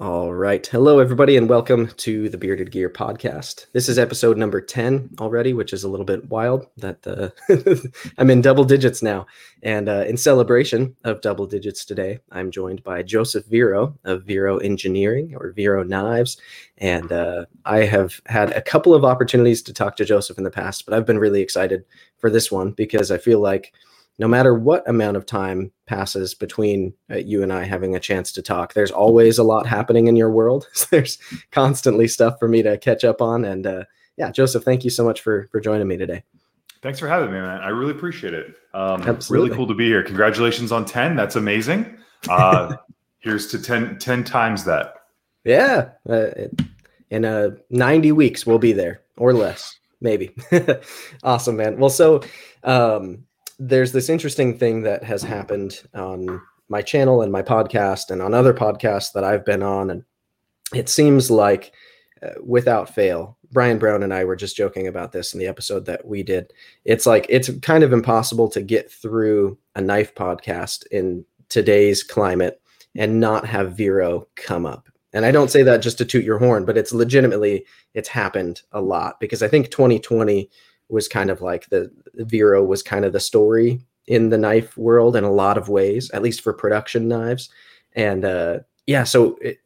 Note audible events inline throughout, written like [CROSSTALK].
All right. Hello, everybody, and welcome to the Bearded Gear podcast. This is episode number 10 already, which is a little bit wild that uh, [LAUGHS] I'm in double digits now. And uh, in celebration of double digits today, I'm joined by Joseph Vero of Vero Engineering or Vero Knives. And uh, I have had a couple of opportunities to talk to Joseph in the past, but I've been really excited for this one because I feel like no matter what amount of time passes between uh, you and I having a chance to talk, there's always a lot happening in your world. [LAUGHS] There's constantly stuff for me to catch up on. And uh, yeah, Joseph, thank you so much for for joining me today. Thanks for having me, man. I really appreciate it. Um, Absolutely. Really cool to be here. Congratulations on 10. That's amazing. Uh, [LAUGHS] here's to 10, 10 times that. Yeah. Uh, in uh, 90 weeks, we'll be there or less, maybe. [LAUGHS] awesome, man. Well, so um, there's this interesting thing that has happened on my channel and my podcast and on other podcasts that I've been on. And it seems like, uh, without fail, Brian Brown and I were just joking about this in the episode that we did. It's like it's kind of impossible to get through a knife podcast in today's climate and not have Vero come up. And I don't say that just to toot your horn, but it's legitimately it's happened a lot because I think 2020 was kind of like the Vero was kind of the story in the knife world in a lot of ways, at least for production knives. And uh, yeah, so it,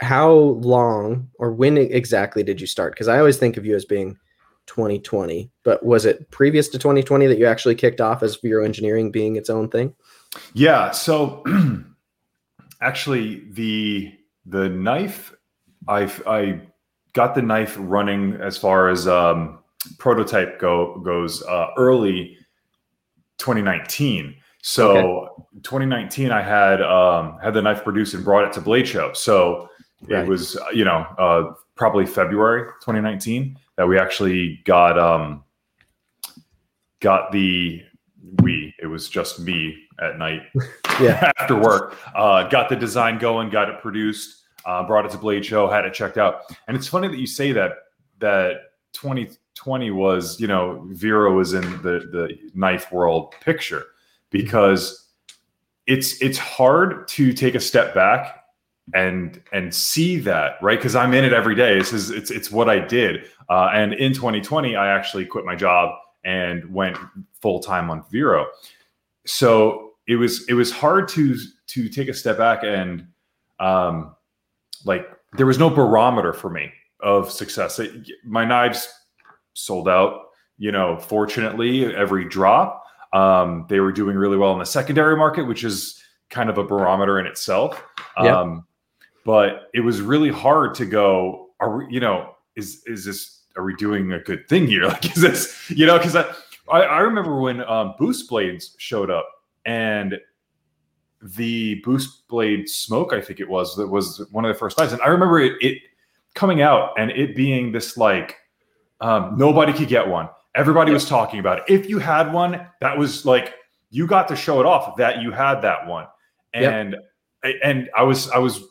how long or when exactly did you start? Because I always think of you as being 2020, but was it previous to 2020 that you actually kicked off as Vero Engineering being its own thing? Yeah. So [CLEARS THROAT] actually, the the knife, I I got the knife running as far as um, prototype go goes uh, early 2019. So okay. 2019, I had um, had the knife produced and brought it to Blade Show. So right. it was you know uh, probably February 2019 that we actually got um, got the we it was just me at night [LAUGHS] yeah [LAUGHS] after work uh, got the design going got it produced uh, brought it to blade show had it checked out and it's funny that you say that that 20 20 was, you know, Vero was in the the knife world picture because it's it's hard to take a step back and and see that right? Because i'm in it every day. This is it's it's what i did. Uh, and in 2020 i actually quit my job and went full time on vero. So it was it was hard to to take a step back and um like there was no barometer for me of success. It, my knives sold out. You know, fortunately, every drop. Um, they were doing really well in the secondary market, which is kind of a barometer in itself. Um, but it was really hard to go. Are we, you know, is is this? Are we doing a good thing here? [LAUGHS] Like, is this, you know? Because I, I, I remember when um, Boost Blades showed up and the Boost Blade Smoke, I think it was, that was one of the first times, and I remember it, it coming out and it being this like um, nobody could get one. Everybody was talking about it. If you had one, that was like you got to show it off that you had that one. And yep. and I was I was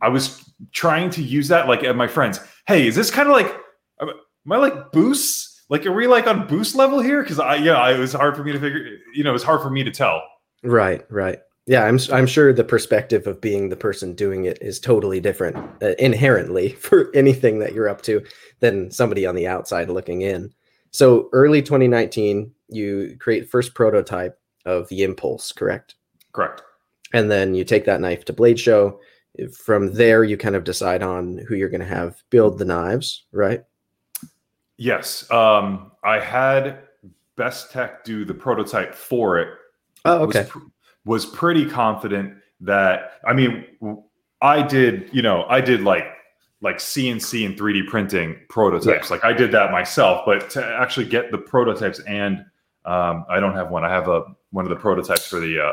I was trying to use that like at my friends. Hey, is this kind of like am I like boosts? Like are we like on boost level here? Because I yeah, it was hard for me to figure. You know, it was hard for me to tell. Right, right. Yeah, I'm I'm sure the perspective of being the person doing it is totally different uh, inherently [LAUGHS] for anything that you're up to than somebody on the outside looking in. So early 2019, you create first prototype of the Impulse, correct? Correct. And then you take that knife to Blade Show. From there, you kind of decide on who you're going to have build the knives, right? Yes. Um, I had Bestech do the prototype for it. Oh, okay. Was, was pretty confident that I mean I did you know I did like like CNC and 3D printing prototypes. Yeah. Like I did that myself, but to actually get the prototypes and um, I don't have one. I have a one of the prototypes for the uh,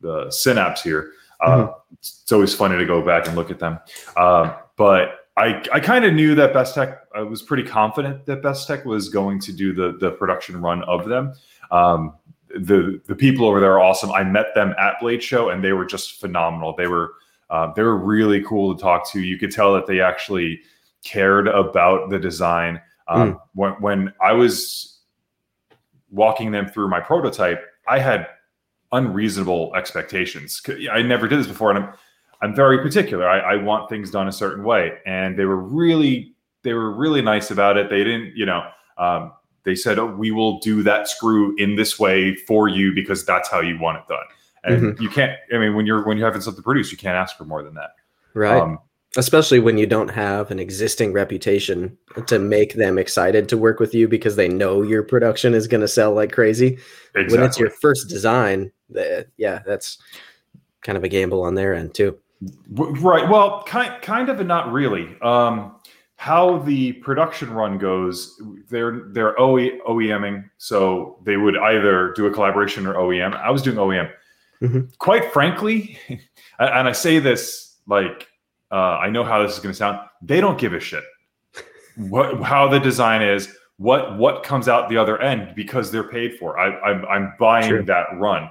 the Synapse here. Uh, mm-hmm. It's always funny to go back and look at them. Uh, but I I kind of knew that Bestech. I was pretty confident that Bestech was going to do the the production run of them. Um, the the people over there are awesome. I met them at Blade Show, and they were just phenomenal. They were uh, they were really cool to talk to. You could tell that they actually cared about the design. Um, mm. when, when I was walking them through my prototype, I had unreasonable expectations. I never did this before, and I'm I'm very particular. I, I want things done a certain way, and they were really they were really nice about it. They didn't, you know, um, they said, "Oh, we will do that screw in this way for you because that's how you want it done." And you can't. I mean, when you're when you're having something produced, you can't ask for more than that. Right. Um, Especially when you don't have an existing reputation to make them excited to work with you because they know your production is going to sell like crazy. exactly. When it's your first design, the, yeah, that's kind of a gamble on their end too. Right. Well, kind kind of, and not really. Um, how the production run goes, they're they're OE, OEMing, so they would either do a collaboration or OEM. I was doing OEM. Mhm. Quite frankly, [LAUGHS] and I say this like uh, I know how this is going to sound. They don't give a shit what how the design is, what what comes out the other end because they're paid for. I, I'm I'm buying True. that run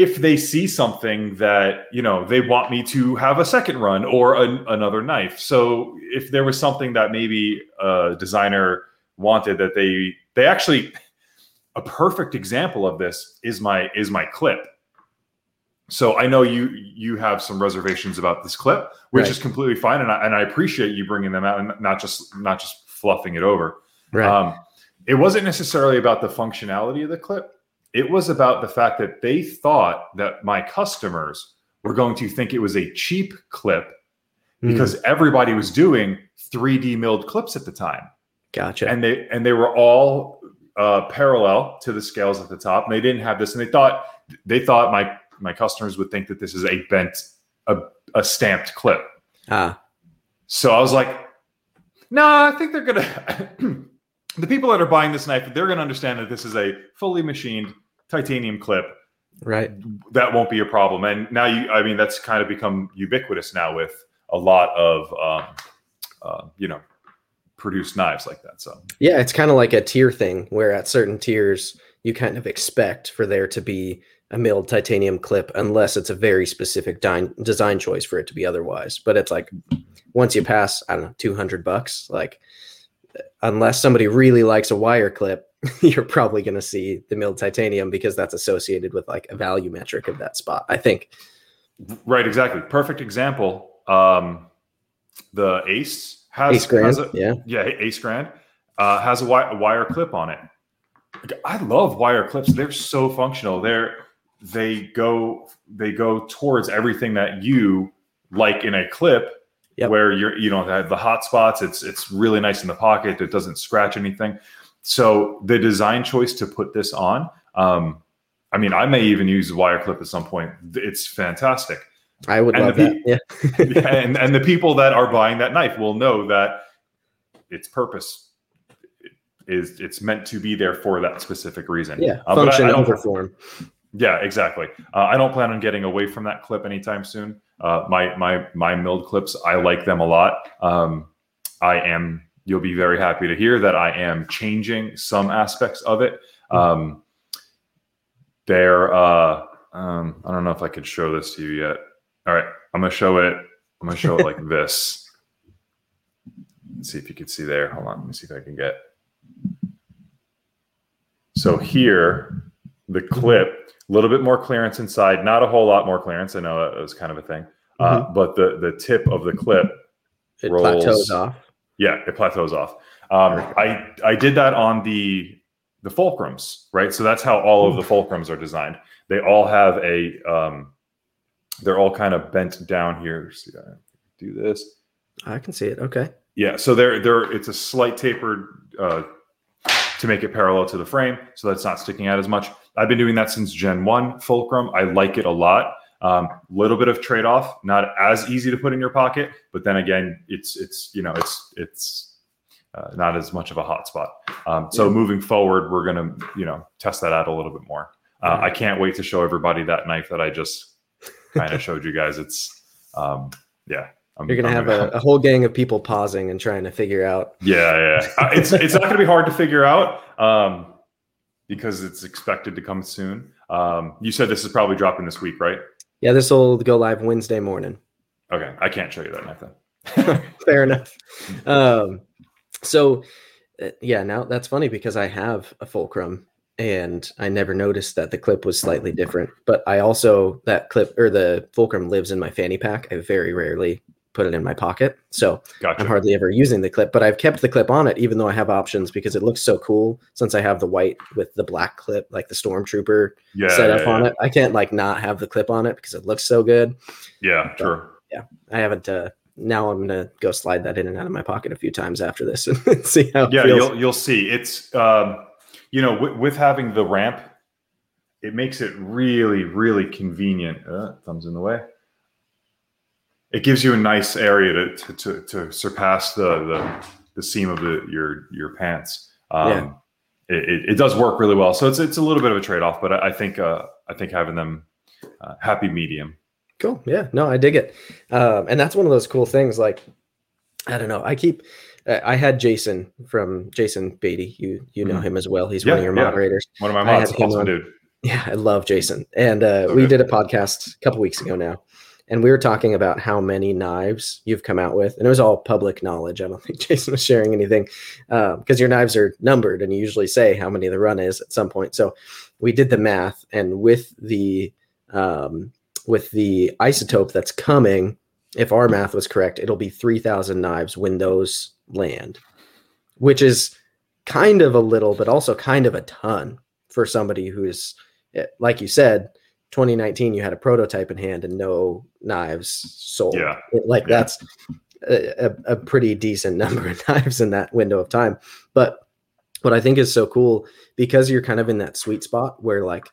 if they see something that you know they want me to have a second run or an, another knife so if there was something that maybe a designer wanted that they they actually a perfect example of this is my is my clip so i know you you have some reservations about this clip which Right. is completely fine and I, and I appreciate you bringing them out and not just not just fluffing it over Right. um, it wasn't necessarily about the functionality of the clip. It was about the fact that they thought that my customers were going to think it was a cheap clip Mm, because everybody was doing 3D milled clips at the time, gotcha. and they and they were all uh, parallel to the scales at the top. And they didn't have this, and they thought they thought my my customers would think that this is a bent a, a stamped clip. ah, So I was like, no, I think they're gonna. [CLEARS THROAT] the people that are buying this knife, they're gonna understand that this is a fully machined titanium clip. right. That won't be a problem. And now you, I mean, that's kind of become ubiquitous now with a lot of, um, uh, you know, produced knives like that. So Yeah, it's kind of like a tier thing where at certain tiers you kind of expect for there to be a milled titanium clip unless it's a very specific dine, design choice for it to be otherwise. But it's like once you pass, I don't know, 200 bucks, like unless somebody really likes a wire clip, [LAUGHS] you're probably going to see the milled titanium because that's associated with like a value metric of that spot. I think. right, exactly. Perfect example. Um, the Ace has, Ace Grand, has a, yeah. yeah, Ace Grand uh, has a wire, a wire clip on it. I love wire clips. They're so functional. They're they go they go towards everything that you like in a clip. Yep. Where you're you know the, the hot spots. It's it's really nice in the pocket. It doesn't scratch anything. So the design choice to put this on. Um, I mean, I may even use a wire clip at some point. It's fantastic. I would And love the that. [LAUGHS] Yeah. and and the people that are buying that knife will know that its purpose is it's meant to be there for that specific reason. Yeah. Uh, but I- Function I over form. Yeah, exactly. Uh, I don't plan on getting away from that clip anytime soon. Uh, my my my milled clips, I like them a lot. Um, I am. You'll be very happy to hear that I am changing some aspects of it. Um, they're. Uh, um, I don't know if I could show this to you yet. All right, I'm gonna show it. I'm gonna show it like [LAUGHS] this. Let's see if you can see there. Hold on, let me see if I can get. So here, the clip, a little bit more clearance inside, not a whole lot more clearance. I know that was kind of a thing, uh, but the the tip of the clip, It rolls. plateaus off. Yeah, it plateaus off. Um, I I did that on the the fulcrums, right? So that's how all of the fulcrums are designed. They all have a, um, they're all kind of bent down here. See, I do this. I can see it. Okay. Yeah, so they're they're it's a slight tapered uh, to make it parallel to the frame, so that's not sticking out as much. I've been doing that since Gen One Fulcrum. I like it a lot. Um, little bit of trade off, not as easy to put in your pocket, but then again, it's it's you know it's it's uh, not as much of a hot spot. Um, so Yeah. moving forward, we're gonna you know test that out a little bit more. Uh, Mhm. I can't wait to show everybody that knife that I just kind of [LAUGHS] showed you guys. It's um, yeah. I'm, You're gonna I'm have a, a whole gang of people pausing and trying to figure out. yeah, yeah. Uh, it's it's not going to be hard to figure out um, because it's expected to come soon. Um, you said this is probably dropping this week, right? Yeah, this will go live Wednesday morning. Okay, I can't show you that then. [LAUGHS] Fair enough. [LAUGHS] Um, so, uh, yeah, now that's funny because I have a fulcrum and I never noticed that the clip was slightly different. But I also that clip or the fulcrum lives in my fanny pack. I very rarely put it in my pocket, so Gotcha. I'm hardly ever using the clip. But I've kept the clip on it, even though I have options because it looks so cool. Since I have the white with the black clip, like the stormtrooper yeah, set up yeah, on it, I can't like not have the clip on it because it looks so good. Yeah, sure. Yeah. I haven't. uh Now I'm gonna go slide that in and out of my pocket a few times after this [LAUGHS] and see how. it Yeah, you'll you'll see. It's um, you know, with, with having the ramp, it makes it really, really convenient. Uh, thumbs in the way. It gives you a nice area to to, to, to surpass the, the the seam of the your your pants. Um, Yeah. it, it, does work really well. So it's it's a little bit of a trade off, but I, I think uh, I think having them uh, happy medium. Cool. Yeah. No, I dig it. Um, and that's one of those cool things. Like, I don't know. I keep. I had Jason from Jason Beatty. You you know Mhm. him as well. He's one of Yeah, your yeah. moderators. One of my mods, awesome on- dude. Yeah, I love Jason. And uh, we Okay. did a podcast a couple weeks ago now, and we were talking about how many knives you've come out with, and it was all public knowledge. I don't [LAUGHS] think Jason was sharing anything because your knives are numbered, and you usually say how many the run is at some point. So we did the math, and with the um, with the isotope that's coming, if our math was correct, it'll be three thousand knives when those land, which is kind of a little, but also kind of a ton for somebody who's eh, like you said 2019 you had a prototype in hand and no knives sold Yeah. Like Yeah. that's a, a, a pretty decent [LAUGHS] number of knives in that window of time but what i think is so cool because you're kind of in that sweet spot where like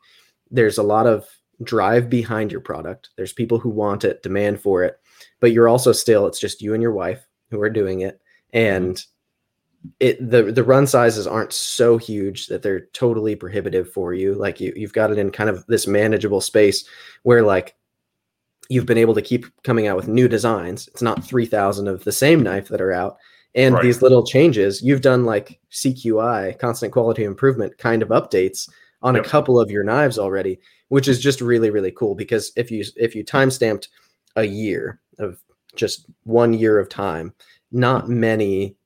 there's a lot of drive behind your product there's people who want it demand for it but you're also still it's just you and your wife who are doing it mm-hmm. and it the the run sizes aren't so huge that they're totally prohibitive for you like you you've got it in kind of this manageable space where like you've been able to keep coming out with new designs it's not 3000 of the same knife that are out and Right. these little changes you've done like CQI constant quality improvement kind of updates on Yep. a couple of your knives already which is just really really cool because if you if you time stamped a year of just one year of time not many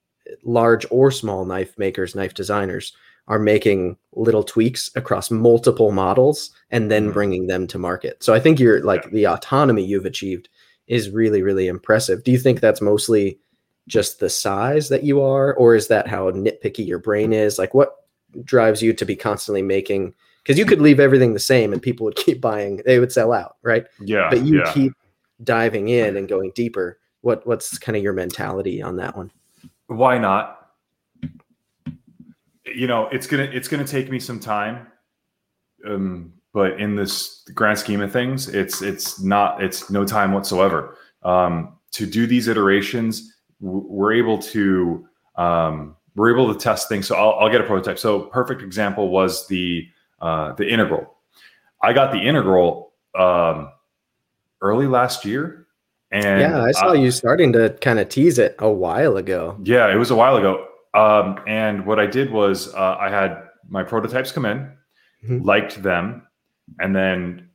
large or small knife makers, knife designers are making little tweaks across multiple models and then Mhm. bringing them to market. So I think you're like the autonomy you've achieved is really, really impressive. Do you think that's mostly just the size that you are, or is that how nitpicky your brain is? Like, what drives you to be constantly making? Because you could leave everything the same and people would keep buying, they would sell out, right? Yeah, But you yeah. keep diving in and going deeper. What what's kind of your mentality on that one? Why not? You know it's gonna it's gonna take me some time um but in this grand scheme of things it's it's not it's no time whatsoever. Um to do these iterations we're able to um we're able to test things. So i'll, I'll get a prototype. So perfect example was the uh the integral. I got the integral um early last year and yeah, I saw uh, you starting to kind of tease it a while ago. yeah, it was a while ago. Um, and what I did was uh, I had my prototypes come in, Mhm. liked them, and then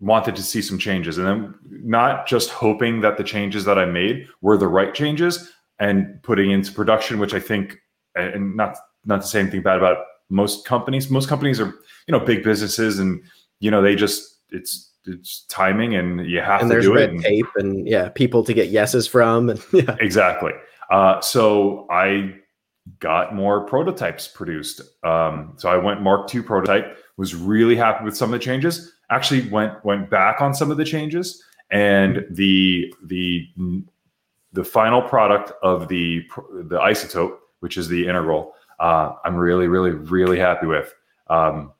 wanted to see some changes. And then not just hoping that the changes that I made were the right changes and putting into production, which I think, and not not to say anything bad about most companies. Most companies are you know big businesses, and you know they just it's it's timing, and you have And to there's do it. red and- tape and yeah, people to get yeses from and [LAUGHS] yeah. Exactly. Uh, so I got more prototypes produced. Um, so I went Mark II prototype. Was really happy with some of the changes. Actually went went back on some of the changes, and the the the final product of the the isotope, which is the integral, uh, I'm really really really happy with. Um,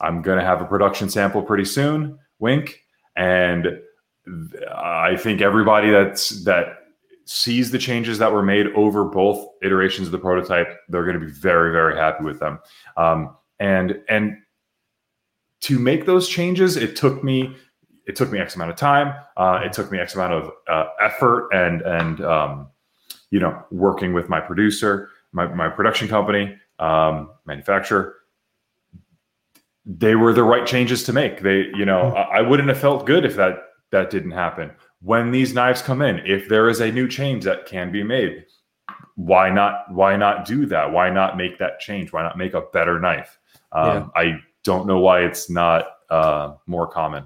I'm gonna have a production sample pretty soon. Wink, and I think everybody that's that sees the changes that were made over both iterations of the prototype, they're going to be very, very happy with them. Um, and and to make those changes, it took me it took me X amount of time. Uh, it took me X amount of uh, effort and and um, you know working with my producer, my my production company, um, manufacturer. They were the right changes to make. They, you know, I, I wouldn't have felt good if that that didn't happen when these knives come in if there is a new change that can be made why not why not do that why not make that change why not make a better knife Um, yeah. I don't know why it's not uh, more common.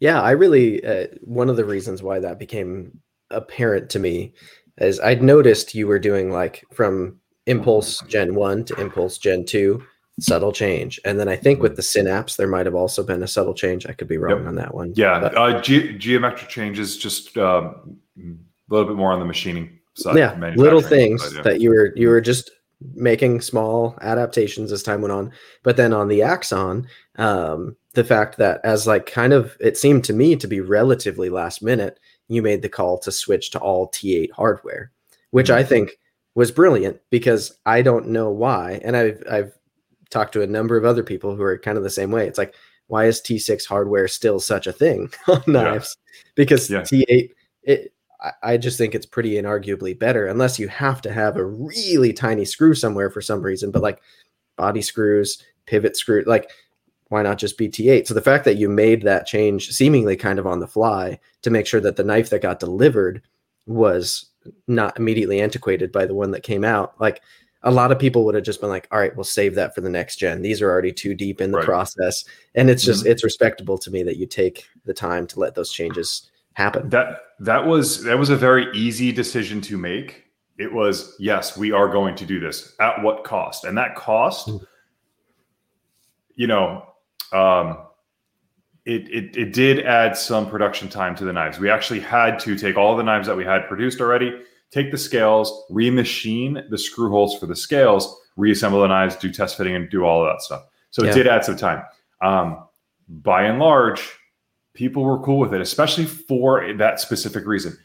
Yeah, I really uh, one of the reasons why that became apparent to me is I'd noticed you were doing like from Impulse Gen 1 to Impulse Gen 2 subtle change. And then I think with the synapse, there might have also been a subtle change. I could be wrong yep. on that one. Yeah, uh, ge- geometric changes, just um, a little bit more on the machining side. Yeah, little things side, yeah. that you were you were just making small adaptations as time went on. But then on the Axon, um, the fact that as like kind of it seemed to me to be relatively last minute, you made the call to switch to all T8 hardware, which mm-hmm. I think was brilliant because I don't know why. And I've I've talked to a number of other people who are kind of the same way. It's like, why is T6 hardware still such a thing [LAUGHS] on knives? Yeah. Because yeah. T8, it, I just think it's pretty inarguably better, unless you have to have a really tiny screw somewhere for some reason. But like body screws, pivot screw, like why not just be T8? So the fact that you made that change seemingly kind of on the fly to make sure that the knife that got delivered was not immediately antiquated by the one that came out, like a lot of people would have just been like, all right, we'll save that for the next gen. These are already too deep in the right. process. And it's just, mm-hmm. it's respectable to me that you take the time to let those changes happen. That, that was, that was a very easy decision to make. It was, yes, we are going to do this at what cost? And that cost, mm. you know, um, it, it, it did add some production time to the knives. We actually had to take all the knives that we had produced already, take the scales, remachine the screw holes for the scales, reassemble the knives, do test fitting, and do all of that stuff. So yeah. it did add some time. Um, by and large, people were cool with it, especially for that specific reason.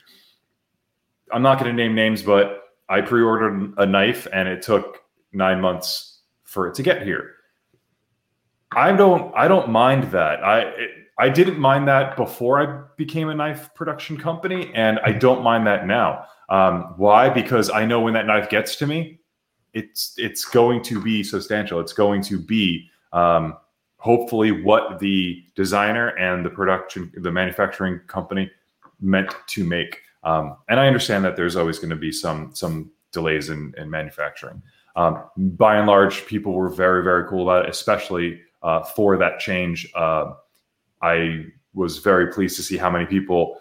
I'm not going to name names, but I pre-ordered a knife and it took nine months for it to get here. I don't, I don't mind that. I, it, I didn't mind that before I became a knife production company, and I don't mind that now. Um, why? Because I know when that knife gets to me, it's it's going to be substantial. It's going to be um, hopefully what the designer and the production, the manufacturing company meant to make. Um, and I understand that there's always going to be some some delays in, in manufacturing. Um, by and large, people were very very cool about it, especially uh, for that change. Uh, I was very pleased to see how many people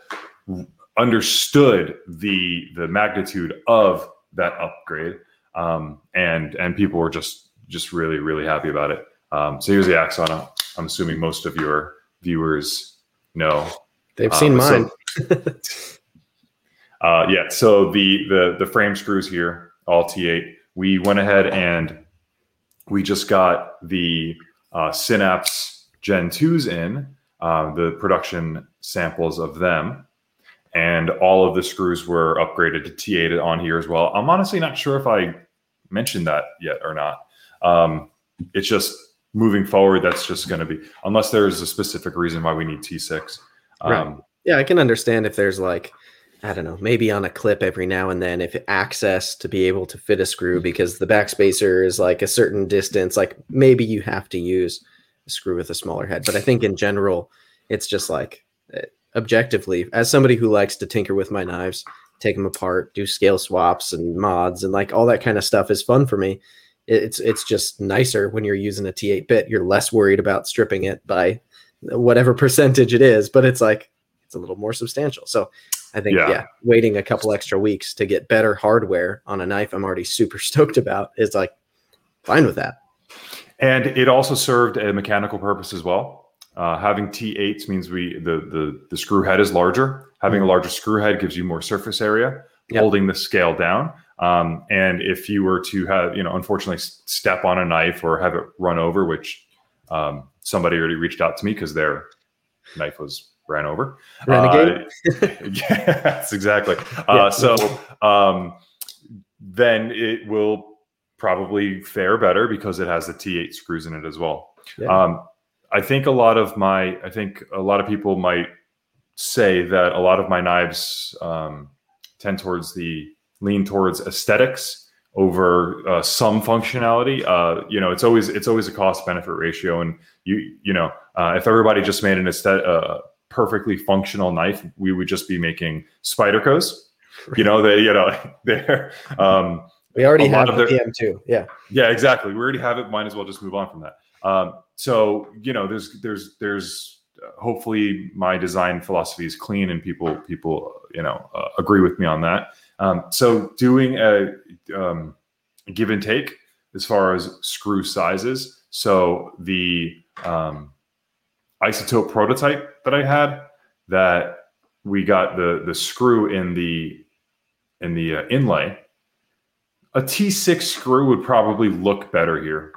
understood the the magnitude of that upgrade, um, and and people were just just really really happy about it. Um, so here's the Axon. I'm assuming most of your viewers know. They've seen um, mine. So, [LAUGHS] uh, yeah. So the the the frame screws here, all T8. We went ahead and we just got the uh, Synapse Gen 2s in, uh, the production samples of them and all of the screws were upgraded to T8 on here as well. I'm honestly not sure if I mentioned that yet or not. Um, it's just moving forward. That's just going to be unless there's a specific reason why we need T6. Um, right. Yeah, I can understand if there's like I don't know, maybe on a clip every now and then if access to be able to fit a screw because the backspacer is like a certain distance, like maybe you have to use a screw with a smaller head. But I think in general, it's just like objectively, as somebody who likes to tinker with my knives, take them apart, do scale swaps and mods and like all that kind of stuff is fun for me. It's it's just nicer when you're using a T8 bit. You're less worried about stripping it by whatever [LAUGHS] percentage it is, but it's like it's a little more substantial. So I think yeah. yeah, waiting a couple extra weeks to get better hardware on a knife I'm already [LAUGHS] super stoked about is like fine with that. And it also served a mechanical purpose as well. Uh, having T8s means we the, the the screw head is larger. Having mm-hmm. a larger screw head gives you more surface area, yep. holding the scale down. Um, and if you were to have, you know, unfortunately step on a knife or have it run over, which um, somebody already reached out to me because their knife was ran over. Renegade. Uh, [LAUGHS] yes, exactly. [LAUGHS] Uh, yeah. So um, then it will probably fare better because it has the T8 screws in it as well. Yeah. Um, I think a lot of my, I think a lot of people might say that a lot of my knives um, tend towards the lean towards aesthetics over uh, some functionality. Uh, you know, it's always it's always a cost benefit ratio, and you you know, uh, if everybody just made an aesthetic, uh, perfectly functional knife, we would just be making Spydercos. You know, they you know [LAUGHS] they're. Um, we already have the PM2. Yeah. Yeah, exactly. We already have it. Might as well just move on from that. Um, so you know, there's there's there's hopefully my design philosophy is clean and people people you know uh, agree with me on that. Um, so doing a um, give and take as far as screw sizes. So the um, isotope prototype that I had that we got the the screw in the in the uh, inlay. A T6 screw would probably look better here,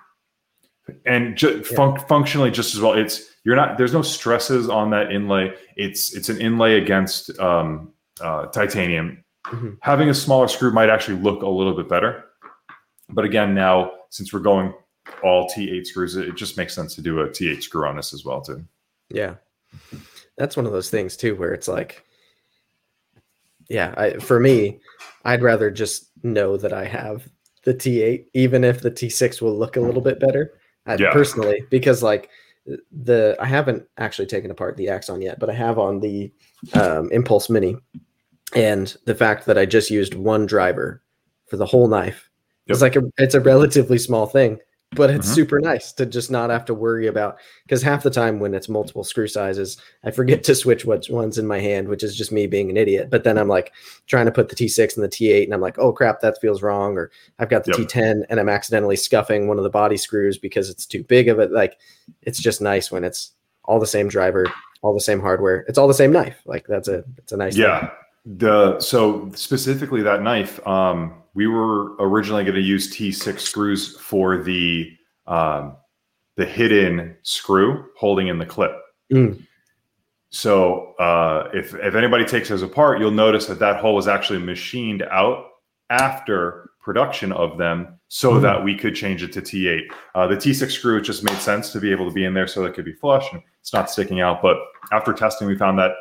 and ju- yeah. fun- functionally just as well. It's you're not there's no stresses on that inlay. It's it's an inlay against um, uh, titanium. Mm-hmm. Having a smaller screw might actually look a little bit better, but again, now since we're going all T8 screws, it just makes sense to do a T8 screw on this as well too. Yeah, that's one of those things too, where it's like, yeah, I, for me, I'd rather just know that I have the T8, even if the T6 will look a little bit better. I, yeah. Personally, because like the I haven't actually taken apart the Axon yet, but I have on the um, Impulse Mini, and the fact that I just used one driver for the whole knife yep. it's like a it's a relatively small thing, but it's mm-hmm. super nice to just not have to worry about because half the time when it's multiple screw sizes i forget to switch which one's in my hand which is just me being an idiot but then i'm like trying to put the t6 and the t8 and i'm like oh crap that feels wrong or i've got the yep. t10 and i'm accidentally scuffing one of the body screws because it's too big of it like it's just nice when it's all the same driver all the same hardware it's all the same knife like that's a it's a nice yeah thing. The so specifically that knife um we were originally going to use T6 screws for the um, the hidden screw holding in the clip. Mm. So uh, if if anybody takes those apart, you'll notice that that hole was actually machined out after production of them, so mm. that we could change it to T8. Uh, the T6 screw it just made sense to be able to be in there so that it could be flush and it's not sticking out. But after testing, we found that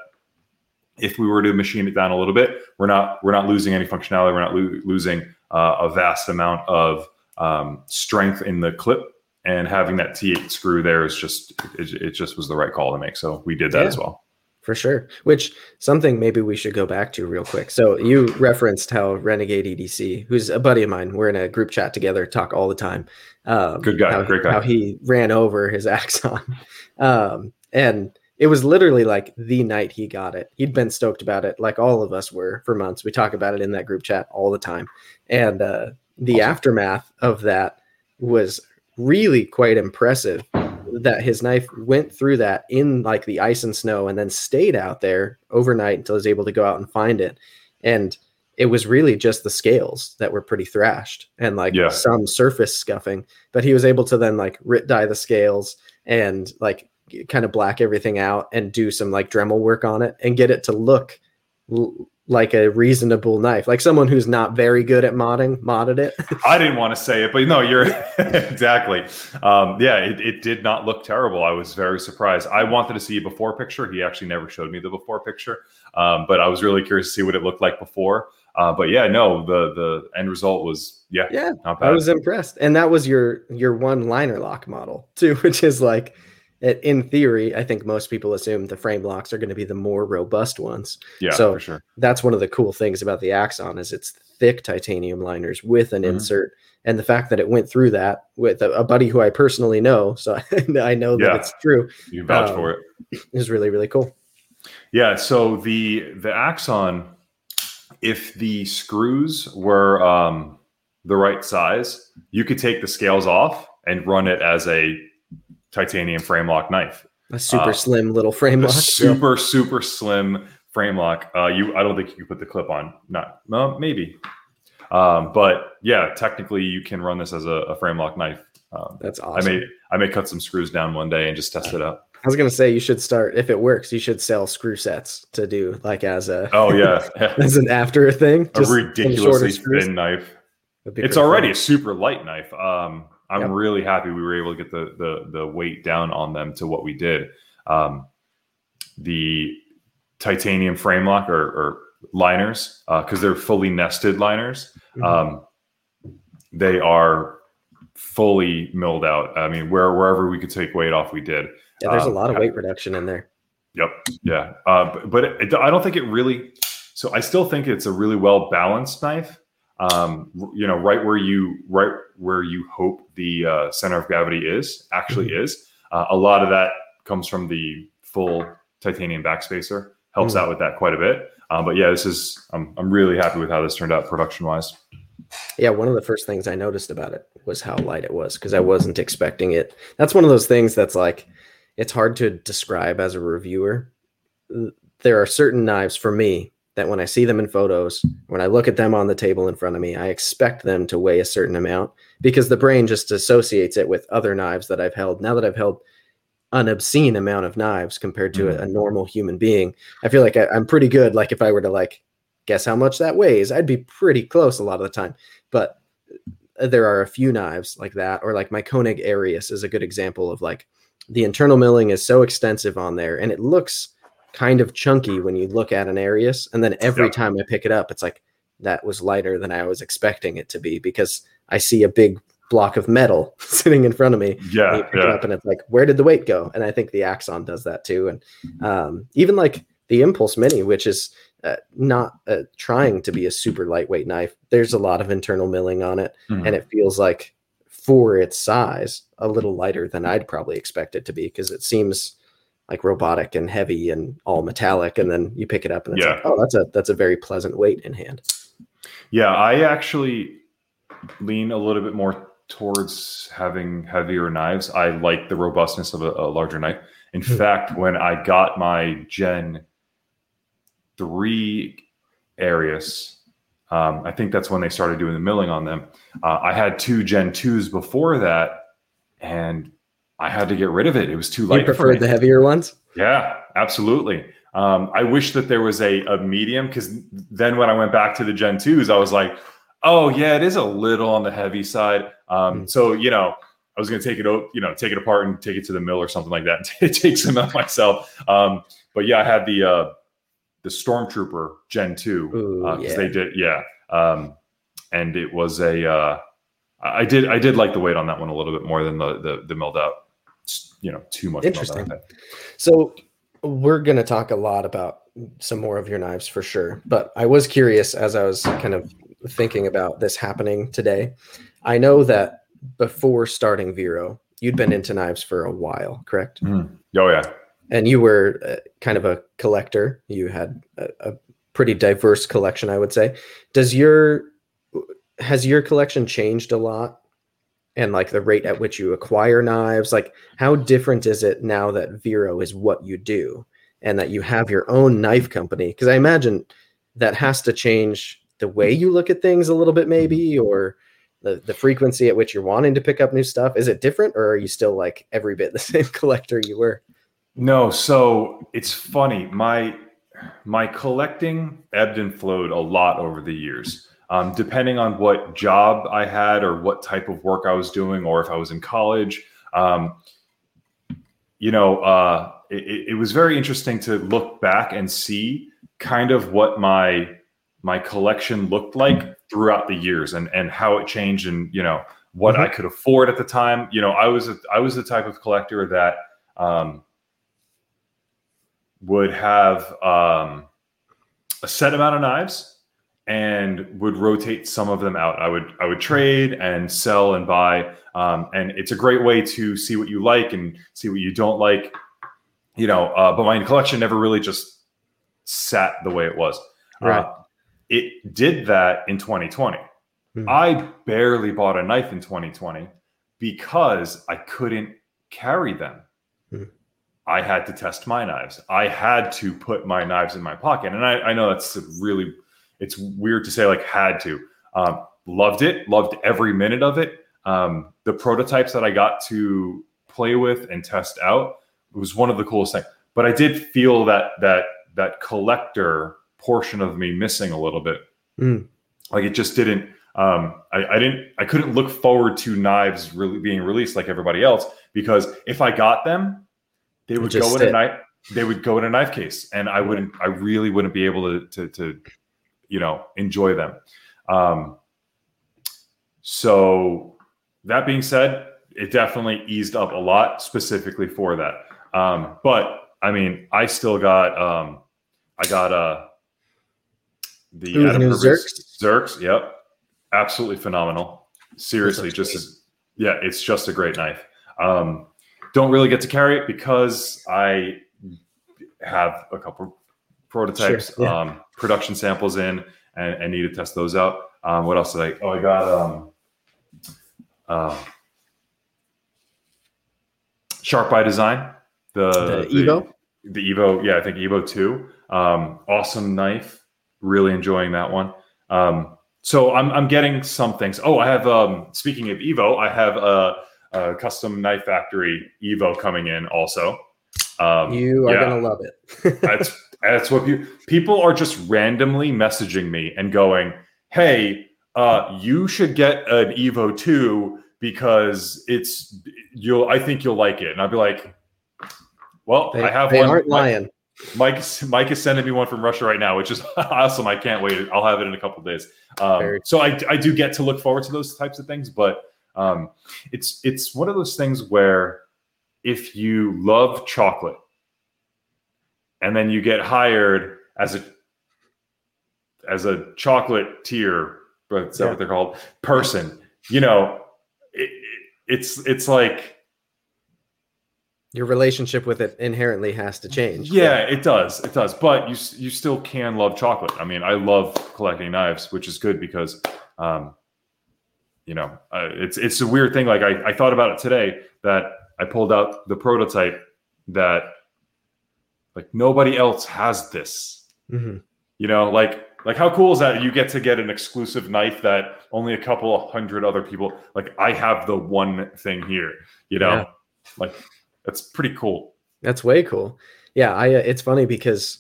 if we were to machine it down a little bit, we're not we're not losing any functionality. We're not lo- losing uh, a vast amount of um, strength in the clip, and having that T8 screw there is just it, it, just was the right call to make. So we did that yeah, as well. For sure. Which something maybe we should go back to real quick. So you referenced how Renegade EDC, who's a buddy of mine, we're in a group chat together, talk all the time. Um, Good guy, how, great guy. How he ran over his [LAUGHS] Axon, um, and it was literally like the night he got it. He'd been stoked about it, like all of us were for months. We talk about it in that group chat all the time. And uh, the awesome. aftermath of that was really quite impressive that his knife went through that in like the ice and snow and then stayed out there overnight until he was able to go out and find it. And it was really just the scales that were pretty thrashed and like yeah. some surface scuffing. But he was able to then like RIT dye the scales and like kind of black everything out and do some like Dremel work on it and get it to look l- like a reasonable knife. Like someone who's not very good at modding modded it. [LAUGHS] I didn't want to say it, but no, you're [LAUGHS] exactly. Um, yeah, it, it did not look terrible. I was very surprised. I wanted to see a before picture. He actually never showed me the before picture, um, but I was really curious to see what it looked like before. Uh, but yeah, no, the the end result was yeah, yeah. I was impressed, and that was your your one liner lock model too, [LAUGHS] which is like in theory, I think most people assume the frame locks are going to be the more robust ones. Yeah, so sure. that's one of the cool things about the Axon is it's thick titanium liners with an mm-hmm. insert, and the fact that it went through that with a, a buddy who I personally know, so [LAUGHS] I know that yeah, it's true. You vouch um, for it. Is really really cool. Yeah. So the the Axon, if the screws were um, the right size, you could take the scales off and run it as a titanium frame lock knife. A super uh, slim little frame lock. Super, super slim frame lock. Uh, you, I don't think you could put the clip on. Not, well, maybe. Um, but yeah, technically you can run this as a, a frame lock knife. Um, That's awesome. I may, I may cut some screws down one day and just test it out. I was gonna say you should start if it works. You should sell screw sets to do like as a oh yeah [LAUGHS] as an after thing. A ridiculously thin knife. It's already fun. a super light knife. Um, I'm yep. really happy we were able to get the the the weight down on them to what we did. Um, the titanium frame lock or, or liners because uh, they're fully nested liners. Mm-hmm. Um, they are fully milled out. I mean, where wherever we could take weight off, we did. Yeah, there's um, a lot of weight reduction in there. Yep. Yeah. Uh, but, but it, I don't think it really. So I still think it's a really well balanced knife. um, you know, right where you right where you hope the uh, center of gravity is actually mm-hmm. is. Uh, a lot of that comes from the full titanium backspacer. Helps mm-hmm. out with that quite a bit. Um, but yeah, this is I'm I'm really happy with how this turned out production wise. Yeah, one of the first things I noticed about it was how light it was because I wasn't expecting it. That's one of those things that's like it's hard to describe as a reviewer. There are certain knives for me that when I see them in photos, when I look at them on the table in front of me, I expect them to weigh a certain amount because the brain just associates it with other knives that I've held. Now that I've held an obscene amount of knives compared to mm. a, a, normal human being, I feel like I, I'm pretty good. Like if I were to like guess how much that weighs, I'd be pretty close a lot of the time. But uh, there are a few knives like that, or like my Koenig Arius is a good example of like the internal milling is so extensive on there and it looks kind of chunky when you look at an Arius. And then every yep. time I pick it up, it's like that was lighter than I was expecting it to be because I see a big block of metal [LAUGHS] sitting in front of me. Yeah. And, yeah. It and it's like, where did the weight go? And I think the Axon does that too. And um, even like the Impulse Mini, which is uh, not uh, trying to be a super lightweight knife, there's a lot of internal milling on it. Mm-hmm. And it feels like for its size, a little lighter than I'd probably expect it to be because it seems like robotic and heavy and all metallic and then you pick it up and it's yeah. like oh that's a that's a very pleasant weight in hand yeah i actually lean a little bit more towards having heavier knives i like the robustness of a, a larger knife in hmm. fact when i got my gen 3 arius um, i think that's when they started doing the milling on them uh, i had two gen 2s before that and I had to get rid of it. It was too light. You preferred the heavier ones? Yeah, absolutely. Um, I wish that there was a, a medium because then when I went back to the Gen 2s, I was like, oh, yeah, it is a little on the heavy side. Um, mm-hmm. So, you know, I was going to take it, you know, take it apart and take it to the mill or something like that and [LAUGHS] take some out myself. Um, but yeah, I had the, uh, the Stormtrooper Gen 2 because uh, yeah. they did, yeah. Um, and it was a, uh, I did, I did like the weight on that one a little bit more than the, the, the milled out you know too much. Interesting. So we're going to talk a lot about some more of your knives for sure. But I was curious as I was kind of thinking about this happening today. I know that before starting Vero, you'd been into knives for a while, correct? Mm. Oh yeah. And you were uh, kind of a collector. You had a, a pretty diverse collection, I would say. Does your has your collection changed a lot and like the rate at which you acquire knives like how different is it now that vero is what you do and that you have your own knife company? Because i imagine that has to change the way you look at things a little bit maybe mm-hmm. or the, the frequency at which you're wanting to pick up new stuff. Is it different or are you still like every bit the [LAUGHS] same collector you were? No so it's funny. My my collecting ebbed and flowed a lot over the years um, depending on what job I had or what type of work I was doing, or if I was in college. Um, you know, uh, it, it, was very interesting to look back and see kind of what my my collection looked like throughout the years and and how it changed and you know what mm-hmm. I could afford at the time. You know, I was a, I was the type of collector that um, would have um, a set amount of knives and would rotate some of them out. I would I would trade and sell and buy, um, and it's a great way to see what you like and see what you don't like. You know, uh, but my collection never really just sat the way it was. Right. Uh, it did that in 2020. Hmm. I barely bought a knife in 2020 because I couldn't carry them. Hmm. I had to test my knives. I had to put my knives in my pocket, and I, I know that's a really it's weird to say like had to. Um, loved it, loved every minute of it. Um, the prototypes that I got to play with and test out was one of the coolest things. But I did feel that that that collector portion of me missing a little bit. Mm. Like it just didn't. Um, I, I, didn't. I couldn't look forward to knives really being released like everybody else because if I got them, they would go in a knife. They would go in a knife case, and I wouldn't. I really wouldn't be able to to, to you know enjoy them um, so that being said it definitely eased up a lot specifically for that um, but i mean i still got um, i got uh the Ooh, Adam Zerks. Zerks, yep absolutely phenomenal. Seriously, just as, yeah, it's just a great knife. Um, don't really get to carry it because I have a couple prototypes, sure, yeah. um, production samples in, and, and, need to test those out. Um, what else did I? Oh, I got um, uh, Sharp by Design, the, the Evo, the, the, Evo. Yeah, I think Evo two. Um, awesome knife. Really enjoying that one. Um, so I'm I'm getting some things. Oh, I have. Um, speaking of Evo, I have a, a custom knife factory Evo coming in also. Um, you are yeah, gonna love it. [LAUGHS] that's that's what you, people are just randomly messaging me and going, "Hey, uh, you should get an Evo two because it's you'll. I think you'll like it." And I'll be like, "Well, they, I have they one." Aren't lying. Mike, Mike is sending me one from Russia right now, which is [LAUGHS] awesome. I can't wait. I'll have it in a couple days. Um, so I, I do get to look forward to those types of things, but um, it's it's one of those things where if you love chocolate and then you get hired as a as a chocolatier, but that's yeah. what they're called, person, you know, it, it's it's like your relationship with it inherently has to change. Yeah, it does. It does. But you you still can love chocolate. I mean, I love collecting knives, which is good because um, you know, uh, it's it's a weird thing. Like I, I thought about it today that I pulled out the prototype that like nobody else has this. Mm-hmm. You know, like like how cool is that? You get to get an exclusive knife that only a couple of hundred other people. Like I have the one thing here. You know, yeah. like that's pretty cool. That's way cool. Yeah, I. Uh, it's funny because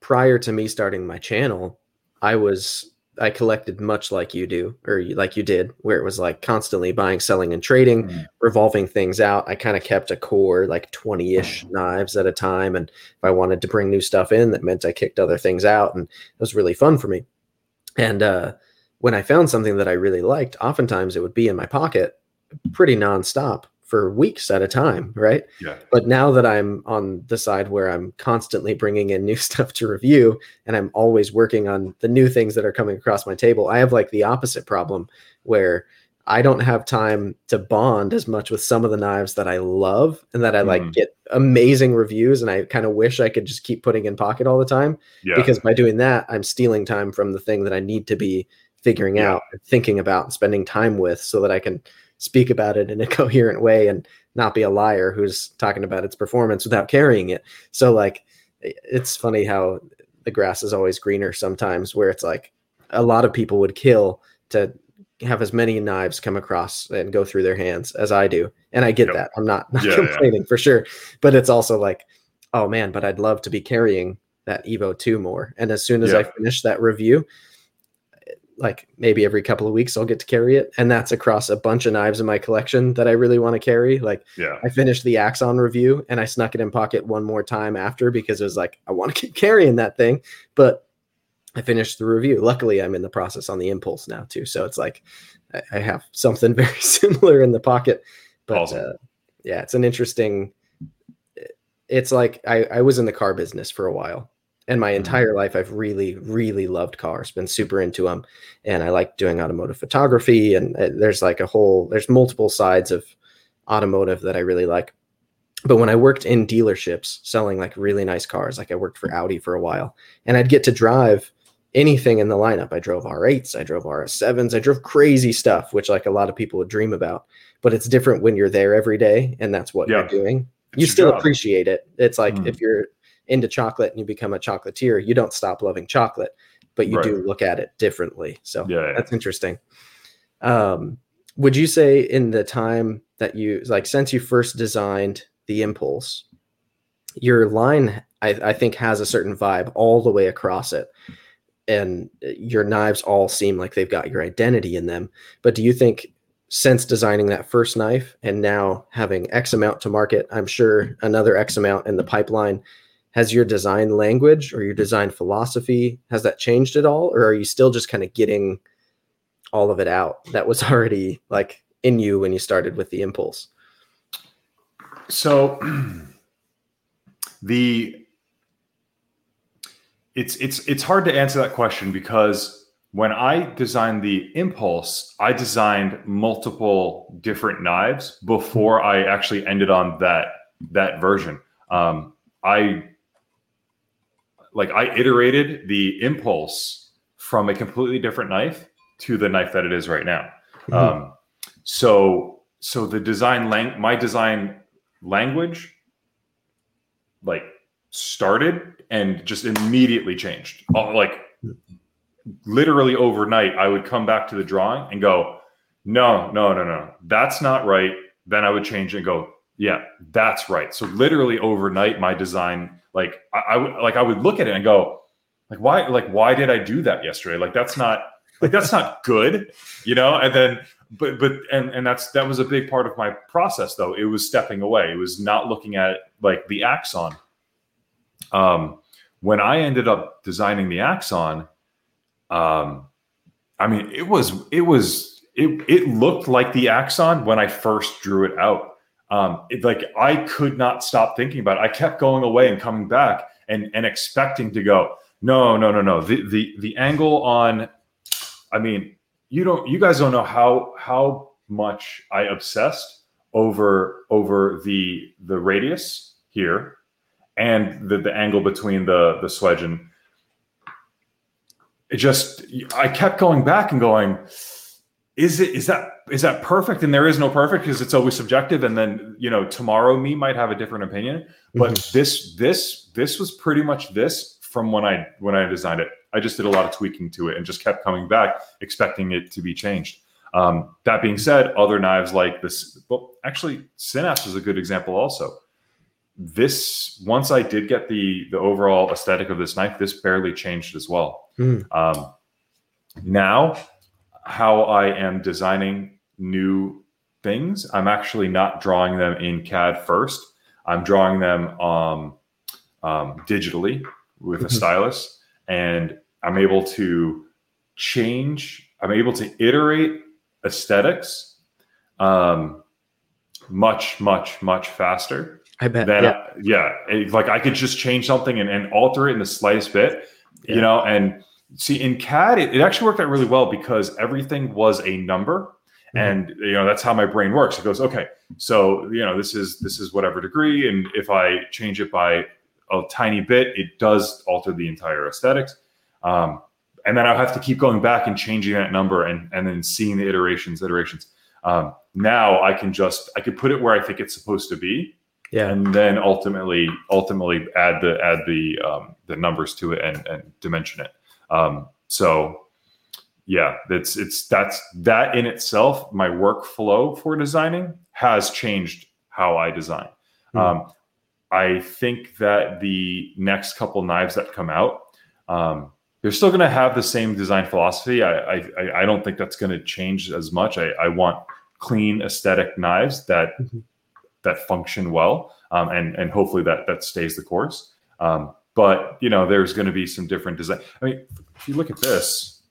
prior to me starting my channel, I was I collected much like you do, or like you did, where it was like constantly buying, selling, and trading, mm. revolving things out. I kind of kept a core, like 20 ish mm. knives at a time. And if I wanted to bring new stuff in, that meant I kicked other things out. And it was really fun for me. And uh, when I found something that I really liked, oftentimes it would be in my pocket pretty nonstop for weeks at a time, right? Yeah. But now that I'm on the side where I'm constantly bringing in new [LAUGHS] stuff to review and I'm always working on the new things that are coming across my table, I have like the opposite problem where I don't have time to bond as much with some of the knives that I love and that I like mm. get amazing reviews and I kind of wish I could just keep putting in pocket all the time yeah. because by doing that I'm stealing time from the thing that I need to be figuring yeah. out thinking about and spending time with so that I can speak about it in a [LAUGHS] coherent way and not be a liar who's talking about its performance without carrying it. So like it's funny how the grass is always greener sometimes where it's like a lot of people would kill to have as many knives come across and go through their hands as I do. And I get yep. that. I'm not, not yeah, complaining yeah. for sure. But it's also like, oh man, but I'd love to be carrying that Evo 2 more. And as soon as yeah. I finish that review, like maybe every couple of weeks I'll get to carry it. And that's across a bunch of knives in my collection that I really want to carry. Like yeah. I finished the Axon review and I snuck it in pocket one more time after because it was like, I want to [LAUGHS] keep carrying that thing. But I finished the review. Luckily, I'm in the process on the impulse now too. So it's like I have something [LAUGHS] very similar in the pocket. But awesome. uh, yeah, it's an interesting. It's like I, I was in the car business for a while and my mm-hmm. entire life i've really really loved cars been super into them and i like doing automotive photography and uh, there's like a whole there's multiple sides of automotive that i really like but when i worked in dealerships selling like really nice cars like i worked for audi for a while and i'd get to drive anything in the lineup i drove r8s i drove rs7s i drove crazy stuff which like a lot of people would dream about but it's different when you're there every day and that's what yeah. you're doing it's you still appreciate it it's like mm. if you're into chocolate and you become a chocolatier, you don't stop loving chocolate, but you right. do look at it differently. So yeah, that's interesting. Um, would you say in the time that you like since you first designed the impulse, your line I, I think has a certain vibe all the way across it and your knives all seem like they've got your identity in them. But do you think since designing that first knife and now having X amount to market, I'm sure another X amount in the pipeline, has your design language or your design philosophy has that changed at all? Or are you still just kind of getting all of it out that was [LAUGHS] already like in you when you started with the impulse? So [CLEARS THROAT] the it's it's it's hard to answer that question because when I designed the Impulse, I designed multiple different knives before I actually ended on that that version. Um, I like I iterated the Impulse from a completely different knife to the knife that it is right now. Mm-hmm. Um, so so the design lang my design language like started and just immediately changed. Like literally overnight, I would come back to the drawing and go, no, no, no, no, that's not right. Then I would change and go, yeah, that's right. So literally overnight, my design, like I, I would like I would look at it and go, like why, like why did I do that yesterday? Like that's not like that's not good, you know. And then, but but and and that's that was a big part of my process though. It was stepping away. It was not looking at like the axon. Um, when I ended up designing the axon, um, I mean, it was it was it it looked like the axon when I first drew it out. Um, it, like I could not stop thinking about it. I kept going away and coming back and and expecting to go. No, no, no, no. The the the angle on. I mean, you don't. You guys don't know how how much I obsessed over over the the radius here and the the angle between the the swedge and it just I kept going back and going, is it is that is that perfect? And there is no perfect because it's always subjective. And then you know tomorrow me might have a different opinion. But mm-hmm. this this this was pretty much this from when I when I designed it. I just did a lot of tweaking to it and just kept coming back, expecting it to be changed. Um, that being said, other knives like this, well, actually, Synapse is a good example also. This once I did get the the overall aesthetic of this knife, this barely changed as well. Mm. Um, now, how I am designing new things, I'm actually not drawing them in CAD first. I'm drawing them um, um, digitally with a mm-hmm. stylus, and I'm able to change. I'm able to iterate aesthetics um, much, much, much faster. I bet. Than, yeah, yeah. It, like I could just change something and, and alter it in the slightest bit, yeah. you know, and See, in CAD, it, it, actually worked out really well because everything was a number. Mm-hmm. And you know, that's how my brain works. It goes, okay, so you know, this is this is whatever degree. And if I change it by a tiny bit, it does alter the entire aesthetics. Um, and then I'll have to keep going back and changing that number and and then seeing the iterations, iterations. Um, now I can just I could put it where I think it's supposed to be. Yeah. And then ultimately ultimately add the add the um, the numbers to it and, and dimension it. Um, so yeah, it's it's that's that in itself. My workflow for designing has changed how I design. Mm-hmm. Um, I think that the next couple knives that come out, um, they're still going to have the same design philosophy. I I, I don't think that's going to change as much. I, I want clean aesthetic knives that mm-hmm. that function well, um, and and hopefully that that stays the course. Um, but you know there's going to be some different design i mean if you look at this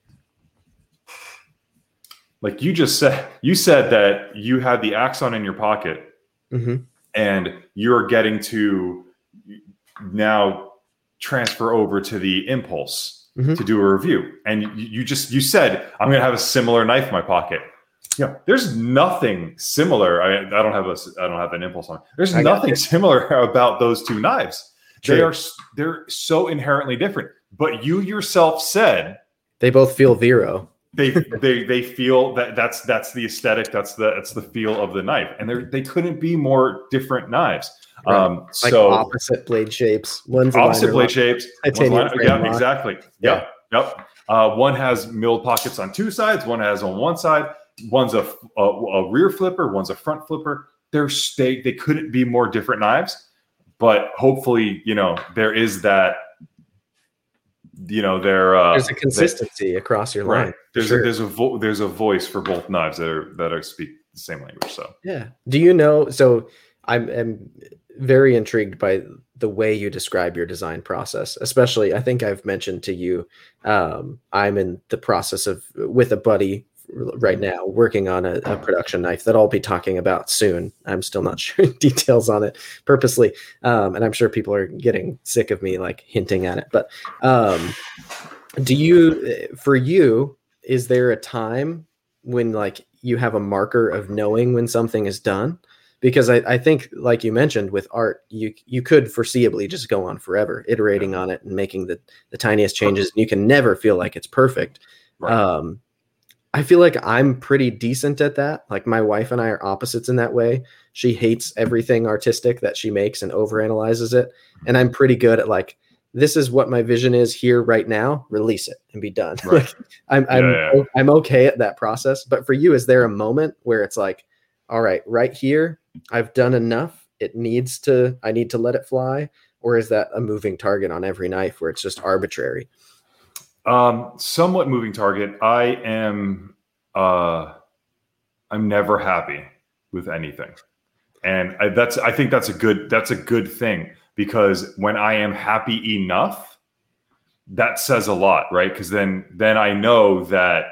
like you just said you said that you had the axon in your pocket mm-hmm. and you're getting to now transfer over to the impulse mm-hmm. to do a review and you, you just you said i'm going to have a similar knife in my pocket yeah, there's nothing similar. I, I don't have a I don't have an impulse on. There's nothing similar [LAUGHS] about those two knives. True. They are they're so inherently different. But you yourself said they both feel Vero. They they they feel that that's that's the aesthetic. That's the that's the feel of the knife, and they they couldn't be more different knives. Right. Um, like so opposite blade shapes. One's opposite blade shapes. Line, yeah, exactly. Yeah. Yep. Yep. Uh, one has milled pockets on two sides. One has on one side. One's a, a, a rear flipper. One's a front flipper. They're they they couldn't be more different knives but hopefully, you know, there is that, you know, there uh, there's a consistency across your line. Right. There's sure. a, there's a vo- there's a voice for both knives that are that are speak the same language. So yeah. Do you know? So I'm, I'm very intrigued by the way you describe your design process especially i think i've mentioned to you um, i'm in the process of with a buddy right now working on a, a, production knife that I'll be talking about soon. I'm still not [LAUGHS] sure details on it purposely, um, and I'm sure people are getting sick of me like hinting at it. But um, Do you, for you, is there a time when like you have a marker of knowing when something is done? Because I, I think, like you mentioned, with art, you you could foreseeably just go on forever, iterating on it and making the the tiniest changes. And you can never feel like it's perfect. Right. Um, I feel like I'm pretty decent at that. Like my wife and I are opposites in that way. She hates everything artistic that she makes and overanalyzes it, and I'm pretty good at like this is what my vision is here right now. Release it and be done. [LAUGHS] Right. like I'm I'm Yeah, yeah. I'm okay at that process. But for you, is there a moment where it's like, all right, right here, I've done enough. It needs to. I need to let it fly, or is that a moving target on every knife where it's just arbitrary? Um, somewhat moving target. I am. Uh, I'm never happy with anything, and I, that's. I think that's a good. That's a good thing because when I am happy enough, that says a lot, right? Because then, then I know that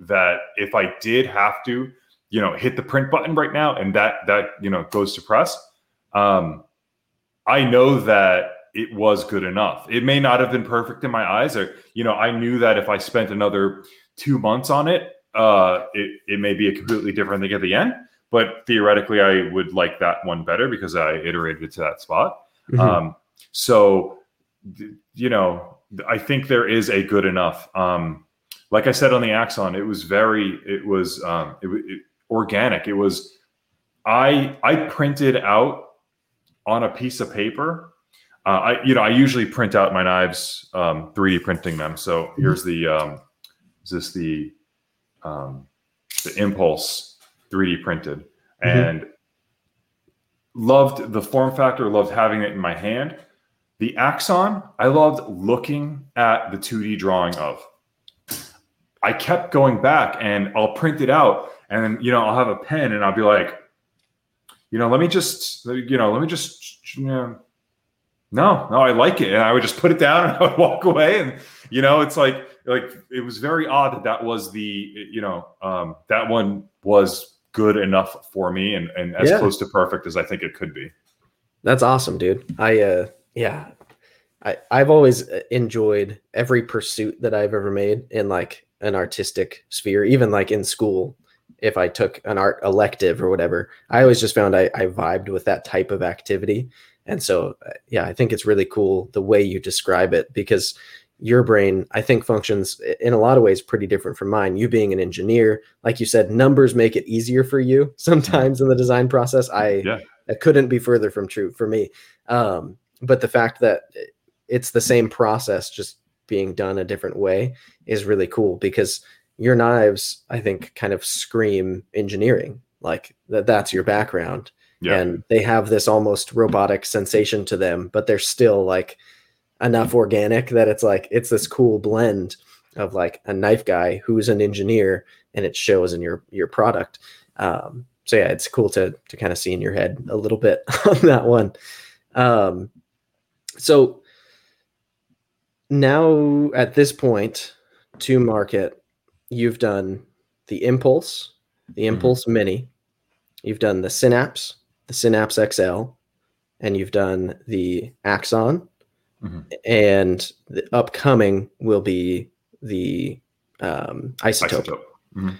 that if I did have to, you know, hit the print button right now, and that that you know goes to press, um, I know that it was good enough. It may not have been perfect in my eyes, or you know, I knew that if I spent another two months on it, uh, it it may be a completely different thing at the end. But theoretically, I would like that one better because I iterated to that spot. Mhm. Um, so, you know, I think there is a good enough. Um, like I said on the Axon, it was very, it was um, it, it, organic. It was, I I printed out on a piece of paper. Uh, I you know I usually print out my knives, um, 3D printing them. So here's the um, is this the um, the Impulse 3D printed and loved the form factor, loved having it in my hand. The Axon, I loved looking at the 2D drawing of. I kept going back and I'll print it out and then, you know, I'll have a pen and I'll be like, you know, let me just, you know, let me just, you know, no, no, I like it. And I would just put it down and [LAUGHS] I would walk away. And, you know, it's like, like it was very odd that that was the, you know, um, that one was good enough for me and, and as Yeah. close to perfect as I think it could be. That's awesome, dude. I uh yeah. I I've always uh, enjoyed every pursuit that I've ever made in like an artistic sphere, even like in school. If I took an art elective or whatever, I always just found I, I vibed with that type of activity. And so, uh, yeah, I think it's really cool the way you describe it because your brain, I think, functions in a lot of ways pretty different from mine. You being an engineer, like you said, numbers make it easier for you [LAUGHS] sometimes in the design process. I Yeah. that couldn't be further from true for me. Um, but the fact that it's the same process, just being done a different way, is really cool because your knives, I think, kind of scream engineering. Like that, that's your background, Yeah. and they have this almost robotic sensation to them, but they're still like enough organic that it's like it's this cool blend of like a knife guy who's an engineer, and it shows in your your product. Um, so yeah, it's cool to to kind of see in your head a little bit [LAUGHS] on that one. Um, so now at this point to market, you've done the Impulse, the Mhm. Impulse Mini, you've done the Synapse, the Synapse XL, and you've done the Axon, Mhm. and the upcoming will be the um, Isotope. Isotope. Mhm.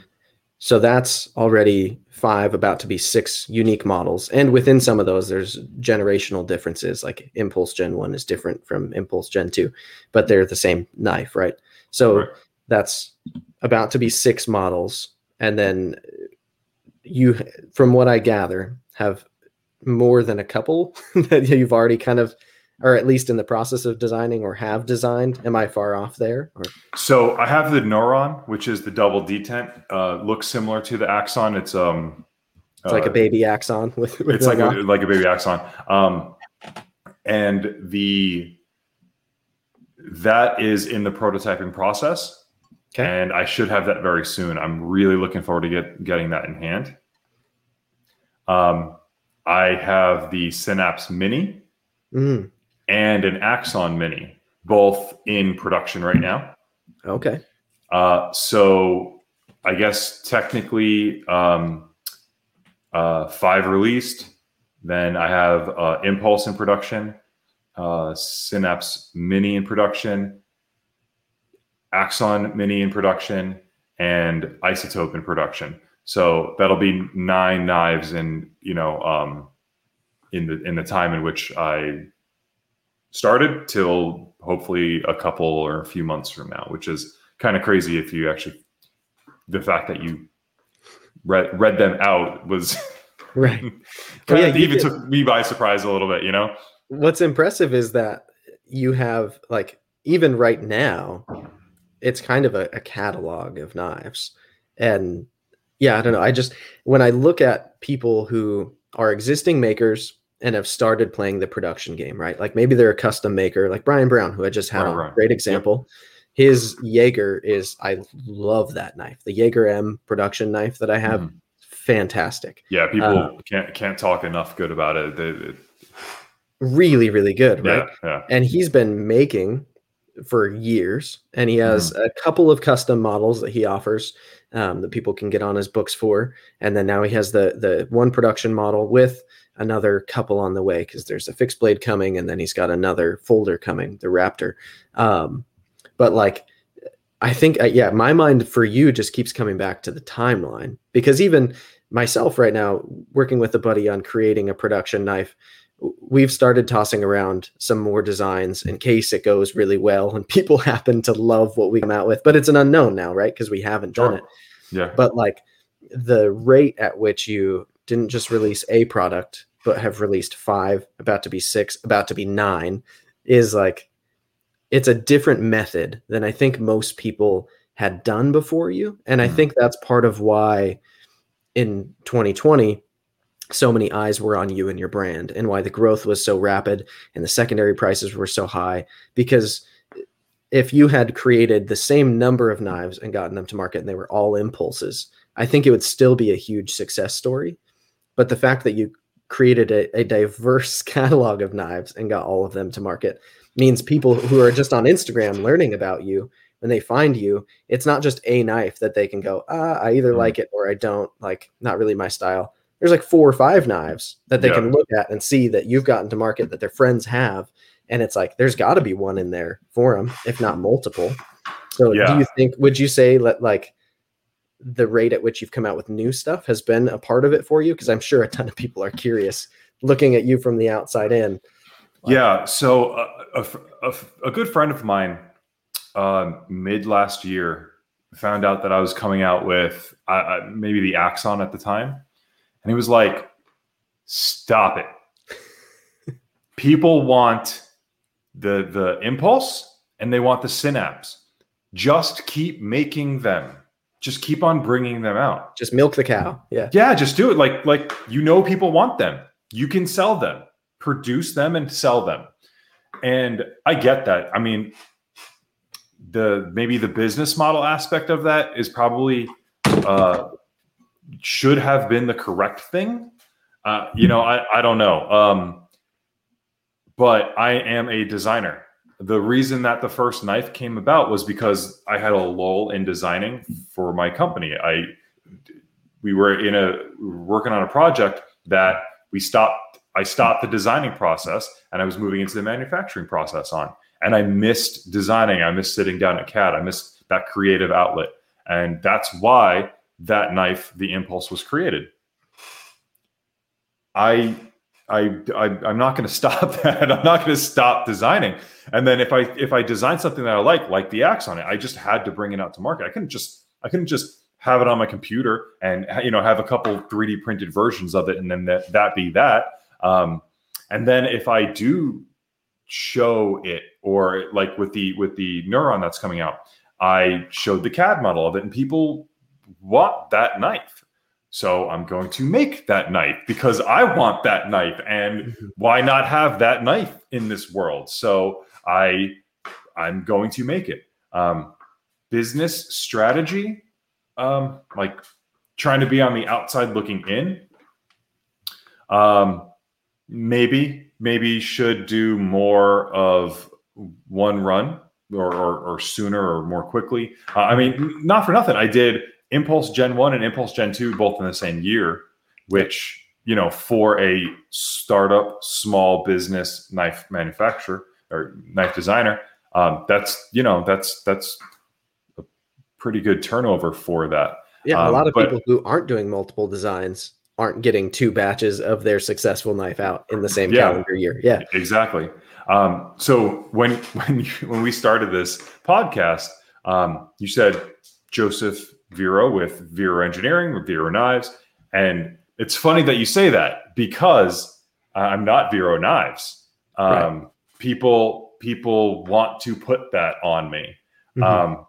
So that's already five, about to be six unique models. And within some of those, there's generational differences. Like Impulse Gen 1 is different from Impulse Gen 2, but they're the same knife, right? So Right. that's about to be six models. And then you, from what I gather, have more than a couple [LAUGHS] that you've already kind of, or at least in the process of designing or have designed. Am I far off there? Or So I have the Neuron, which is the double detent. Uh, looks similar to the Axon. It's um, it's like uh, a baby axon [LAUGHS] with, with it's like a, like a baby Axon. Um, and the that is in the prototyping process, Okay. and I should have that very soon. I'm really looking forward to get getting that in hand. Um, I have the Synapse Mini Mm, and an Axon Mini, both in production right now. okay. Uh, so I guess technically um, uh, five released. Then I have uh, Impulse in production, uh, Synapse Mini in production, Axon Mini in production, and Isotope in production. So that'll be nine knives in you know um, in the in the time in which I started till hopefully a couple or a few months from now, which is kind of crazy if you actually the fact that you read read them out was [LAUGHS] right. kind well, yeah, of even took me by surprise a little bit, you know. What's impressive is that you have like even right now, it's kind of a, a catalog of knives, and yeah, I don't know. I just when I look at people who are existing makers and have started playing the production game, right? Like maybe they're a custom maker, like Brian Brown, who I just had a great example. Yep. His Jaeger is I love that knife. The Jaeger M production knife that I have, mm. fantastic. Yeah, people um, can't can't talk enough good about it. They, it really, really good, right? Yeah, yeah. And he's been making for years, and he has mm. a couple of custom models that he offers um, that people can get on his books for. And then now he has the the one production model with another couple on the way because there's a fixed blade coming, and then he's got another folder coming, the Raptor. Um, but like, I think uh, yeah, my mind for you just keeps coming back to the timeline because even myself right now, working with a buddy on creating a production knife we've started tossing around some more designs in case it goes really well and [LAUGHS] people happen to love what we come out with but it's an unknown now right? Because we haven't done it. Yeah. But like the rate at which you didn't just release a product but have released five about to be six about to be nine is like it's a different method than i think most people had done before you. And i mm-hmm. think that's part of why in 2020 so many eyes were on you and your brand and why the growth was so rapid and the secondary prices were so high. Because if you had created the same number of knives and gotten them to market and they were all impulses i think it would still be a huge success story. But the fact that you created a, a diverse [LAUGHS] catalog of knives and got all of them to market means people who are just on instagram learning about you when they find you it's not just a knife that they can go ah, i either mm-hmm. like it or i don't like not really my style there's like four or five knives that they yeah. can look at and see that you've gotten to market that their friends have. And it's like there's got to be one in there for them if not multiple. So yeah. do you think would you say that like the rate at which you've come out with new stuff has been a part of it for you? Because i'm sure a ton of people are curious looking at you from the outside in. Yeah so uh, a, a, a, good friend of mine uh, mid last year found out that i was coming out with uh, maybe the axon at the time and he was like, stop it. [LAUGHS] People want the the impulse and they want the synapse. Just keep making them. Just keep on bringing them out. Just milk the cow. Yeah. Yeah, just do it. Like like you know people want them. You can sell them. Produce them and sell them. And I get that. I mean, the maybe the business model aspect of that is probably uh, should have been the correct thing. Uh, you know, I, I don't know. Um, but I am a designer. The reason that the first knife came about was because I had a lull in designing for my company. I we were in a working on a project that we stopped. I stopped the designing process and I was moving into the manufacturing process on. And I missed designing. I missed sitting down at CAD. I missed that creative outlet. And that's why that knife, the impulse was created. I I, I am not going [LAUGHS] to stop that. I'm not going to stop designing. And then if I if I design something that I like, like the Axon it, I just had to bring it out to market. I couldn't just I couldn't just have it on my computer and you know have a couple 3D printed versions of it and then that that be that. Um, and then if I do show it or like with the with the neuron that's coming out, I showed the CAD model of it and people want that knife. So I'm going to make that knife because I want that knife. And mm-hmm. why not have that knife in this world? So I I'm going to make it. Um, business strategy, um, like trying to be on the outside looking in. Um, maybe, maybe should do more of one run or, or, or sooner or more quickly. Uh, I mean, not for nothing. I did Impulse Gen 1 and Impulse Gen 2 both in the same year, which, you know, for a startup small business knife manufacturer or knife designer, um, that's, you know, that's, that's a pretty good turnover for that. Yeah, a Um, lot of but- people who aren't doing multiple designs aren't getting two batches of their successful knife out in the same Yeah. calendar year. Yeah. Exactly. Um, so when [LAUGHS] when you, when we started this podcast, um, you said Joseph Vero with Vero Engineering with Vero Knives, and it's funny that you say that because I'm not Vero Knives. Um, People people want to put that on me. Mhm. Um,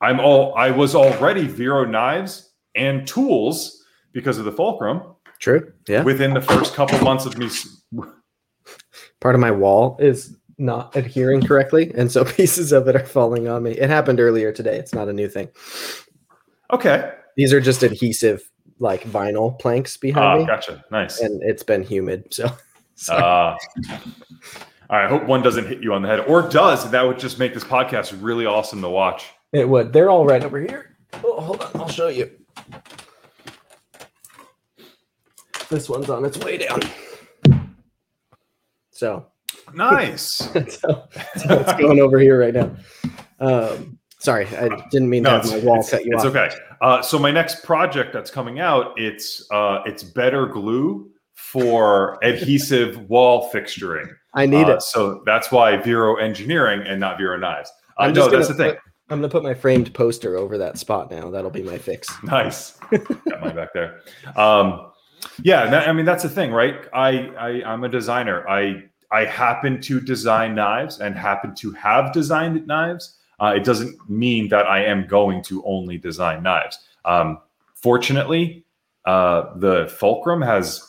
I'm all I was already Vero Knives and tools because of the fulcrum True. Yeah. within the first couple months of me Part of my wall is not adhering correctly. And so [LAUGHS] pieces of it are falling on me. It happened earlier today. It's not a new thing. Okay. These are just adhesive, like vinyl planks behind Ah, me. gotcha. Nice. And it's been humid. So, [LAUGHS] so Uh, all right. I hope one doesn't hit you on the head, or does. That would just make this podcast really awesome to watch. it would. They're all right over here. Oh, hold on. I'll show you. This one's on its way down. So, [LAUGHS] Nice. so, so it's going over here right now. Um, sorry, I didn't mean to no, have it's, my wall cut you it's off. okay. Uh, so my next project that's coming out, it's uh, it's better glue for [LAUGHS] adhesive wall fixturing. I need Uh, it. So that's why Vero Engineering and not Vero Knives. Uh, I'm no, that's the thing. I'm gonna put my framed poster over that spot now. That'll be my fix. [LAUGHS] Nice. Got mine back there. Um, yeah, that, I mean that's the thing, right? I, I I'm a designer. I I happen to design knives and happen to have designed knives. Uh, it doesn't mean that I am going to only design knives. Um, fortunately, uh, the fulcrum has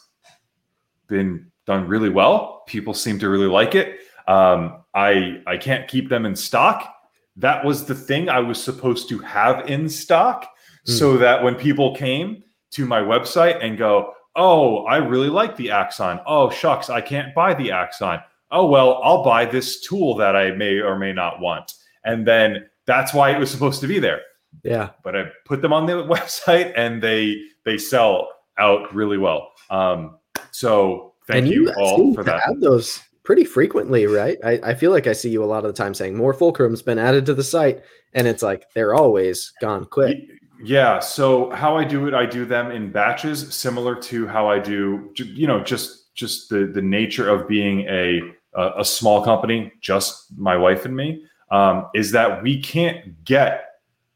been done really well. People seem to really like it. Um, I I can't keep them in stock. That was the thing I was supposed to have in stock, so that when people came to my website and go, "Oh, I really like the Axon. Oh, shucks, I can't buy the Axon. Oh well, I'll buy this tool that I may or may not want." And then that's why it was supposed to be there Yeah. but I put them on the [LAUGHS] website and they they sell out really well. Um, so thank you, you, all for that. add those pretty frequently, right? I, I feel like I see you a lot of the time saying more fulcrum's been added to the site, and it's like they're always gone quick. Yeah. So how I do it, I do them in batches, similar to how I do, you know, just just the the nature of being a a, a small company, just my wife and me, um, is that we can't get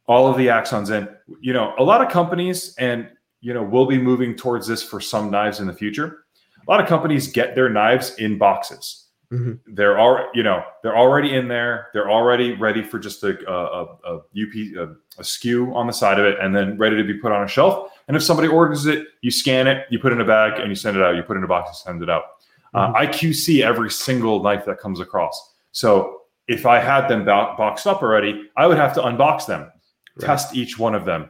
all of the axons in. You know, a lot of companies, and you know, we'll be moving towards this for some knives in the future. A lot of companies get their knives in boxes. Mhm. they're all you know they're already in there. They're already ready for just a, a, a, a up a, a SKU on the side of it and then ready to be put on a shelf. And if somebody orders it you scan it you put it in a bag and you send it out. You put it in a box and send it out. Uh, i qc every single knife that comes across. So if i had them bo- boxed up already i would have to unbox them Right. test each one of them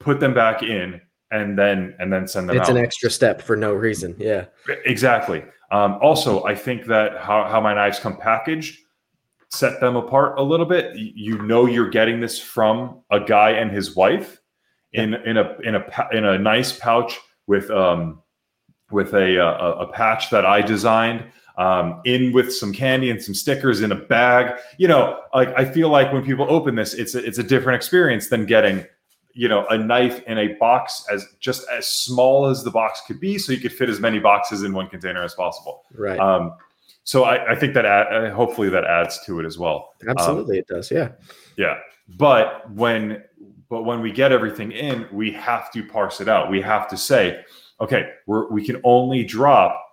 put them back in and then and then send them It's out an extra step for no reason. Yeah. Exactly. Um, also, I think that how, how my knives come packaged set them apart a little bit. You know, you're getting this from a guy and his wife in in a in a in a nice pouch with um with a a, a patch that I designed. Um, in with some candy and some stickers in a bag. You know, like I feel like when people open this, it's a, it's a different experience than getting you know a knife in a box as just as small as the box could be so you could fit as many boxes in one container as possible Right. um, so I, I think that add, uh, hopefully that adds to it as well Absolutely, it does. Yeah. yeah but when but when we get everything in we have to parse it out we have to say okay we're, we can only drop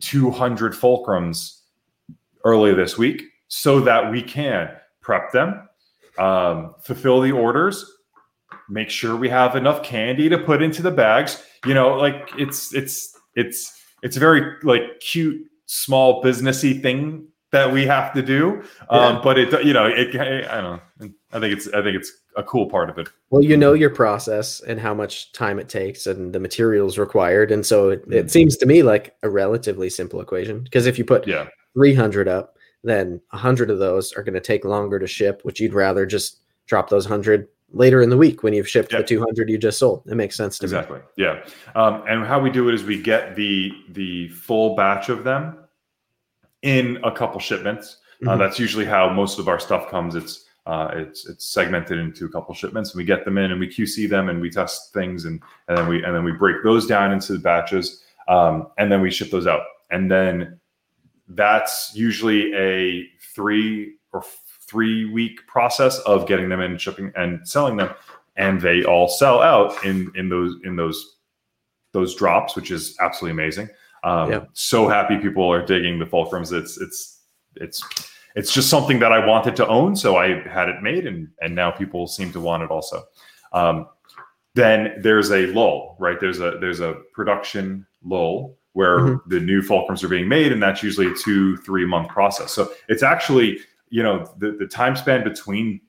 200 fulcrums early this week so that we can prep them um, fulfill the orders make sure we have enough candy to put into the bags. You know like it's it's it's it's a very like cute small businessy thing that we have to do. Um, Yeah. but it you know it i don't know i think it's i think it's a cool part of it Well, you know your process and how much time it takes and the materials required. And so it, Mm-hmm. it seems to me like a relatively simple equation. Because if you put yeah 300 up, then 100 of those are going to take longer to ship, which you'd rather just drop those 100 later in the week when you've shipped Yeah. the 200 you just sold. It makes sense to me. exactly yeah um, and how we do it is we get the the full batch of them in a couple shipments uh, Mhm. that's usually how most of our stuff comes it's Uh, it's it's segmented into a couple shipments, and we get them in and we QC them and we test things, and and then we and then we break those down into the batches, um, and then we ship those out, and then that's usually a three or three week process of getting them in, shipping, and selling them, and they all sell out in in those in those those drops, which is absolutely amazing. Um, yeah. So happy people are digging the fulcrums. It's it's it's it's just something that I wanted to own, so I had it made, and and now people seem to want it also. Um, then there's a lull, right? There's a there's a production lull where mm-hmm. the new fulcrums are being made, and that's usually a two three month process. So it's actually you know the the time span between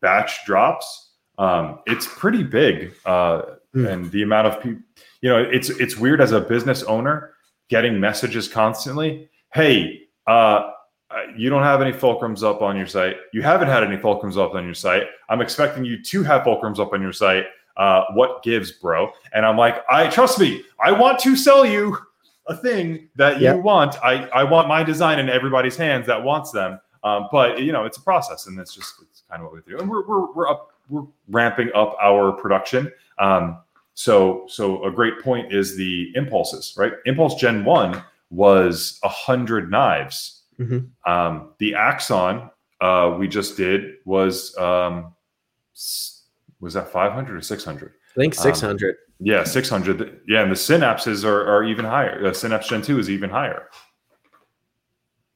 batch drops, um, it's pretty big, uh, mm. and the amount of people, you know, it's it's weird as a business owner getting messages constantly. Hey, uh, uh, you don't have any fulcrums up on your site. You haven't had any fulcrums up on your site. I'm expecting you to have fulcrums up on your site. Uh, what gives, bro? And I'm like, I trust me. I want to sell you a thing that you yep. want. I, I want my design in everybody's hands that wants them. Um, but you know, it's a process, and it's just it's kind of what we do. And we're we're we're up we're ramping up our production. Um, so so a great point is the impulses, right? Impulse Gen One was a hundred knives Mm-hmm. Um, the Axon uh, we just did was um, was that 500 or 600? I think 600. Um, yeah, 600. Yeah, and the synapses are, are even higher. Uh, Synapse Gen 2 is even higher.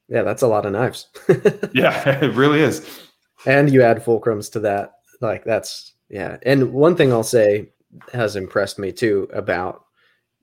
Yeah, that's a lot of knives. [LAUGHS] yeah, [LAUGHS] it really is. And you add fulcrums to that. Like that's yeah. And one thing I'll say has impressed me too about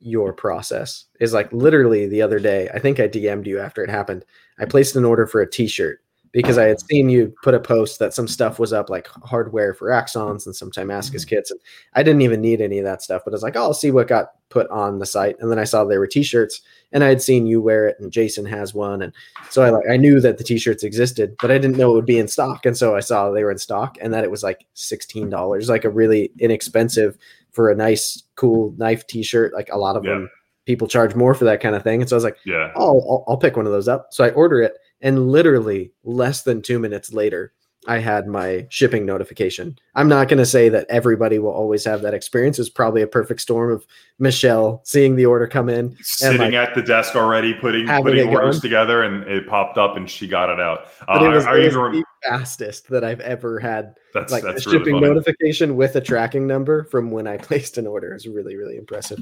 your process is like literally the other day, I think I DM'd you after it happened. I placed an order for a t-shirt because I had seen you put a post that some stuff was up like hardware for Axons and some Timascus mm-hmm. kits. And I didn't even need any of that stuff, but I was like, oh, I'll see what got put on the site. And then I saw there were t-shirts and I had seen you wear it and Jason has one. And so I like, I knew that the t-shirts existed, but I didn't know it would be in stock. And so I saw they were in stock and that it was like $16, like a really inexpensive for a nice, cool knife T-shirt. Like a lot of yeah. them, people charge more for that kind of thing. And so I was like, yeah, oh, I'll, I'll pick one of those up. So I order it, and literally less than two minutes later, I had my shipping notification. I'm not going to say that everybody will always have that experience. It's probably a perfect storm of Michelle seeing the order come in, sitting like, at the desk already, putting putting orders going. together, and it popped up, and she got it out. Uh, it was, are, it was the fastest that I've ever had. That's like that's shipping notification with a tracking number from when I [LAUGHS] placed an order is really really impressive.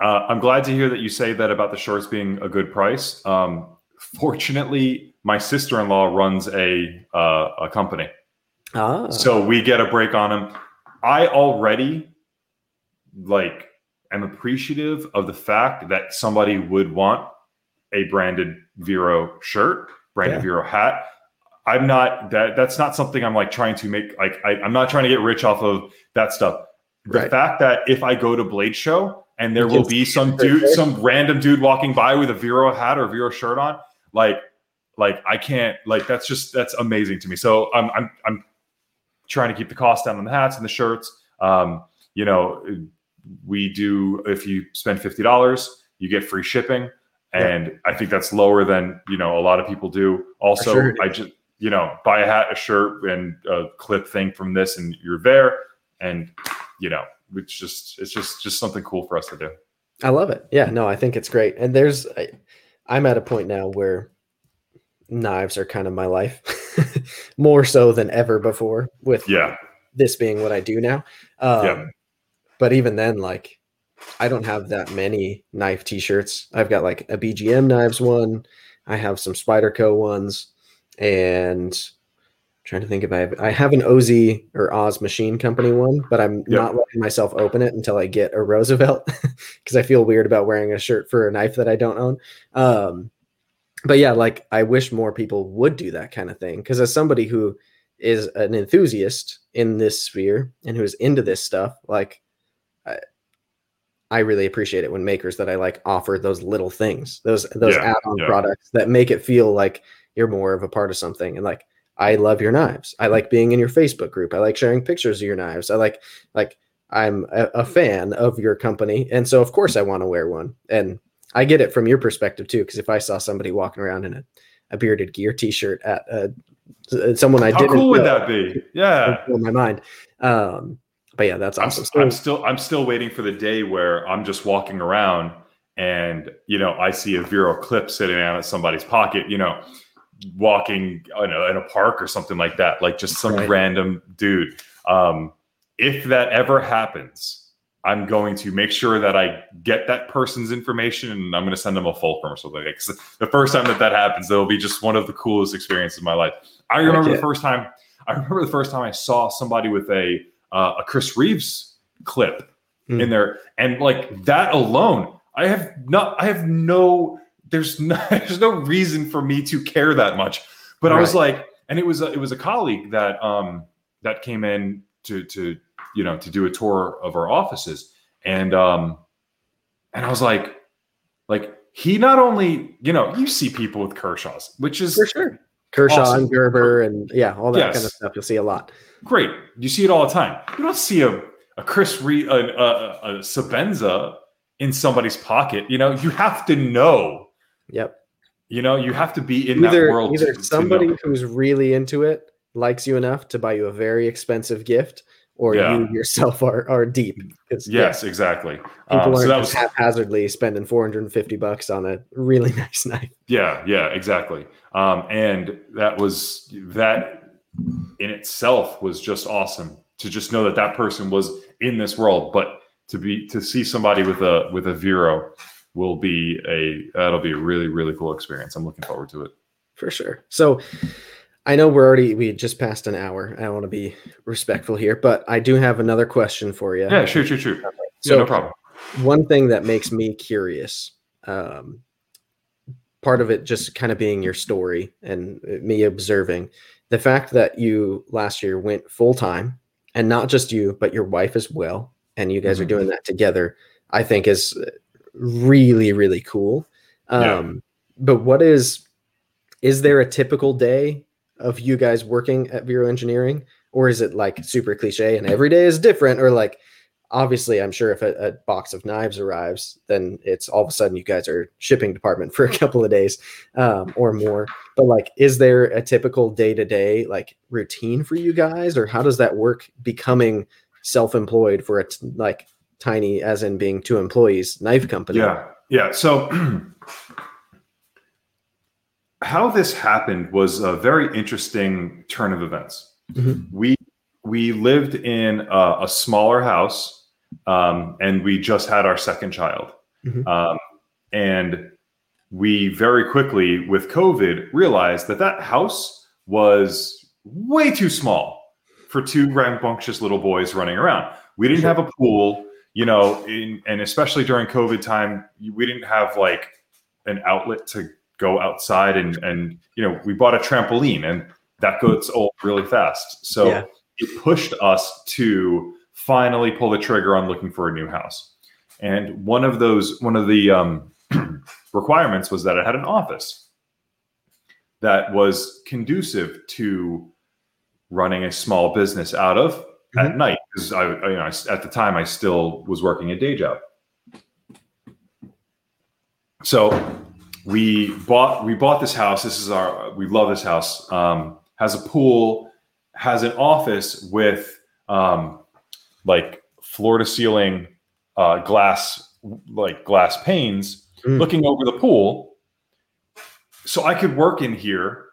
Uh, I'm glad to hear that you say that about the shorts being a good price. Um, fortunately, my sister in law runs a uh, a company, ah. so we get a break on them. I already like am appreciative of the fact that somebody would want a branded Vero shirt, branded yeah. Vero hat. I'm not that that's not something I'm like trying to make like I, am not trying to get rich off of that stuff. The right. fact that if I go to Blade Show and there will be some dude, some random dude walking by with a Vero hat or Vero shirt on, like like I can't like that's just that's amazing to me. So I'm I'm I'm trying to keep the cost down on the hats and the shirts. Um, you know, we do if you spend fifty dollars, you get free shipping, and yeah. I think that's lower than you know a lot of people do. Also, sure I just you know buy a hat, a shirt, and a clip thing from this, and you're there, and you know it's just it's just just something cool for us to do. I love it. Yeah, no, I think it's great, and there's. I, I'm at a point now where knives are kind of my life [LAUGHS] more so than ever before with yeah this being what I do now. Um, yeah. But even then, like, I don't have that many knife t-shirts. I've got like a BGM knives one. I have some Spyderco ones, and I'm trying to think if I have I have an Oz or Oz Machine Company one, but I'm yep. not letting myself open it until I get a Roosevelt [LAUGHS] because I feel weird about wearing a shirt for a knife that I don't own. Um, but yeah, like I wish more people would do that kind of thing because as somebody who is an enthusiast in this sphere and who's into this stuff, like I, I really appreciate it when makers that I like offer those little things, those those yeah, add-on yeah. products that make it feel like you're more of a part of something. And like I love your knives. I like being in your Facebook group. I like sharing pictures of your knives. I like like I'm a, a fan of your company, and so of course I want to wear one. And I get it from your perspective too, because if I saw somebody walking around in a, a bearded gear T-shirt at a someone I How didn't cool would know that be? Yeah. in my mind. Um, but yeah, that's I'm, awesome. I'm still I'm still waiting for the day where I'm just walking around and you know I see a Vero clip sitting out of somebody's pocket, you know, walking in a, in a park or something like that, like just some Right. random dude. Um, if that ever happens, I'm going to make sure that I get that person's information and I'm going to send them a fulcrum or something. Because the first time that that happens, it'll be just one of the coolest experiences of my life. I remember the first time. I remember the first time I saw somebody with a uh, a Chris Reeves clip Hmm. in there, and like that alone, I have not. I have no. There's no. [LAUGHS] There's no reason for me to care that much. But I was like, and it was a, it was a colleague that um that came in to to you know to do a tour of our offices, and um and I was like, like he not only you know you see people with Kershaw's, which is for sure. Kershaw Awesome. and Gerber and yeah, all that Yes. kind of stuff. You'll see a lot. great. You see it all the time. You don't see a a Chris Re a, a, a Sebenza in somebody's pocket. You know, you have to know. Yep. You know, you have to be in that world. either to- to somebody know. who's really into it likes you enough to buy you a very expensive gift, or Yeah. you yourself are are deep. Yes, exactly. people Um, aren't so that just was haphazardly spending 450 bucks on a really [LAUGHS] nice knife. yeah, yeah, exactly. Um, and that was that in itself was just awesome to just know that that person was in this world. But to be to see somebody with a with a Vero will be a that'll be a really really cool experience. I'm looking forward to it. For sure. So I know we're already we just passed an hour. I want to be respectful here, but I do have another question for you. Yeah, sure, sure, sure. So yeah, no problem. one thing that makes me curious um, part of it just kind of being your story and uh, me observing the fact that you last year went full time and not just you but your wife as well and you guys are Mhm. doing that together i think is uh, really really cool Yeah. um, but what is is there a typical day of you guys working at Vero Engineering, or is it like super cliche and every day is different? Or like, obviously, I'm sure if a, a box of knives arrives, then it's all of a sudden you guys are shipping department for a couple of days um, or more. But like, is there a typical day to day like routine for you guys, or how does that work? Becoming self-employed for a t- like tiny, as in being two employees, knife company. Yeah, yeah. So [CLEARS THROAT] how this happened was a very interesting turn of events. Mhm. We we lived in a, a smaller house, um, and we just had our second child, Mhm. um, and we very quickly with COVID realized that that house was way too small for two rambunctious little boys running around. We didn't have a pool, you know, in, and especially during COVID time, we didn't have like an outlet to go outside and and you know we bought a trampoline and that goes old really fast. So Yeah. it pushed us to finally pull the trigger on looking for a new house. And one of those one of the um, [CLEARS THROAT] requirements was that it had an office that was conducive to running a small business out of at night because I, I- you know, I- at the time I still was working a day job. So we bought we bought this house. This is our we love this house. Um, has a pool, has an office with um, like floor to ceiling uh, glass like glass panes Mm. looking over the pool. So I could work in here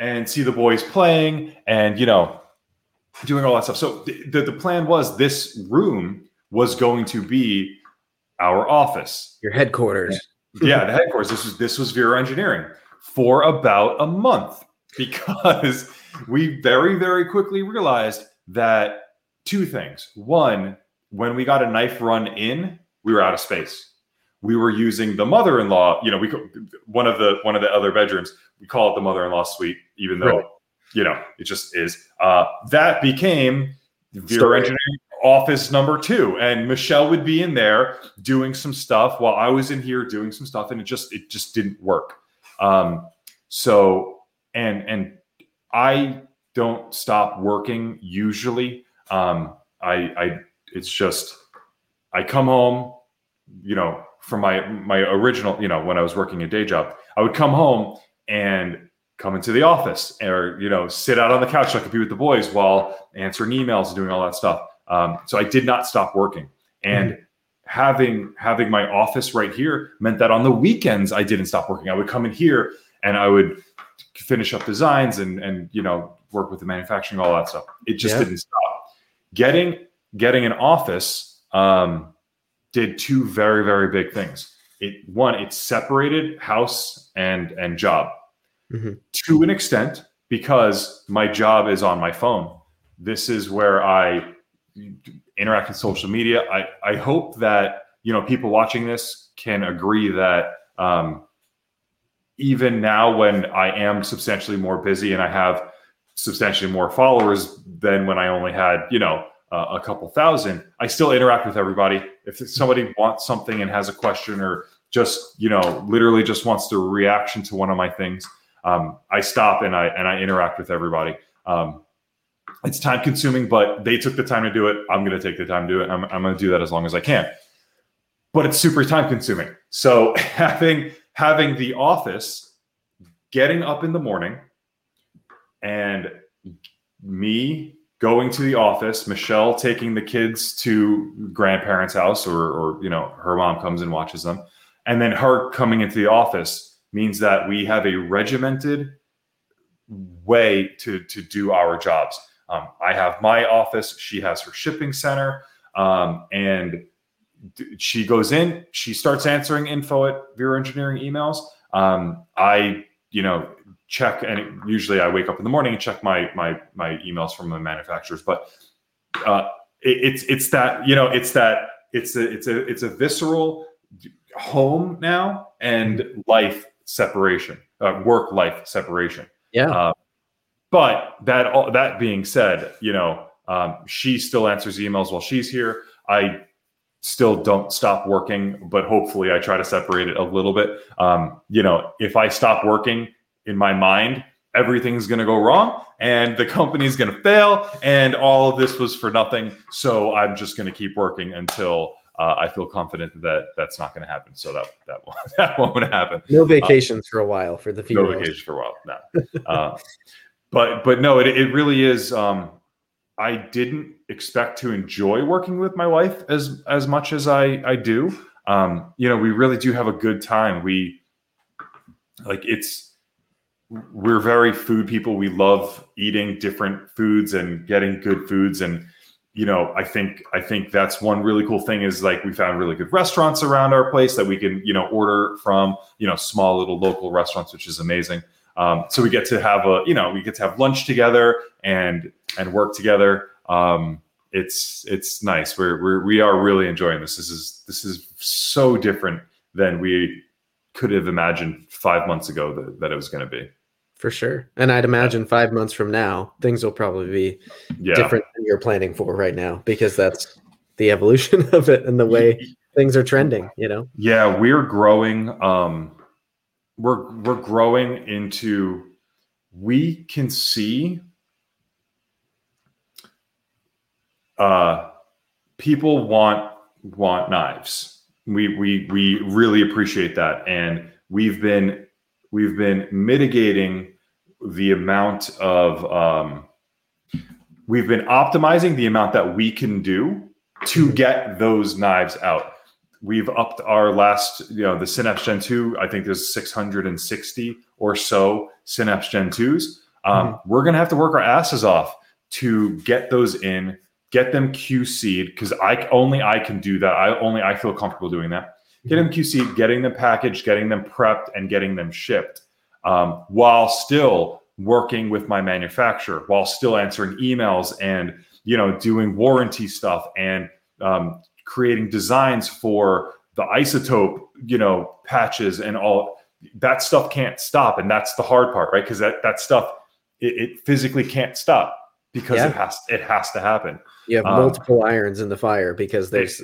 and see the boys playing and you know doing all that stuff. So the, the, the plan was this room was going to be our office. Your headquarters. Yeah, the headquarters. This was this was Vero Engineering for about a month [LAUGHS] because we very very quickly realized that two things. One, when we got a knife run in, we were out of space. We were using the mother-in-law. You know, we one of the one of the other bedrooms. We call it the mother-in-law suite, even though Right. you know it just is. Uh, that became Vero Story. Engineering office number two, and Michelle would be in there doing some stuff while I was in here doing some stuff, and it just it just didn't work. Um, so and and I don't stop working usually. Um, I I it's just I come home, you know, from my my original, you know, when I was working a day job, I would come home and come into the office or you know sit out on the couch so I could be with the boys while answering emails and doing all that stuff. Um, so I did not stop working, and mm-hmm. having having my office right here meant that on the weekends I didn't stop working. I would come in here and I would finish up designs and and you know work with the manufacturing, all that stuff. It just yeah. didn't stop. Getting getting an office um, did two very very big things. It one it separated house and and job mm-hmm. to an extent because my job is on my phone. This is where I interact with social media. I, I hope that you know people watching this can agree that um, even now when I am substantially more busy and I have substantially more followers than when I only had you know uh, a couple thousand, I still interact with everybody. If somebody wants something and has a question or just you know literally just wants to reaction to one of my things, um, I stop and I and I interact with everybody. Um, it's time consuming, but they took the time to do it. I'm going to take the time to do it. I'm, I'm going to do that as long as I can. But it's super time consuming. So [LAUGHS] having having the office, getting up in the morning, and me going to the office, Michelle taking the kids to grandparents' house, or or you know her mom comes and watches them, and then her coming into the office means that we have a regimented way to to do our jobs. Um, I have my office. She has her shipping center, um, and she goes in. She starts answering info at Vero Engineering emails. Um, I, you know, check, and usually I wake up in the morning and check my my my emails from the manufacturers. But uh, it, it's it's that you know it's that it's a it's a it's a visceral home now and life separation, uh, work life separation. Yeah. Uh, but that all that being said, you know, um, she still answers emails while she's here. I still don't stop working, but hopefully I try to separate it a little bit. Um, you know, if I stop working in my mind, everything's going to go wrong and the company's going to fail and all of this was for nothing. So I'm just going to keep working until uh, I feel confident that that's not going to happen. So that that won't, [LAUGHS] that won't happen. No vacations for a while for the females. No vacations for a while. No. uh, but but no, it, it really is. Um, I didn't expect to enjoy working with my wife as as much as I I do. Um, you know, we really do have a good time. We like it's we're very food people. We love eating different foods and getting good foods and you know, I think I think that's one really cool thing is like we found really good restaurants around our place that we can you know order from you know small little local restaurants, which is amazing. Um, so we get to have a you know we get to have lunch together and and work together. Um, it's it's nice. We're, we're we are really enjoying this. This is this is so different than we could have imagined five months ago that, that it was going to be for sure. And I'd imagine five months from now, things will probably be yeah. different than you're planning for right now because that's the evolution [LAUGHS] of it and the way things are trending. You know. Yeah, we're growing. Um, we're we're growing into. We can see. Uh, people want want knives. We we we really appreciate that, and we've been we've been mitigating the amount of um, we've been optimizing the amount that we can do to get those knives out we've upped our last you know the synapse gen 2 i think there's 660 or so synapse gen 2s um, mm-hmm. we're going to have to work our asses off to get those in get them qc'd because i only i can do that. I only i feel comfortable doing that. Getting them QC'd, getting them packaged, getting them prepped, and getting them shipped, um, while still working with my manufacturer, while still answering emails and you know doing warranty stuff and um, creating designs for the isotope, you know, patches and all that stuff can't stop, and that's the hard part, right? Because that that stuff it, it, physically can't stop because yeah. it has it has to happen. You have um, multiple irons in the fire because there's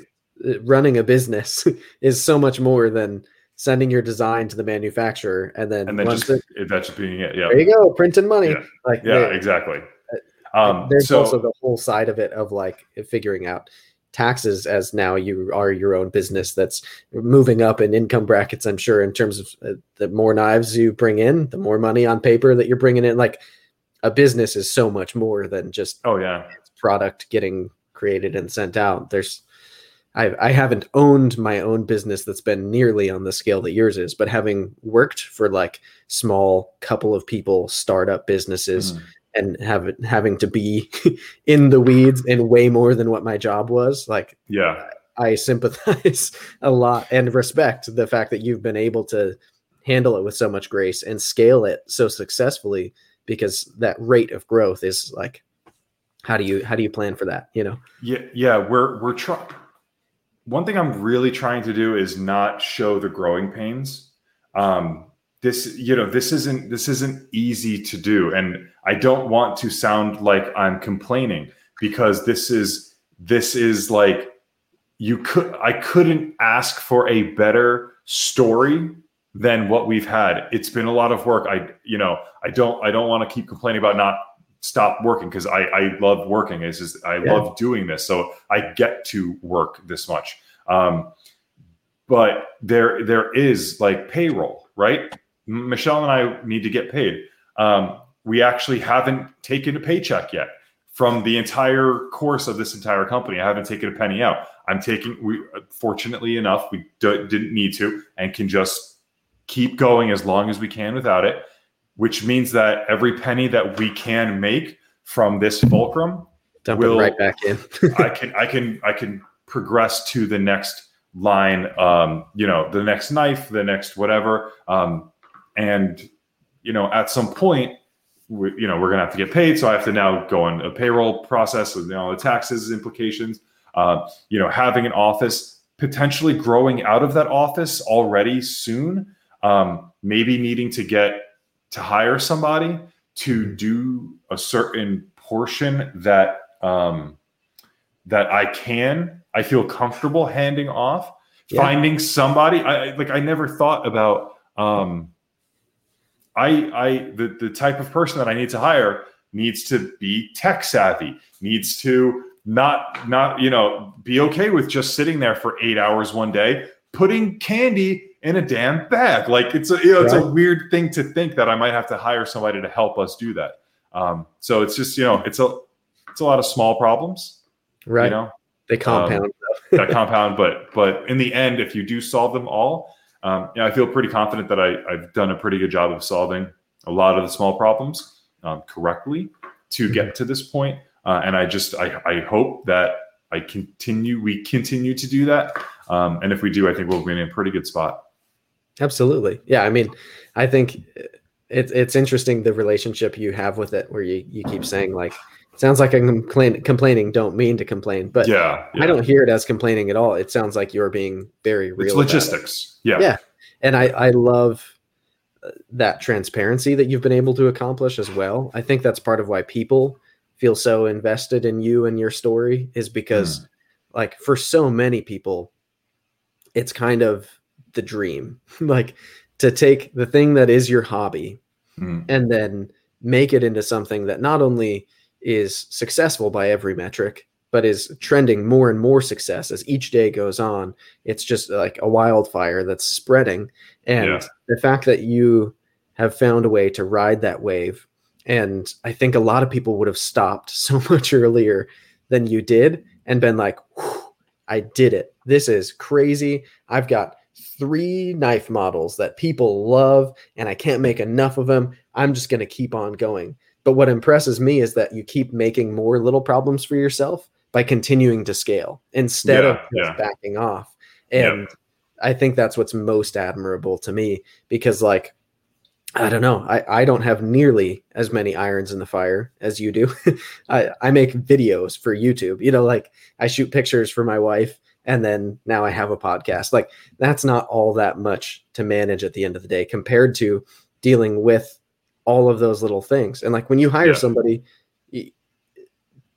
running a business [LAUGHS] is so much more than sending your design to the manufacturer and then and then just it, eventually being it. Yeah. There you go, printing money. Yeah, like yeah, exactly. Uh, um, there's so, also the whole side of it of like figuring out taxes as now you are your own business that's moving up in income brackets i'm sure in terms of uh, the more knives you bring in the more money on paper that you're bringing in. Like a business is so much more than just oh yeah. product getting created and sent out. There's I, I haven't owned my own business that's been nearly on the scale that yours is, but having worked for like small couple of people startup businesses mm and have it, having to be [LAUGHS] in the weeds and way more than what my job was, like yeah, I sympathize [LAUGHS] a lot and respect the fact that you've been able to handle it with so much grace and scale it so successfully because that rate of growth is like how do you how do you plan for that you know yeah yeah we're we're trying one thing I'm really trying to do is not show the growing pains. Um, this, you know, this isn't this isn't easy to do, and I don't want to sound like I'm complaining because this is this is like you could I couldn't ask for a better story than what we've had. It's been a lot of work. I, you know, I don't I don't want to keep complaining about not stop working because I, I love working. It's just I yeah. love doing this, so I get to work this much. Um, but there there is like payroll, right? Michelle and I need to get paid. Um, we actually haven't taken a paycheck yet from the entire course of this entire company. I haven't taken a penny out. I'm taking. We fortunately enough we d- didn't need to and can just keep going as long as we can without it which means that every penny that we can make from this fulcrum dump will, right back in. [LAUGHS] I can I can I can progress to the next line, um, you know, the next knife, the next whatever, um, and you know, at some point, we, you know, we're gonna have to get paid, so I have to now go on a payroll process with you know the taxes implications. Uh, you know, having an office, potentially growing out of that office already soon, um, maybe needing to get to hire somebody to mm-hmm. do a certain portion that um, that I can, I feel comfortable handing off. Yeah. Finding somebody, I like. I never thought about. Um, I I the the type of person that I need to hire needs to be tech savvy. Needs to not not you know be okay with just sitting there for eight hours one day putting candy in a damn bag. Like it's a you know, it's right. a weird thing to think that I might have to hire somebody to help us do that. Um, so it's just you know it's a it's a lot of small problems, right? You know, they compound. Um, that compound, but but in the end, if you do solve them all, um, yeah, I feel pretty confident that I, I've done a pretty good job of solving a lot of the small problems um, correctly to mm-hmm. get to this point. Uh, and I just I, I hope that I continue we continue to do that. Um, and if we do, I think we'll be in a pretty good spot. Absolutely. Yeah. I mean, I think it's it's interesting the relationship you have with it where you, you keep saying like sounds like I'm complain, complaining. Don't mean to complain but yeah, yeah, I don't hear it as complaining at all. It sounds like you're being very real it's logistics. It. yeah. Yeah. And I I love uh, that transparency that you've been able to accomplish as well. I think that's part of why people feel so invested in you and your story is because mm. like for so many people it's kind of the dream. [LAUGHS] Like to take the thing that is your hobby mm. and then make it into something that not only is successful by every metric but is trending more and more success as each day goes on it's just like a wildfire that's spreading and yeah. the fact that you have found a way to ride that wave and i think a lot of people would have stopped [LAUGHS] so much earlier than you did and been like i did it this is crazy i've got three knife models that people love and I can't make enough of them. I'm just going to keep on going. But what impresses me is that you keep making more little problems for yourself by continuing to scale instead yeah, of yeah. backing off. And yep. I think that's what's most admirable to me because, like, I don't know. I, I don't have nearly as many irons in the fire as you do. [LAUGHS] I, I make videos for YouTube. You know, like I shoot pictures for my wife and then now I have a podcast. Like that's not all that much to manage at the end of the day compared to dealing with all of those little things. And like when you hire yeah. somebody,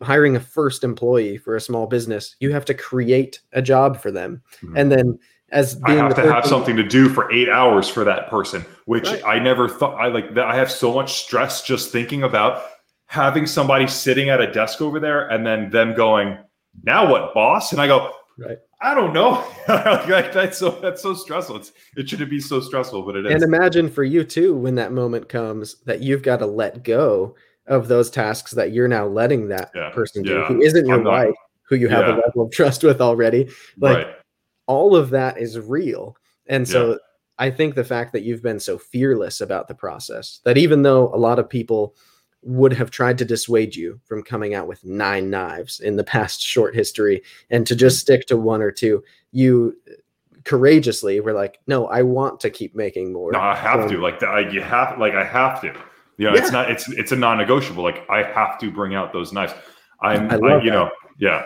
hiring a first employee for a small business, you have to create a job for them. Mm-hmm. And then as being I have to have something to do for eight hours for that person, which right. I never thought I like that. I have so much stress just thinking about having somebody sitting at a desk over there and then them going, now what, boss? And I go, Right. I don't know. [LAUGHS] Like, that's so that's so stressful. It's it shouldn't be so stressful, but it is. And imagine for you too, when that moment comes that you've got to let go of those tasks that you're now letting that Yeah, person do, yeah. who isn't your not- wife, who you have Yeah. a level of trust with already. Like right. all of that is real. And so I think the fact that you've been so fearless about the process, that even though a lot of people would have tried to dissuade you from coming out with nine knives in the past short history and to just stick to one or two, you courageously were like, no, I want to keep making more. No, I have So- to. Like the, I, you have like I have to. You know, it's not it's it's a non-negotiable. Like I have to bring out those knives. I'm I I you know, yeah.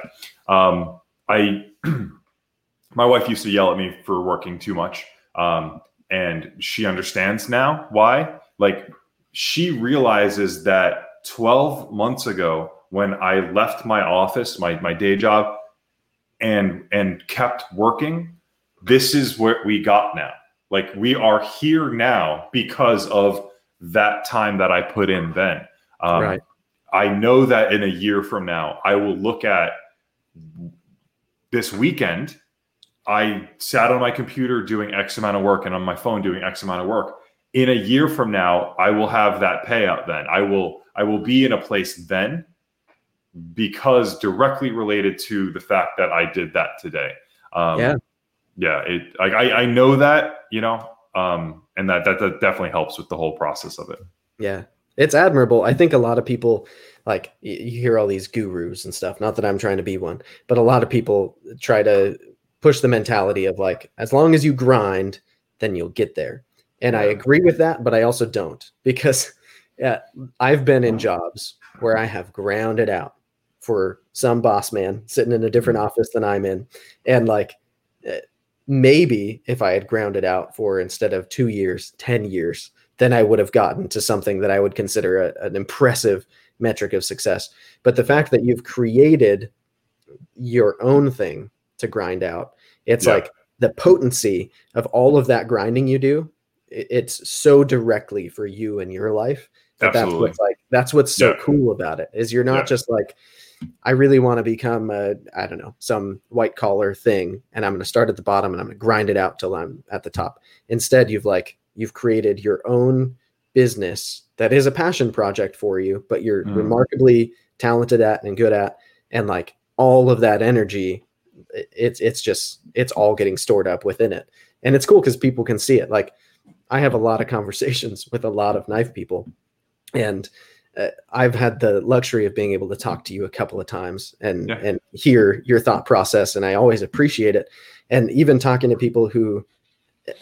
Um I [CLEARS THROAT] my wife used to yell at me for working too much. Um and she understands now why. Like she realizes that 12 months ago when I left my office, my my day job and and kept working, this is what we got now. Like we are here now because of that time that I put in then. Um, Right. I know that in a year from now, I will look at this weekend. I sat on my computer doing X amount of work and on my phone doing X amount of work. In a year from now, I will have that payout then. I will I will be in a place then because directly related to the fact that I did that today. Um, Yeah. yeah. It I, I I know that you know, um, and that, that that definitely helps with the whole process of it. Yeah. It's admirable. I think a lot of people like you hear all these gurus and stuff. Not that I'm trying to be one, but a lot of people try to push the mentality of like, as long as you grind, then you'll get there. And I agree with that, but I also don't because yeah, I've been in jobs where I have grounded out for some boss man sitting in a different office than I'm in. And like, eh, maybe if I had grounded out for instead of two years, 10 years, then I would have gotten to something that I would consider a, an impressive metric of success. But the fact that you've created your own thing to grind out, it's Yeah. like the potency of all of that grinding you do. It's so directly for you and your life that that's what's like that's what's so Yeah. cool about it is you're not Yeah. just like I really want to become a I don't know some white collar thing and I'm going to start at the bottom and I'm going to grind it out till I'm at the top. Instead, you've like you've created your own business that is a passion project for you, but you're Mm. remarkably talented at and good at and like all of that energy it's it's just it's all getting stored up within it. And it's cool cuz people can see it. Like I have a lot of conversations [LAUGHS] with a lot of knife people and uh, I've had the luxury of being able to talk to you a couple of times and Yeah. and hear your thought process, and I always appreciate it. And even talking to people who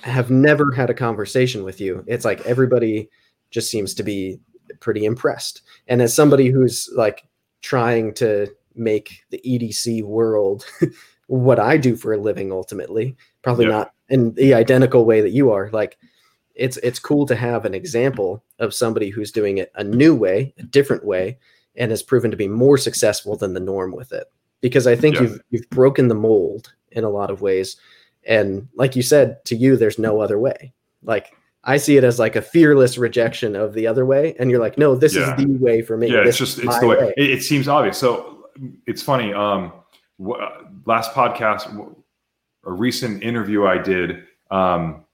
have never had a conversation with you, it's like everybody just seems to be pretty impressed. And as somebody who's like trying to make the EDC world [LAUGHS] what I do for a living, ultimately, probably Yeah. not in the identical way that you are, like it's it's cool to have an example of somebody who's doing it a new way, a different way, and has proven to be more successful than the norm with it. Because I think Yeah. you've you've broken the mold in a lot of ways. And like you said, to you, there's no other way. Like I see it as like a fearless rejection of the other way, and you're like, no, this Yeah. is the way for me. yeah This it's just it's the way, It, it seems obvious so it's funny um wh- last podcast a recent interview i did um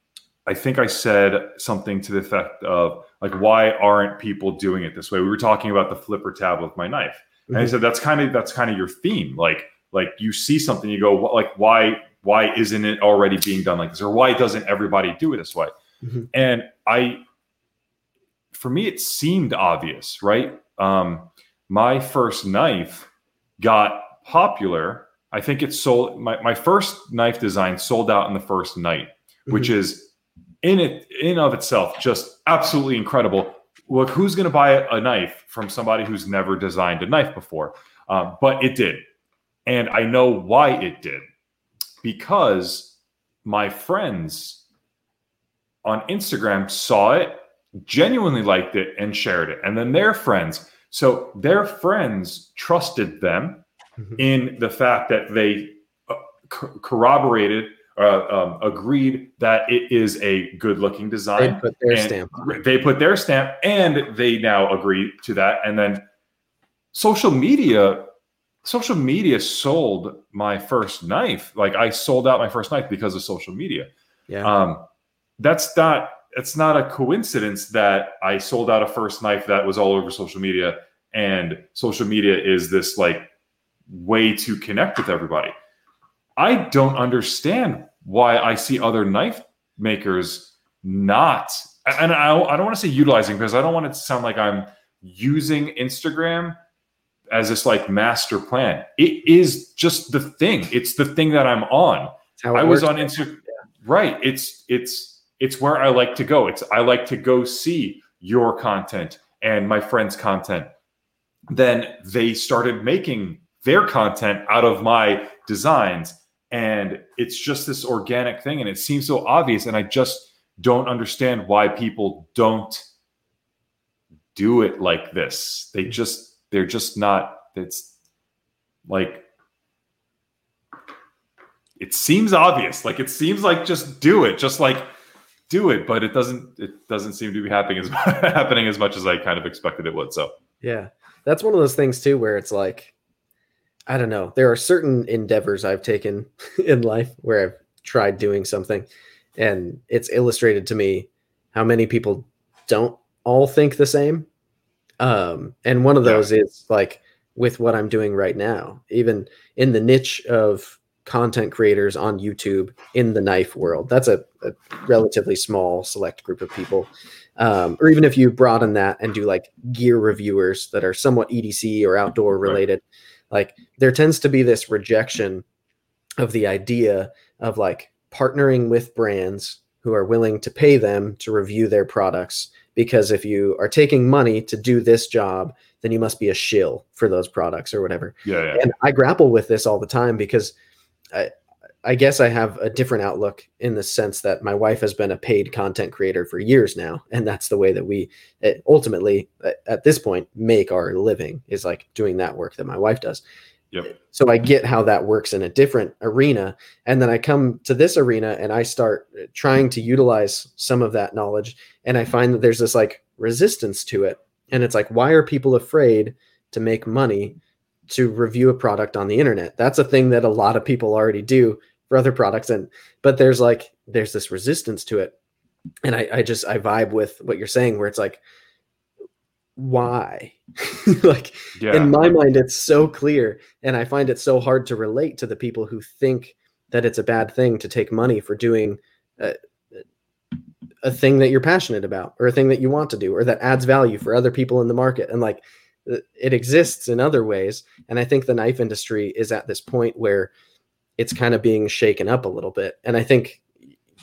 i think i said something to the effect of like why aren't people doing it this way? We were talking about the flipper tab with my knife. And i Mhm. said that's kind of that's kind of your theme. Like like you see something you go like why why isn't it already being done like this? Or why doesn't everybody do it this way? Mhm. and i for me it seemed obvious right? Um my first knife got popular. I think it sold my, my first knife design sold out in the first night which is in it in of itself just absolutely incredible. Look who's going to buy a, knife from somebody who's never designed a knife before? Um, but it did. And i know why it did. Because my friends on instagram saw it genuinely liked it and shared it. And then their friends so their friends trusted them Mhm. in the fact that they uh, corroborated uh, um, agreed that it is a good looking design. they put their stamp they put their stamp and they now agree to that and then social media social media sold my first knife. Like I sold out my first knife because of social media. Yeah. Um, that's not it's not a coincidence that I sold out a first knife that was all over social media and social media is this like way to connect with everybody. I don't understand why I see other knife makers not and I, I don't want to say utilizing because I don't want it to sound like I'm using Instagram as this like master plan. It is just the thing. It's the thing that I'm on. I was on Instagram. Right. It's it's it's where I like to go. It's I like to go see your content and my friends' content. Then they started making their content out of my designs. And it's just this organic thing. And it seems so obvious. And I just don't understand why people don't do it like this. They just, they're just not, it's like, it seems obvious. Like it seems like just do it, just like do it, but it doesn't, it doesn't seem to be happening as [LAUGHS] happening as much as I kind of expected it would. So, yeah, that's one of those things too, where it's like, I don't know. There are certain endeavors I've taken [LAUGHS] in life where I've tried doing something and it's illustrated to me how many people don't all think the same. Um, and one of those yeah. is like with what I'm doing right now, even in the niche of content creators on YouTube in the knife world. That's a, a relatively small select group of people. Um, or even if you broaden that and do like gear reviewers that are somewhat EDC or outdoor related, right. Like there tends to be this rejection of the idea of like partnering with brands who are willing to pay them to review their products because if you are taking money to do this job then you must be a shill for those products or whatever yeah, yeah. and i grapple with this all the time because I, I guess i have a different outlook in the sense that my wife has been a paid content creator for years now and that's the way that we eh, ultimately at this point make our living is like doing that work that my wife does Yep. So I get how that works in a different arena. And then I come to this arena and I start trying to utilize some of that knowledge. And I find that there's this like resistance to it. And it's like, why are people afraid to make money to review a product on the internet? That's a thing that a lot of people already do for other products. And, but there's like, there's this resistance to it. And I, I just, I vibe with what you're saying, where it's like, why [LAUGHS] like yeah. in my mind it's so clear and i find it so hard to relate to the people who think that it's a bad thing to take money for doing a, a thing that you're passionate about or a thing that you want to do or that adds value for other people in the market and like it exists in other ways and i think the knife industry is at this point where it's kind of being shaken up a little bit and i think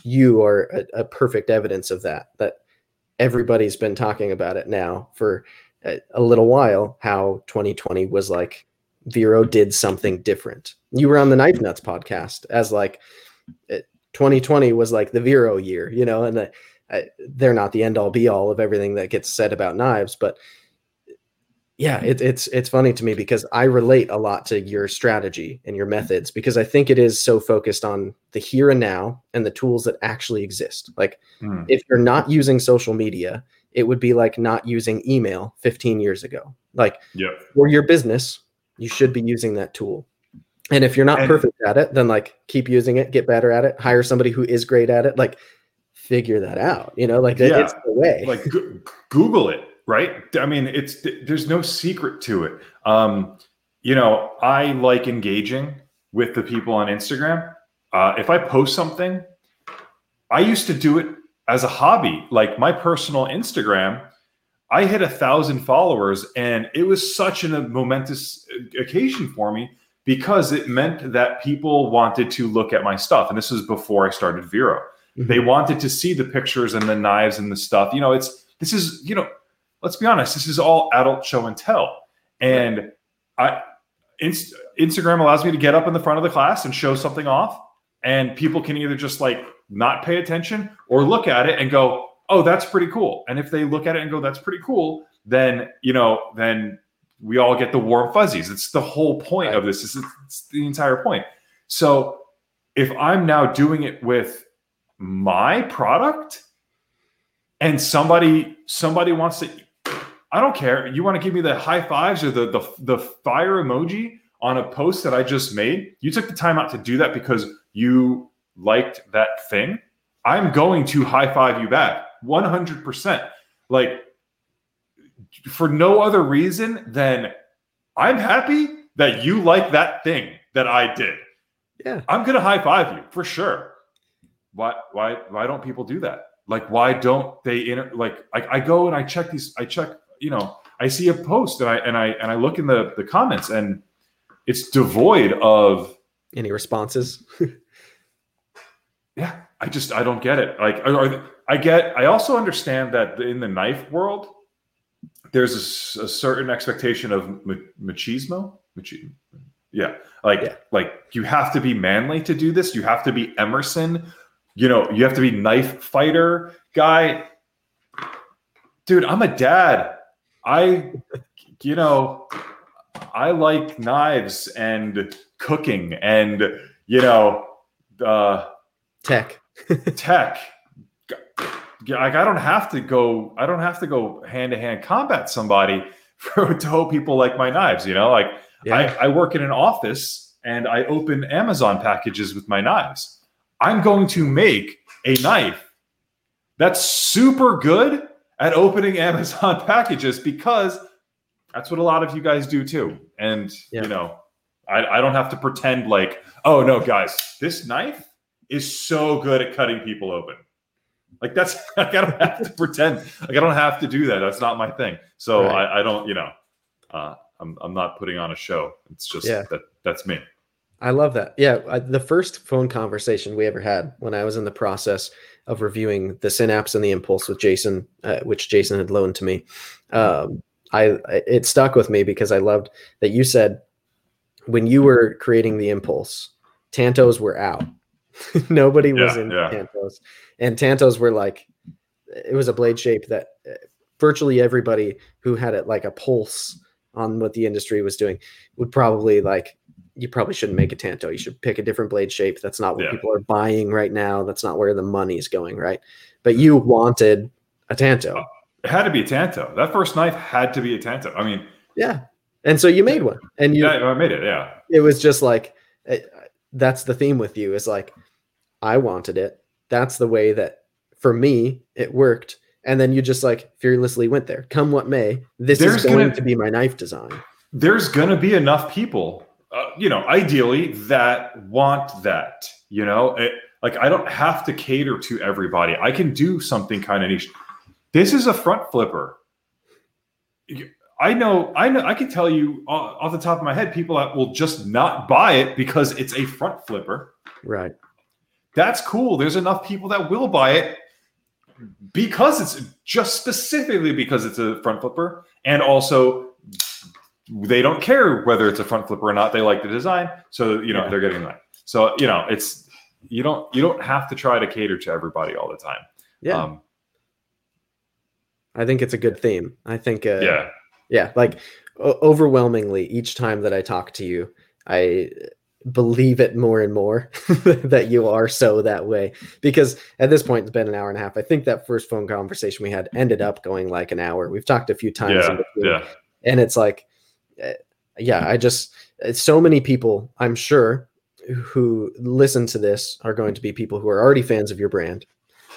you are a, a perfect evidence of that that everybody's been talking about it now for a, a little while how 2020 was like Vero did something different. You were on the Knife Nuts podcast as like 2020 was like the Vero year, you know, and the, uh, they're not the end all be all of everything that gets said about knives, but yeah, it, it's it's funny to me because I relate a lot to your strategy and your methods because I think it is so focused on the here and now and the tools that actually exist. Like mm. if you're not using social media, it would be like not using email 15 years ago. Like yep. for your business, you should be using that tool. And if you're not and, perfect at it, then like keep using it, get better at it, hire somebody who is great at it, like figure that out. You know, like yeah. it's the way. Like Google it right? I mean, it's there's no secret to it. Um, you know, I like engaging with the people on Instagram. Uh, if I post something, I used to do it as a hobby, like my personal Instagram. I hit a thousand followers, and it was such a momentous occasion for me because it meant that people wanted to look at my stuff. And this was before I started Vero. Mm-hmm. They wanted to see the pictures and the knives and the stuff. You know, it's this is you know let's be honest, this is all adult show and tell. And I Inst- Instagram allows me to get up in the front of the class and show something off, and people can either just like not pay attention or look at it and go, "Oh, that's pretty cool." And if they look at it and go, "That's pretty cool," then you know, then we all get the warm fuzzies. It's the whole point of this. It's, it's the entire point. So if I'm now doing it with my product and somebody somebody wants to I don't care. You want to give me the high fives or the the, the fire emoji on a post that I just made, you took the time out to do that because you liked that thing, I'm going to high five you back 100%. Like, for no other reason than I'm happy that you like that thing that I did. Yeah. I'm going to high five you for sure. Why, why, why don't people do that? Like, why don't they inter- like, I, I go and I check these, I check, you know, I see a post and I, and I, and I look in the, the comments and it's devoid of any responses. [LAUGHS] yeah, I just, I don't get it. Like, are, I get, I also understand that in the knife world, there's a, a certain expectation of machismo. Machi- yeah, like Yeah. like you have to be manly to do this. You have to be Emerson. You know, you have to be knife fighter guy. Dude, I'm a dad. I, you know, I like knives and cooking and you know, uh, Tech. [LAUGHS] tech. Like I don't have to go. I don't have to go hand to hand combat somebody [LAUGHS] for to hope people like my knives. You know, like Yeah. I, I work in an office and I open Amazon packages with my knives. I'm going to make a knife that's super good at opening [LAUGHS] Amazon packages because that's what a lot of you guys do too. And Yeah. you know, I, I don't have to pretend like, oh no, guys, this knife is so good at cutting people open. Like that's [LAUGHS] like I don't have to pretend. Like I don't have to do that. That's not my thing. So Right. I, I don't, you know, uh, I'm I'm not putting on a show. It's just Yeah. that that's me. I love that. Yeah, I, the first phone conversation we ever had when I was in the process of reviewing the Synapse and the Impulse with Jason, uh, which Jason had loaned to me, um, I it stuck with me because I loved that you said when you were creating the Impulse, Tantos were out. [LAUGHS] Nobody was in yeah. Tantos, and Tantos were like it was a blade shape that uh, virtually everybody who had it like a pulse on what the industry was doing would probably like you probably shouldn't make a tanto. You should pick a different blade shape. That's not what Yeah. people are buying right now. That's not where the money's going right? But you wanted a tanto. It had to be a Tanto. That first knife had to be a Tanto. I mean, yeah. And so you made one and you yeah, I made it. Yeah, it was just like uh, that's the theme with you is like i wanted it. That's the way that for me it worked. And then you just like fearlessly went there. Come what may this There's is going gonna- to be my knife design. There's gonna be enough people, uh, you know, ideally that want that. You know, It- like I don't have to cater to everybody. I can do something kind of niche. This is a front flipper. I know, I know, I can tell you off off the top of my head, people that will just not buy it because it's a front flipper. right That's cool. There's enough people that will buy it because it's just specifically because it's a front flipper, and also they don't care whether it's a front flipper or not. They like the design, so you know Yeah. they're getting that. So you know it's you don't you don't have to try to cater to everybody all the time. yeah Um, i think it's a good theme i think uh, yeah. yeah like o- overwhelmingly each time that i talk to you i believe it more and more [LAUGHS] that you are so that way because at this point it's been an hour and a half i think that first phone conversation we had ended up going like an hour we've talked a few times in Yeah. between, Yeah. and it's like Uh, yeah i just uh, so many people i'm sure who listen to this are going to be people who are already fans of your brand.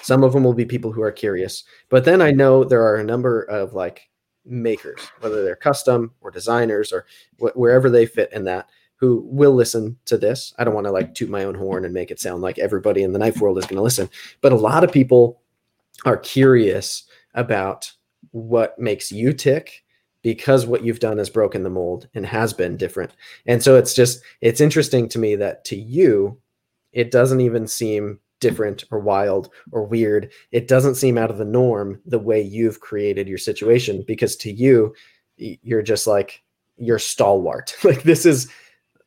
Some of them will be people who are curious. But then i know there are a number of like makers whether they're custom or designers or wh- wherever they fit in that who will listen to this. I don't want to like toot my own horn and make it sound like everybody in the knife world is going to listen. But a lot of people are curious about what makes you tick because what you've done has broken the mold and has been different. And so it's just it's interesting to me that to you it doesn't even seem different or wild or weird. It doesn't seem out of the norm the way you've created your situation because to you you're just like you're stalwart. [LAUGHS] like this is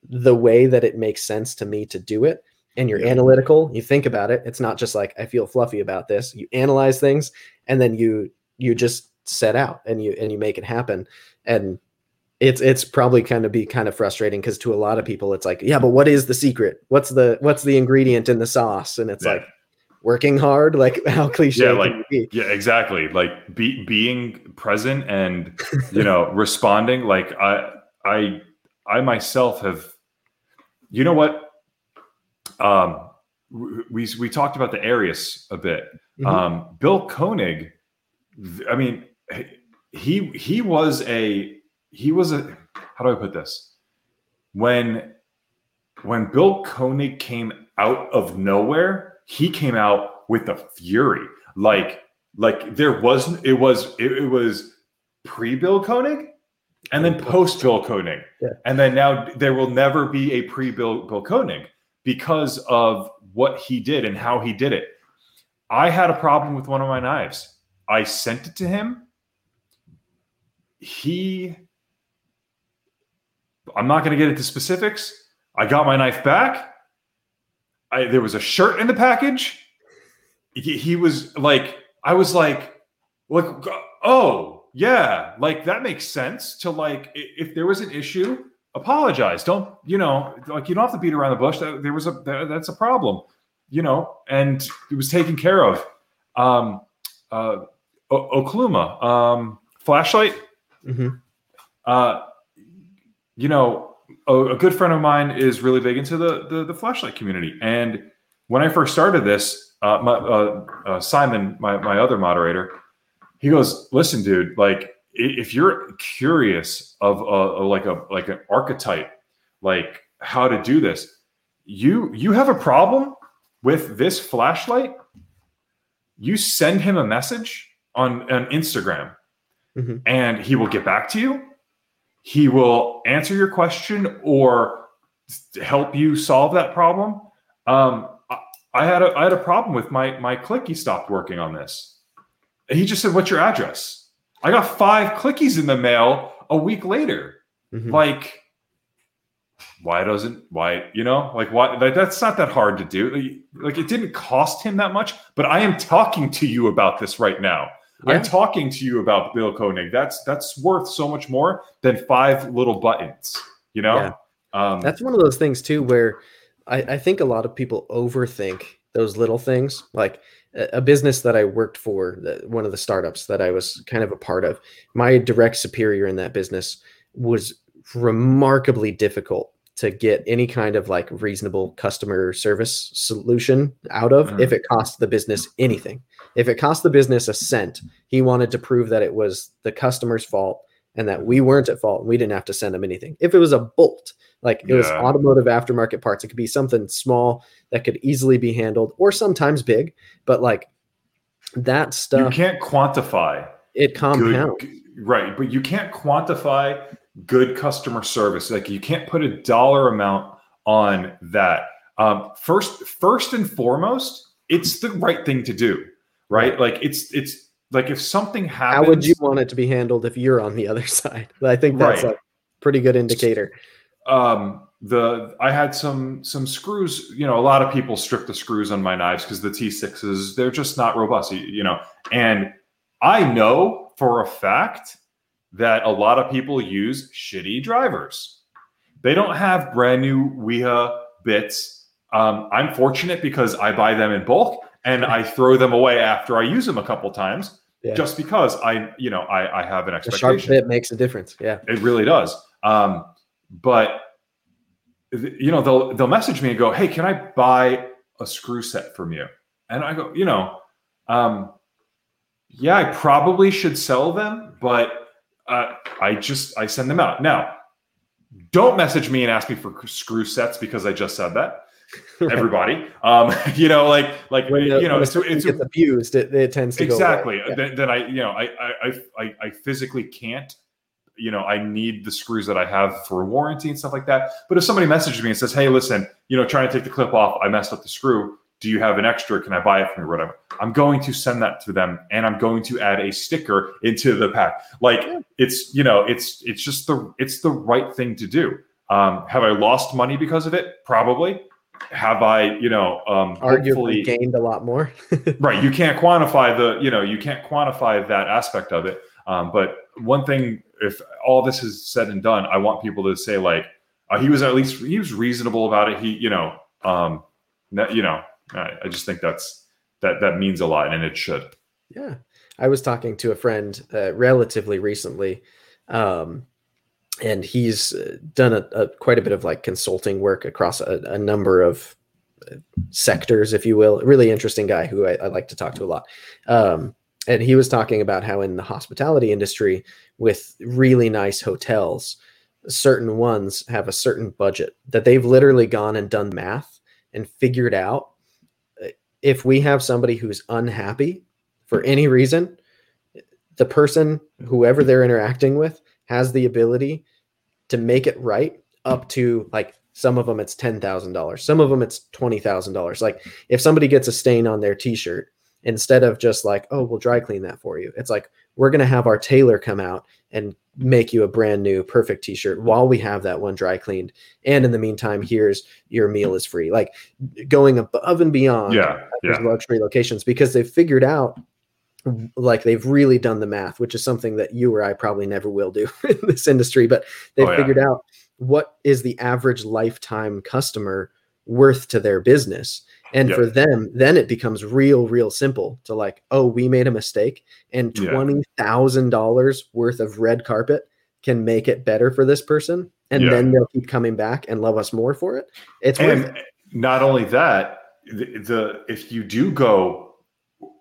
the way that it makes sense to me to do it and you're Yeah. analytical you think about it it's not just like i feel fluffy about this you analyze things and then you you just set out and you and you make it happen and it's it's probably kind of be kind of frustrating because to a lot of people it's like yeah but what is the secret what's the what's the ingredient in the sauce and it's Yeah. like working hard like [LAUGHS] how cliche Yeah, like- Yeah, exactly. Like be, being present and you know [LAUGHS] responding. Like I, I, I myself have, you know what? Um, we we talked about the Arius a bit. Mm-hmm. Um, Bill Koenig, I mean, he he was a he was a how do I put this? When when Bill Koenig came out of nowhere, he came out with a fury. Like like there wasn't it was it, it was pre Bill Koenig and then post Bill Koenig. Yeah. And then now there will never be a pre Bill Bill Koenig because of what he did and how he did it. I had a problem with one of my knives. I sent it to him. He I'm not going to get into specifics. I got my knife back. I, there was a shirt in the package. He, he was like, I was like, like, oh yeah, like that makes sense. To like, if there was an issue, apologize. Don't you know? Like you don't have to beat around the bush. That, there was a that, that's a problem, you know, and it was taken care of. Um, uh, Okluma um, flashlight. Mm-hmm. Uh, you know, a, a, good friend of mine is really big into the, the, the flashlight community, and when I first started this, uh, my, uh, uh, Simon, my my other moderator, he goes, "Listen, dude, like if you're curious of a, like a like an archetype, like how to do this, you you have a problem with this flashlight, you send him a message on, on Instagram, mm-hmm. and he will get back to you. He will answer your question or help you solve that problem. Um, I, I had a I had a problem with my my click. He stopped working on this. And he just said, "What's your address?" I got five clickies in the mail a week later. Mm-hmm. Like, why doesn't why you know like why like, that's not that hard to do. Like, like, it didn't cost him that much. But I am talking to you about this right now. Yeah. I'm talking to you about Bill Koenig. That's that's worth so much more than five little buttons. You know, yeah. um, that's one of those things too where I, I think a lot of people overthink those little things like a business that I worked for, one of the startups that I was kind of a part of, my direct superior in that business was remarkably difficult to get any kind of like reasonable customer service solution out of mm-hmm. if it cost the business anything. If it cost the business a cent, he wanted to prove that it was the customer's fault and that we weren't at fault. and We didn't have to send them anything. If it was a bolt, like it yeah. was automotive aftermarket parts, it could be something small that could easily be handled or sometimes big, but like that stuff. You can't quantify it compounds. Good, right. But you can't quantify good customer service. Like you can't put a dollar amount on that. Um, first, first and foremost, it's the right thing to do, right? Like it's it's like if something happens, how would you want it to be handled if you're on the other [LAUGHS] side? I think that's right. a pretty good indicator. Um, the I had some some screws. You know, a lot of people strip the screws on my knives because the T6s they're just not robust. You know, and I know for a fact that a lot of people use shitty drivers. They don't have brand new Wiha bits. Um, I'm fortunate because I buy them in bulk and I throw them away after I use them a couple times, yeah. just because I, you know, I, I have an expectation. The sharp bit makes a difference. Yeah, it really does. Um, but you know, they'll they'll message me and go, "Hey, can I buy a screw set from you?" And I go, you know, um, yeah, I probably should sell them, but uh, I just I send them out now. Don't message me and ask me for screw sets because I just said that. [LAUGHS] Everybody, um, [LAUGHS] you know, like like when, you know, it's, it's abused. It, it tends to exactly. Yeah. Then, then, I, you know, I, I I I physically can't you know, I need the screws that I have for warranty and stuff like that. But if somebody messages me and says, "Hey, listen, you know, trying to take the clip off, I messed up the screw. Do you have an extra? Can I buy it from you, whatever?" I'm going to send that to them, and I'm going to add a sticker into the pack. Like it's, you know, it's it's just the it's the right thing to do. Um, have I lost money because of it? Probably. Have I, you know, um, arguably gained a lot more? [LAUGHS] right. You can't quantify the, you know, you can't quantify that aspect of it. Um, but one thing if all this is said and done, I want people to say like uh, he was at least he was reasonable about it. He, you know, um, that, you know, I, I, just think that's that that means a lot, and it should. Yeah, I was talking to a friend uh, relatively recently, um, and he's uh, done a, a, quite a bit of like consulting work across a, a, number of uh, sectors, if you will. Really interesting guy who I, I like to talk to a lot. Um, and he was talking about how in the hospitality industry, with really nice hotels, certain ones have a certain budget that they've literally gone and done math and figured out uh, if we have somebody who's unhappy for any reason, the person, whoever they're interacting with, has the ability to make it right up to like some of them it's $10,000. Some of them it's $20,000. Like if somebody gets a stain on their t-shirt, instead of just like, oh, we'll dry clean that for you. It's like we're going to have our tailor come out and make you a brand new perfect t-shirt while we have that one dry cleaned. And in the meantime, here's your meal is free. Like going above and beyond yeah, yeah. luxury locations because they've figured out like they've really done the math, which is something that you or I probably never will do [LAUGHS] in this industry, but they've oh, yeah. figured out what is the average lifetime customer worth to their business. And yep. for them, then it becomes real, real simple to like, oh, we made a mistake, and twenty thousand dollars worth of red carpet can make it better for this person, and yeah. then they'll keep coming back and love us more for it. It's and worth not only that, the, the if you do go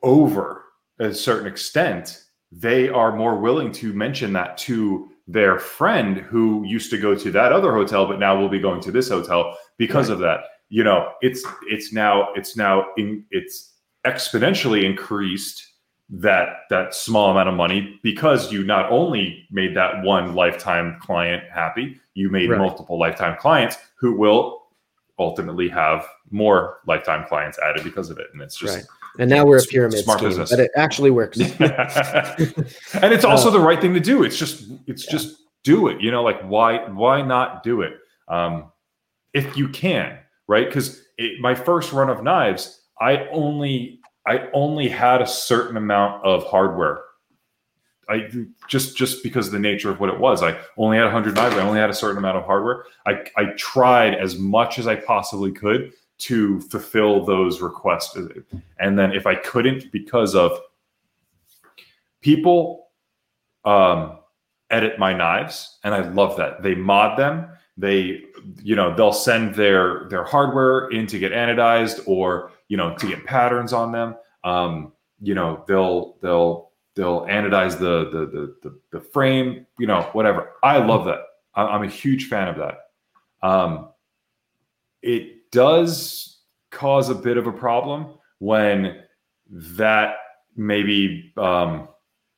over a certain extent, they are more willing to mention that to their friend who used to go to that other hotel, but now will be going to this hotel because right. of that. You know, it's it's now it's now in, it's exponentially increased that that small amount of money because you not only made that one lifetime client happy, you made right. multiple lifetime clients who will ultimately have more lifetime clients added because of it, and it's just. Right and now we're a pyramid smart scheme, business. but it actually works. [LAUGHS] and it's also uh, the right thing to do. It's just it's yeah. just do it. You know, like why why not do it um, if you can, right? Because my first run of knives, I only I only had a certain amount of hardware. I just just because of the nature of what it was. I only had 100 knives. I only had a certain amount of hardware. I I tried as much as I possibly could to fulfill those requests. And then if I couldn't because of people um, edit my knives, and I love that they mod them. They, you know, they'll send their their hardware in to get anodized or you know to get patterns on them. Um, you know, they'll they'll they'll anodize the the the the, the frame. You know, whatever. I love that. I'm a huge fan of that. Um, it does cause a bit of a problem when that maybe um,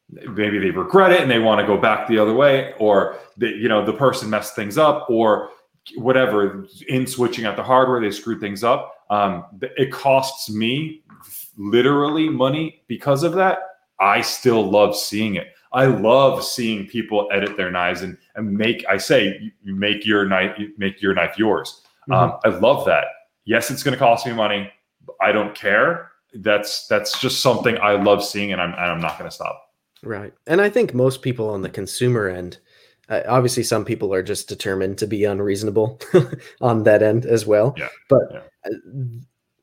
maybe they regret it and they want to go back the other way or the, you know the person messed things up or whatever in switching out the hardware they screwed things up. Um, it costs me literally money because of that. I still love seeing it. I love seeing people edit their knives and, and make i say you make your knife make your knife yours Mm-hmm. Um, I love that. Yes, it's going to cost me money. I don't care. That's that's just something I love seeing, and I'm and I'm not going to stop. Right, and I think most people on the consumer end, uh, obviously, some people are just determined to be unreasonable [LAUGHS] on that end as well. Yeah. But yeah. Uh,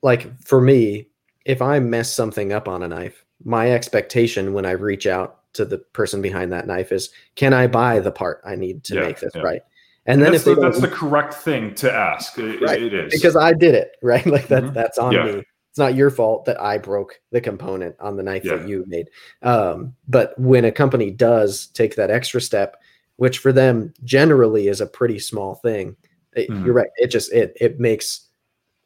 like for me, if I mess something up on a knife, my expectation when I reach out to the person behind that knife is, can I buy the part I need to yeah, make this yeah. right? And, then if the, that's the correct thing to ask, it, right. it is because I did it [LAUGHS] right. Like that, mm-hmm. that's on yeah. me. It's not your fault that I broke the component on the knife yeah. that you made. Um, but when a company does take that extra step, which for them generally is a pretty small thing, it, mm-hmm. you're right. It just it it makes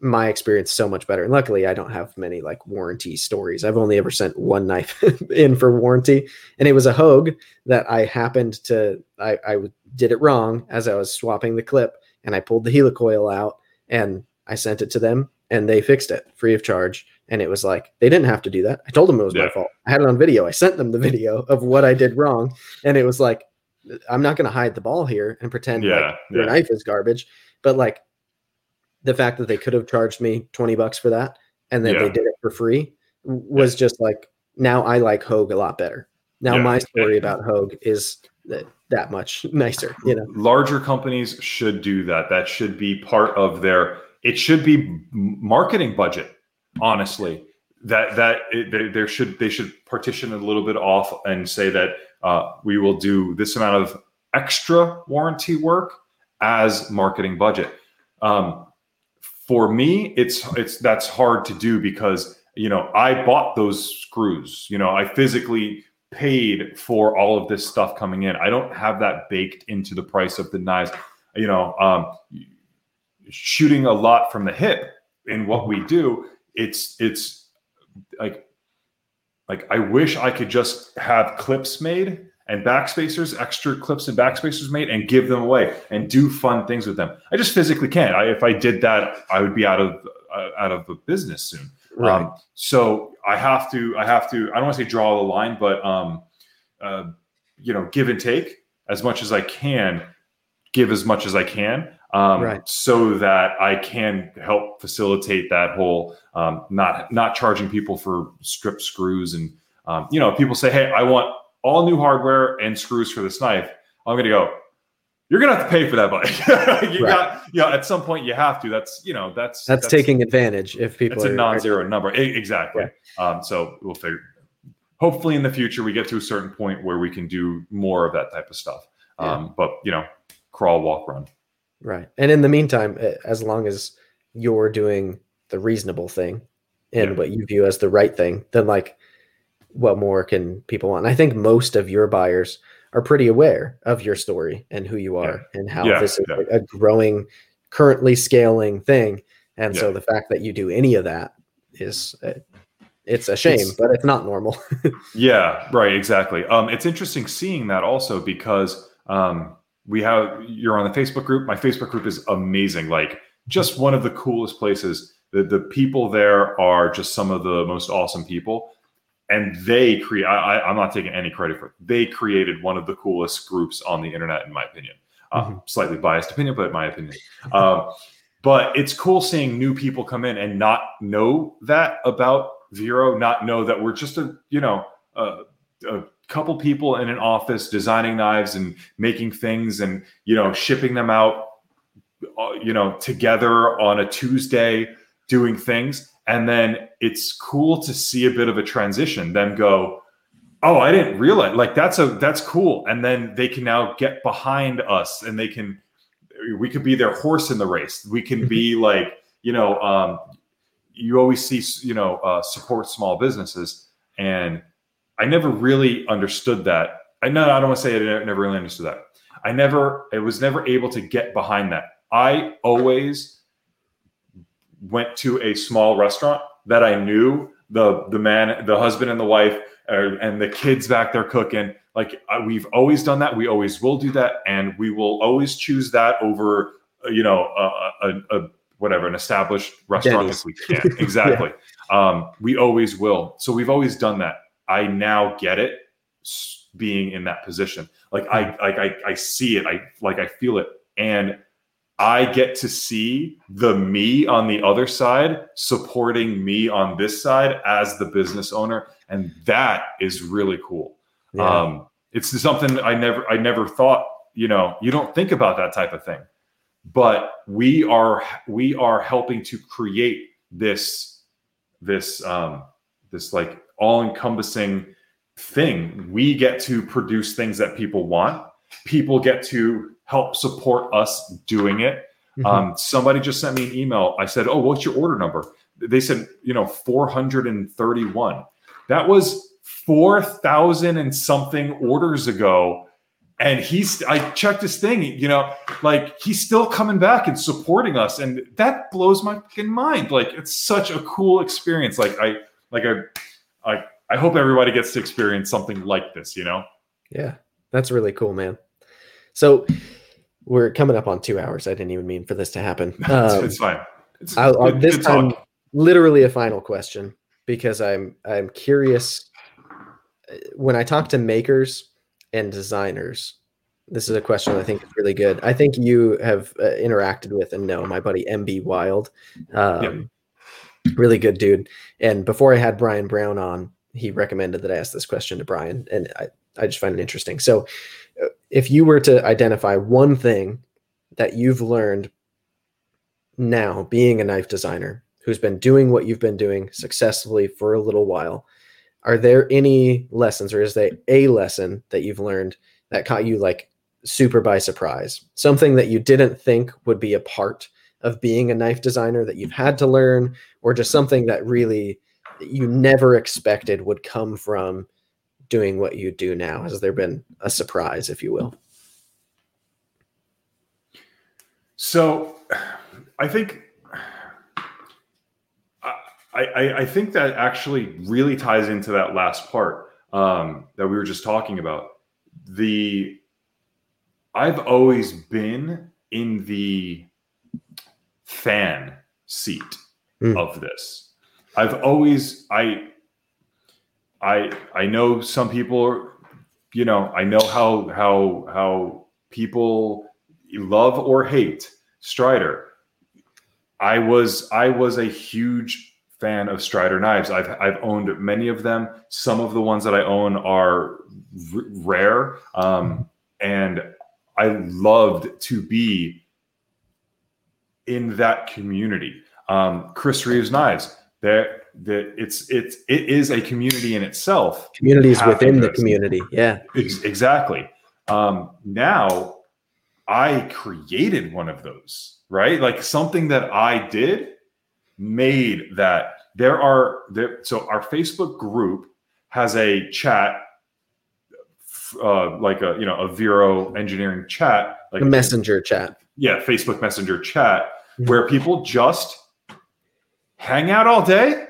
my experience so much better. And luckily, I don't have many like warranty stories. I've only ever sent one knife [LAUGHS] in for warranty, and it was a Hogue that I happened to I, I did it wrong as I was swapping the clip, and I pulled the helicoil out and I sent it to them, and they fixed it free of charge. And it was like they didn't have to do that. I told them it was yeah. my fault. I had it on video. I sent them the video of what I did wrong, and it was like I'm not going to hide the ball here and pretend yeah, like your knife is garbage. But like the fact that they could have charged me 20 bucks for that and then yeah. they did it for free was yeah. just like now I like Hogue a lot better. Now my story about Hogue is that, that much [LAUGHS] nicer, you know. Larger companies should do that. That should be part of their it should be marketing budget, honestly. That that it, there should they should partition a little bit off and say that uh, we will do this amount of extra warranty work as marketing budget. Um, for me, it's it's that's hard to do because you know I bought those screws. You know, I physically paid for all of this stuff coming in. I don't have that baked into the price of the knives. You know, um, shooting a lot from the hip in what we do. It's it's like like I wish I could just have clips made and backspacers, extra clips and backspacers made, and give them away and do fun things with them. I just physically can't. I, if I did that, I would be out of uh, out of the business soon. Right. Um, so I have to. I have to. I don't want to say draw the line, but um, uh, you know, give and take as much as I can. Give as much as I can, um, right. so that I can help facilitate that whole um, not not charging people for strip screws and um, you know people say, hey, I want all new hardware and screws for this knife. I'm going to go. You're going to have to pay for that bike. [LAUGHS] you right. got, you know, at some point you have to. That's, you know, that's that's, that's taking advantage if people. It's a non-zero number, exactly. Yeah. Um, so we'll figure. Hopefully, in the future, we get to a certain point where we can do more of that type of stuff. Um, yeah. But you know, crawl, walk, run. Right, and in the meantime, as long as you're doing the reasonable thing and yeah. what you view as the right thing, then like what more can people want? And I think most of your buyers are pretty aware of your story and who you are yeah. and how yeah, this is yeah. a growing, currently scaling thing. And so the fact that you do any of that is uh, it's a shame, it's, but it's not normal. [LAUGHS] yeah, right, exactly. Um, it's interesting seeing that also because um, we have you're on the Facebook group. My Facebook group is amazing. Like just one of the coolest places. The the people there are just some of the most awesome people and they create I, am not taking any credit for it. They created one of the coolest groups on the internet in my opinion. Um, mm-hmm. slightly biased opinion but my opinion. Um, but it's cool seeing new people come in and not know that about vero not know that we're just a you know a, a couple people in an office designing knives and making things and you know shipping them out uh, you know together on a tuesday doing things and then it's cool to see a bit of a transition then go oh i didn't realize like that's a that's cool. And then they can now get behind us and they can we could be their horse in the race. We can be like you know um, you always see you know uh, support small businesses. And i never really understood that. I know i don't want to say i never really understood that. I never i was never able to get behind that. I always went to a small restaurant that I knew the the man, the husband and the wife, uh, and the kids back there cooking. Like uh, we've always done that. We always will do that, and we will always choose that over, uh, you know, a, a, a, whatever an established restaurant if we can. [LAUGHS] Exactly. yeah. um, we always will. So we've always done that. I now get it being in that position. Like I, hmm. like I, I see it. I like I feel it, and I get to see the me on the other side supporting me on this side as the business owner. And that is really cool. Yeah. Um, it's something I never, I never thought, you know, you don't think about that type of thing, but we are, we are helping to create this, this, um, this like all encompassing thing. We get to produce things that people want. People get to help support us doing it. Mm-hmm. Um, somebody just sent me an email. I said, "Oh, what's your order number?" They said, "You know, 431." That was 4,000 and something orders ago. And he's, I checked his thing, you know, like he's still coming back and supporting us. And that blows my fucking mind. Like it's such a cool experience. Like I, like I, I, I hope everybody gets to experience something like this, you know? Yeah, that's really cool, man. So we're coming up on two hours. I didn't even mean for this to happen. [LAUGHS] Um, it's fine. It's I'll, I'll, this time, talk. literally a final question because I'm I'm curious. When I talk to makers and designers, this is a question I think is really good. I think you have uh, interacted with and know my buddy MB Wild, um, yep. really good dude. And before I had Brian Brown on, he recommended that I ask this question to Brian, and I I just find it interesting. So if you were to identify one thing that you've learned now being a knife designer who's been doing what you've been doing successfully for a little while are there any lessons or is there a lesson that you've learned that caught you like super by surprise. Something that you didn't think would be a part of being a knife designer that you've had to learn, or just something that really you never expected would come from doing what you do now? Has there been a surprise, if you will? So I think I, I, I think that actually really ties into that last part um, that we were just talking about. The I've always been in the fan seat mm. of this. I've always I I I know some people you know, I know how how how people love or hate Strider. I was I was a huge fan of Strider knives. I've I've owned many of them. Some of the ones that I own are r- rare, um, and I loved to be in that community. Um, Chris Reeves knives. That that it's it's it is a community in itself. Communities within the community. Yeah. Exactly. Um, now I created one of those, right? Like something that I did made that there are there so our Facebook group has a chat uh, like a you know a Vero engineering chat like a messenger chat. Yeah, Facebook Messenger chat mm-hmm. where people just hang out all day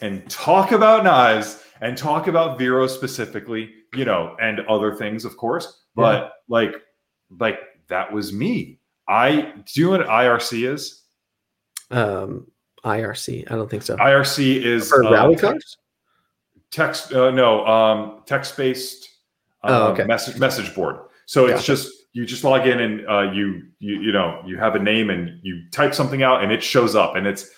and talk about knives and talk about Vero specifically, you know, and other things, of course. But yeah. like, like that was me. I do you know what IRC is? Um, IRC. I don't think so. IRC is for uh, rally cars. Text, uh, no, um, text based uh, oh, okay. message message board. So gotcha. it's just you just log in and uh, you you you know you have a name and you type something out and it shows up and it's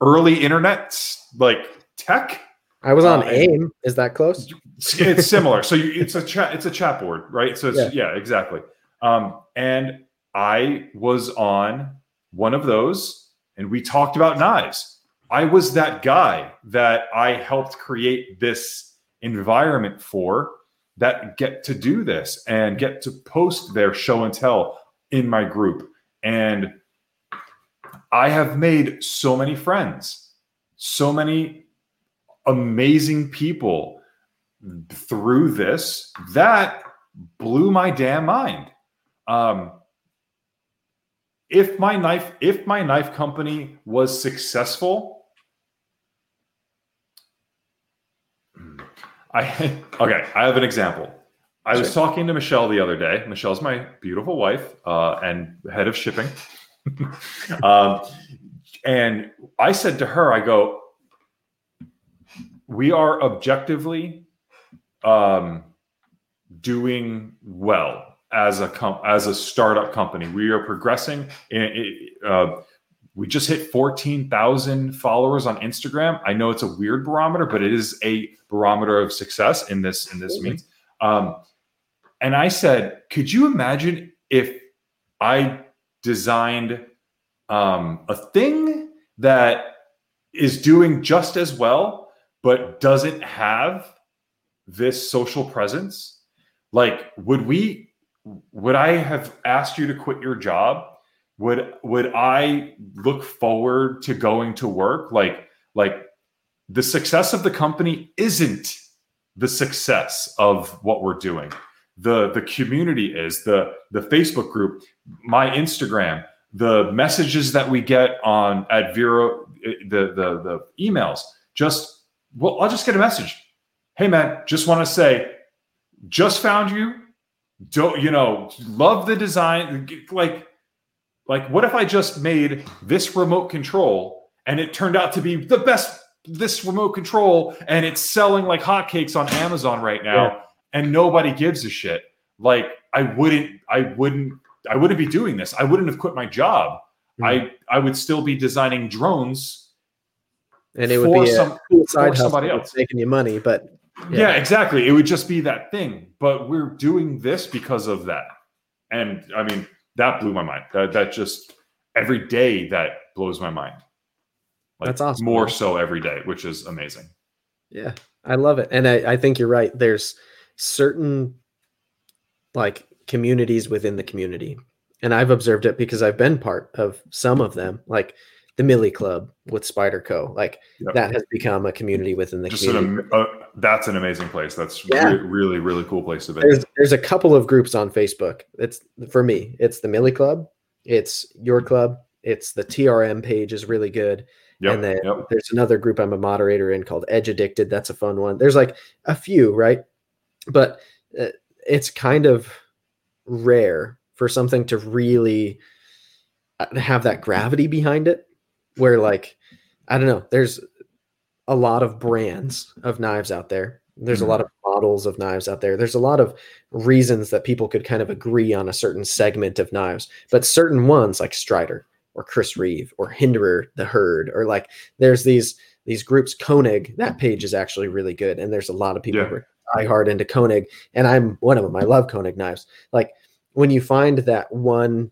early internet like tech. I was on uh, AIM. Is that close? It's similar. so you, [LAUGHS] it's a chat. It's a chat board, right? So it's yeah, yeah exactly. Um, and I was on one of those, and we talked about knives. I was that guy that I helped create this environment for that get to do this and get to post their show and tell in my group. And I have made so many friends, so many amazing people through this that blew my damn mind. Um, if my knife, if my knife company was successful, I [LAUGHS] okay. I have an example. I was talking to Michelle the other day. Michelle's my beautiful wife uh, and head of shipping. [LAUGHS] um, and I said to her, I go, we are objectively um, doing well as a com- as a startup company. We are progressing. uh, we just hit 14,000 followers on Instagram. I know it's a weird barometer, but it is a barometer of success in this in this mm-hmm. means. Um, and I said, could you imagine if I designed um, a thing that is doing just as well, but doesn't have this social presence? Like, would we, would I have asked you to quit your job? Would, would I look forward to going to work? Like, like the success of the company isn't the success of what we're doing. The, the community is the, the Facebook group, my Instagram, the messages that we get on at Vero, eh, the the the emails, just well, I'll just get a message. Hey man, just want to say, just found you. Don't you know? Love the design. Like, like what if I just made this remote control and it turned out to be the best this remote control and it's selling like hotcakes on Amazon right now yeah. and nobody gives a shit. Like I wouldn't I wouldn't I wouldn't be doing this. I wouldn't have quit my job. Mm-hmm. I I would still be designing drones. And it would be some, side somebody else making you money, but yeah. yeah, exactly. It would just be that thing. But we're doing this because of that. And I mean, that blew my mind. That that just every day that blows my mind. Like That's awesome. More so every day, which is amazing. Yeah, I love it. And I, I think you're right. There's certain like communities within the community. And I've observed it because I've been part of some of them, like the Millie Club with Spyderco. Like yep. that has become a community within the Just community. An, uh, that's an amazing place. That's yeah. re- really, really cool place to be. There's, there's a couple of groups on Facebook. It's for me, it's the Millie Club, it's your club, it's the TRM page is really good. Yep, and then yep. there's another group I'm a moderator in called Edge Addicted. That's a fun one. There's like a few, right? But uh, it's kind of rare for something to really uh, have that gravity behind it where like I don't know, there's a lot of brands of knives out there. There's mm-hmm. a lot of models of knives out there. There's a lot of reasons that people could kind of agree on a certain segment of knives, but certain ones like Strider or Chris Reeve or Hinderer the Herd or like there's these these groups Koenig that page is actually really good and there's a lot of people yeah. Who die hard into Koenig and I'm one of them. I love Koenig knives. Like when you find that one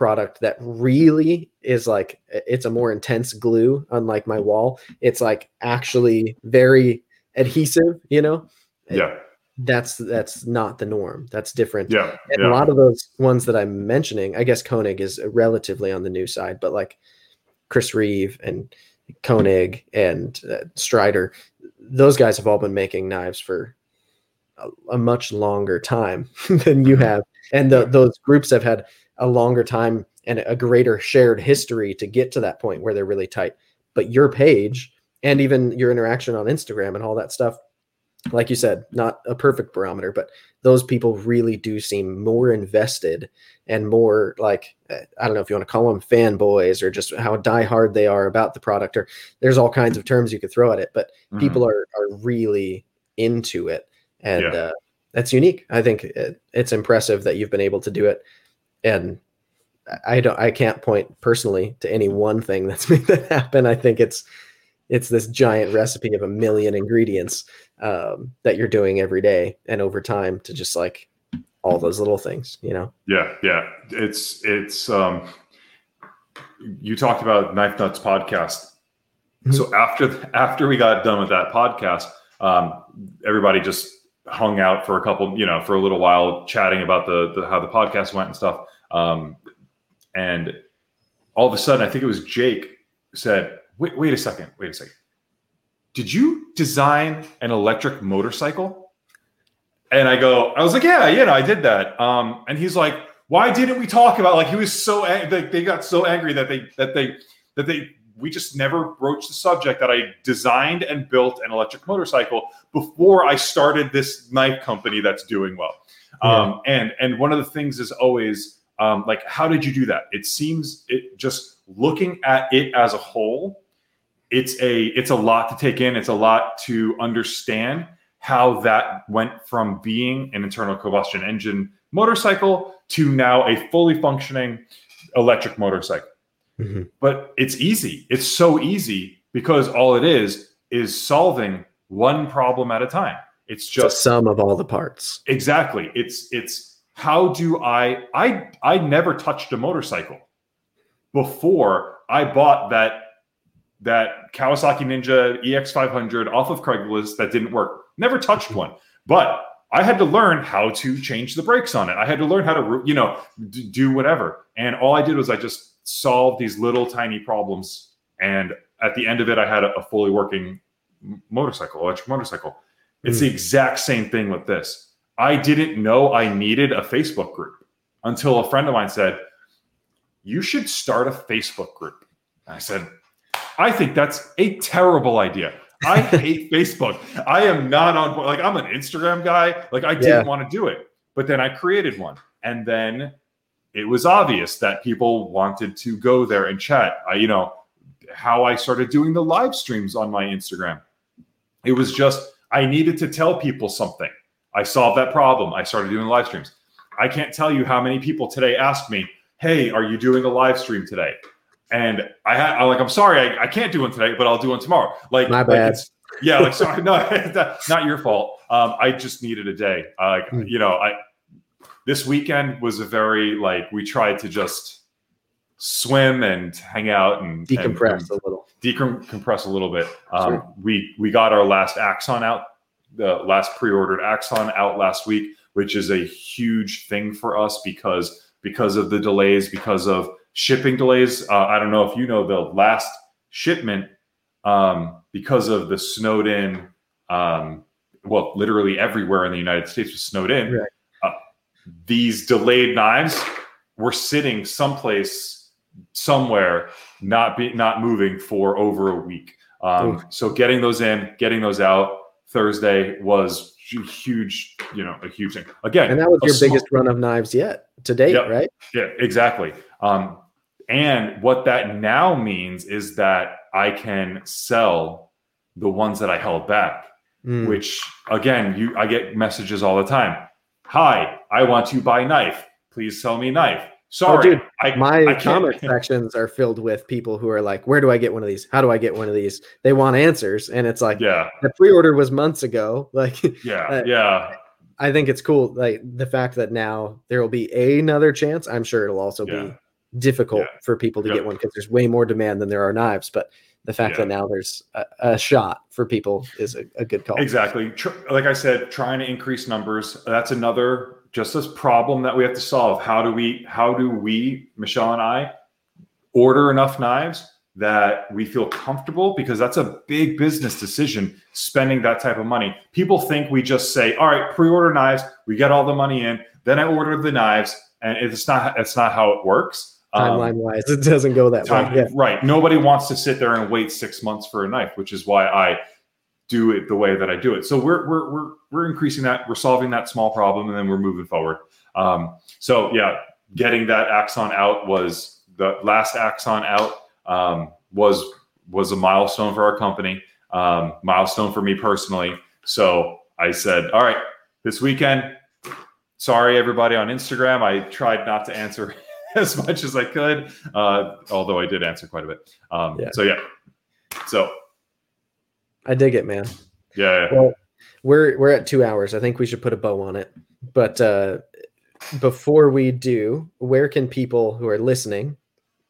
product that really is like it's a more intense glue unlike my wall it's like actually very adhesive you know yeah that's that's not the norm that's different yeah and yeah. a lot of those ones that i'm mentioning i guess koenig is relatively on the new side but like chris reeve and koenig and uh, strider those guys have all been making knives for a, a much longer time [LAUGHS] than you have and the, those groups have had a longer time and a greater shared history to get to that point where they're really tight. But your page and even your interaction on Instagram and all that stuff, like you said, not a perfect barometer, but those people really do seem more invested and more like I don't know if you want to call them fanboys or just how diehard they are about the product. Or there's all kinds of terms you could throw at it, but mm-hmm. people are are really into it, and yeah. uh, that's unique. I think it, it's impressive that you've been able to do it, and I don't I can't point personally to any one thing that's [LAUGHS] made that happen. I think it's it's this giant recipe of a million ingredients um, that you're doing every day and over time to just like all those little things, you know? Yeah, yeah. It's it's um you talked about Knife Nuts podcast. Mm-hmm. So after after we got done with that podcast, um, everybody just hung out for a couple, you know, for a little while, chatting about the, the how the podcast went and stuff. Um, and all of a sudden, I think it was Jake said, "Wait, wait a second, wait a second. Did you design an electric motorcycle?" And I go, I was like, "Yeah, you know, I did that." Um, and he's like, "Why didn't we talk about?" Like he was so they, they got so angry that they that they that they we just never broached the subject that I designed and built an electric motorcycle before I started this knife company that's doing well. Yeah. Um, and and one of the things is always um, like, how did you do that? It seems it just looking at it as a whole, it's a it's a lot to take in. It's a lot to understand how that went from being an internal combustion engine motorcycle to now a fully functioning electric motorcycle. Mm-hmm. But it's easy. It's so easy because all it is is solving one problem at a time. It's just a sum of all the parts. Exactly. It's it's how do I I I never touched a motorcycle before I bought that that Kawasaki Ninja EX500 off of Craigslist that didn't work. Never touched one. But I had to learn how to change the brakes on it. I had to learn how to, you know, do whatever. And all I did was I just solved these little tiny problems. And at the end of it, I had a, a fully working motorcycle, electric motorcycle. It's mm. the exact same thing with this. I didn't know I needed a Facebook group until a friend of mine said, You should start a Facebook group. And I said, I think that's a terrible idea. I [LAUGHS] hate Facebook. I am not on like I'm an Instagram guy. Like I didn't yeah. want to do it. But then I created one. And then it was obvious that people wanted to go there and chat. I, you know, how I started doing the live streams on my Instagram. It was just I needed to tell people something. I solved that problem. I started doing live streams. I can't tell you how many people today asked me, "Hey, are you doing a live stream today?" And I had, I'm like, "I'm sorry, I, I can't do one today, but I'll do one tomorrow." Like, my bad. Like yeah, like sorry, [LAUGHS] no, [LAUGHS] not your fault. Um, I just needed a day. Uh, like, mm. you know, I this weekend was a very like we tried to just swim and hang out and decompress and, a little, decompress a little bit. Um, sure. We we got our last Axon out the last pre-ordered Axon out last week. which is a huge thing for us because because of the delays, because of shipping delays. Uh, I don't know if you know the last shipment um, because of the snowed in. Um, well, literally everywhere in the United States was snowed in. Right. These delayed knives were sitting someplace, somewhere, not be not moving for over a week. Um, so getting those in, getting those out Thursday was huge, you know, a huge thing. Again, and that was your small, biggest run of knives yet to date, yep, right? Yeah, exactly. Um, and what that now means is that I can sell the ones that I held back, mm. which again, you I get messages all the time. Hi, I want to buy knife. Please sell me knife. Sorry, oh, dude, I, my I comment [LAUGHS] sections are filled with people who are like, "Where do I get one of these? How do I get one of these?" They want answers, and it's like, yeah, the pre-order was months ago. [LAUGHS] Like, yeah, uh, yeah. I think it's cool, like the fact that now there will be another chance. I'm sure it'll also yeah. be difficult yeah. for people to yep. get one because there's way more demand than there are knives. But the fact yeah. that now there's a, a, shot for people is a, a good call. Exactly. Like I said, trying to increase numbers. That's another just this problem that we have to solve. How do we, how do we, Michelle and I, order enough knives that we feel comfortable? Because that's a big business decision, spending that type of money. People think we just say, all right, pre-order knives, we get all the money in, then I order the knives, and it's not it's not how it works. Timeline um, wise, it doesn't go that time, way. Yeah. Right. Nobody wants to sit there and wait six months for a knife, which is why I do it the way that I do it. So we're we're we're we're increasing that, we're solving that small problem, and then we're moving forward. Um, so yeah, getting that Axon out was the last Axon out um, was was a milestone for our company, um, milestone for me personally. So I said, all right, this weekend. Sorry, everybody on Instagram. I tried not to answer [LAUGHS] as much as I could, uh, although I did answer quite a bit. Um, yeah. So yeah, so I dig it, man. Yeah, yeah. Well, we're we're at two hours. I think we should put a bow on it. But uh, before we do, where can people who are listening,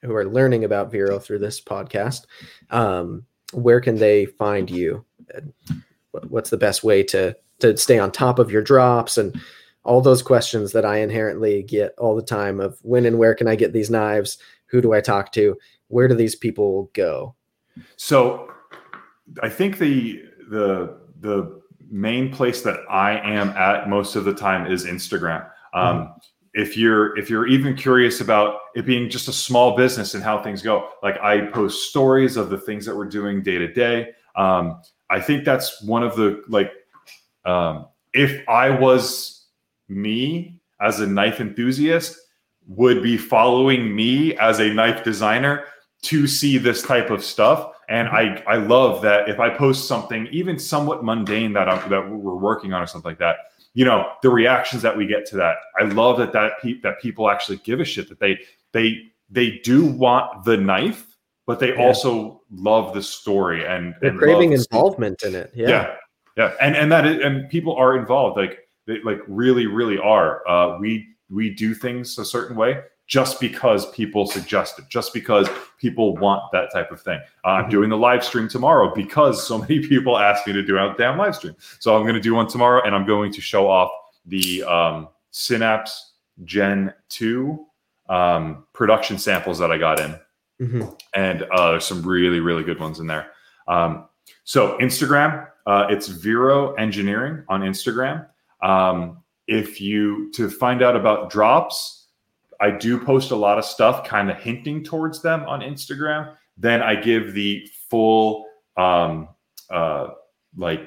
who are learning about Vero through this podcast, um, where can they find you? What's the best way to to stay on top of your drops and all those questions that I inherently get all the time of when and where can I get these knives? Who do I talk to? Where do these people go? So I think the the the main place that I am at most of the time is Instagram. Um, mm-hmm. If you're if you're even curious about it being just a small business and how things go, like I post stories of the things that we're doing day to day. Um, I think that's one of the like um, if I was me as a knife enthusiast would be following me as a knife designer to see this type of stuff and I, I love that if I post something even somewhat mundane that I'm, that we're working on or something like that, you know, the reactions that we get to that. I love that that pe- that people actually give a shit that they they they do want the knife, but they yeah. also love the story and they're and craving involvement in it. Yeah. yeah, yeah, and and that is, and people are involved. Like they like really really are. Uh, we we do things a certain way just because people suggest it, just because people want that type of thing. Uh, I'm mm-hmm. doing the live stream tomorrow because so many [LAUGHS] people asked me to do a damn live stream. So I'm going to do one tomorrow and I'm going to show off the um, Synapse Gen 2 um, production samples that I got in. Mm-hmm. And uh, there's some really, really good ones in there. Um, so Instagram, uh, it's Vero Engineering on Instagram. Um, if you to find out about drops, I do post a lot of stuff kind of hinting towards them on Instagram. Then I give the full um uh like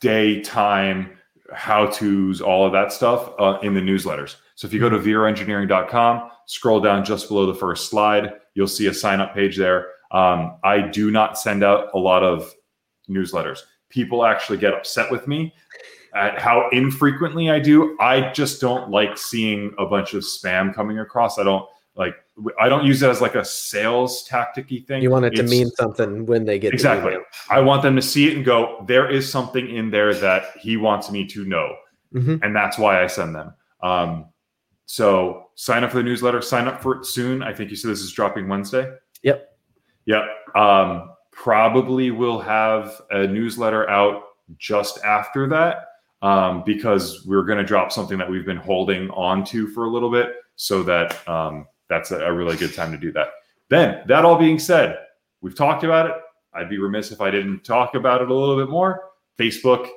daytime how to's, all of that stuff uh, in the newsletters. So if you go to veroengineering.com, scroll down just below the first slide, you'll see a sign up page there. Um, I do not send out a lot of newsletters. People actually get upset with me at how infrequently I do. I just don't like seeing a bunch of spam coming across. I don't like I don't use it as like a sales tacticy thing. You want it it's, to mean something when they get exactly. I want them to see it and go, there is something in there that he wants me to know, mm-hmm. and that's why I send them. Um, so sign up for the newsletter. Sign up for it soon. I think you said this is dropping Wednesday. Yep. Yep. Um, probably will have a newsletter out just after that um, because we're going to drop something that we've been holding on to for a little bit. So that um, that's a, a really good time to do that. Then, that all being said, we've talked about it. I'd be remiss if I didn't talk about it a little bit more. Facebook,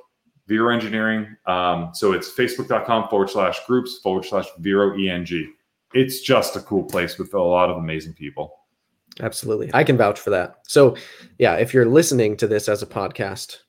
Vero Engineering. Um, so it's facebook.com forward slash groups forward slash Vero ENG. It's just a cool place with a lot of amazing people. Absolutely. I can vouch for that. So, yeah, if you're listening to this as a podcast,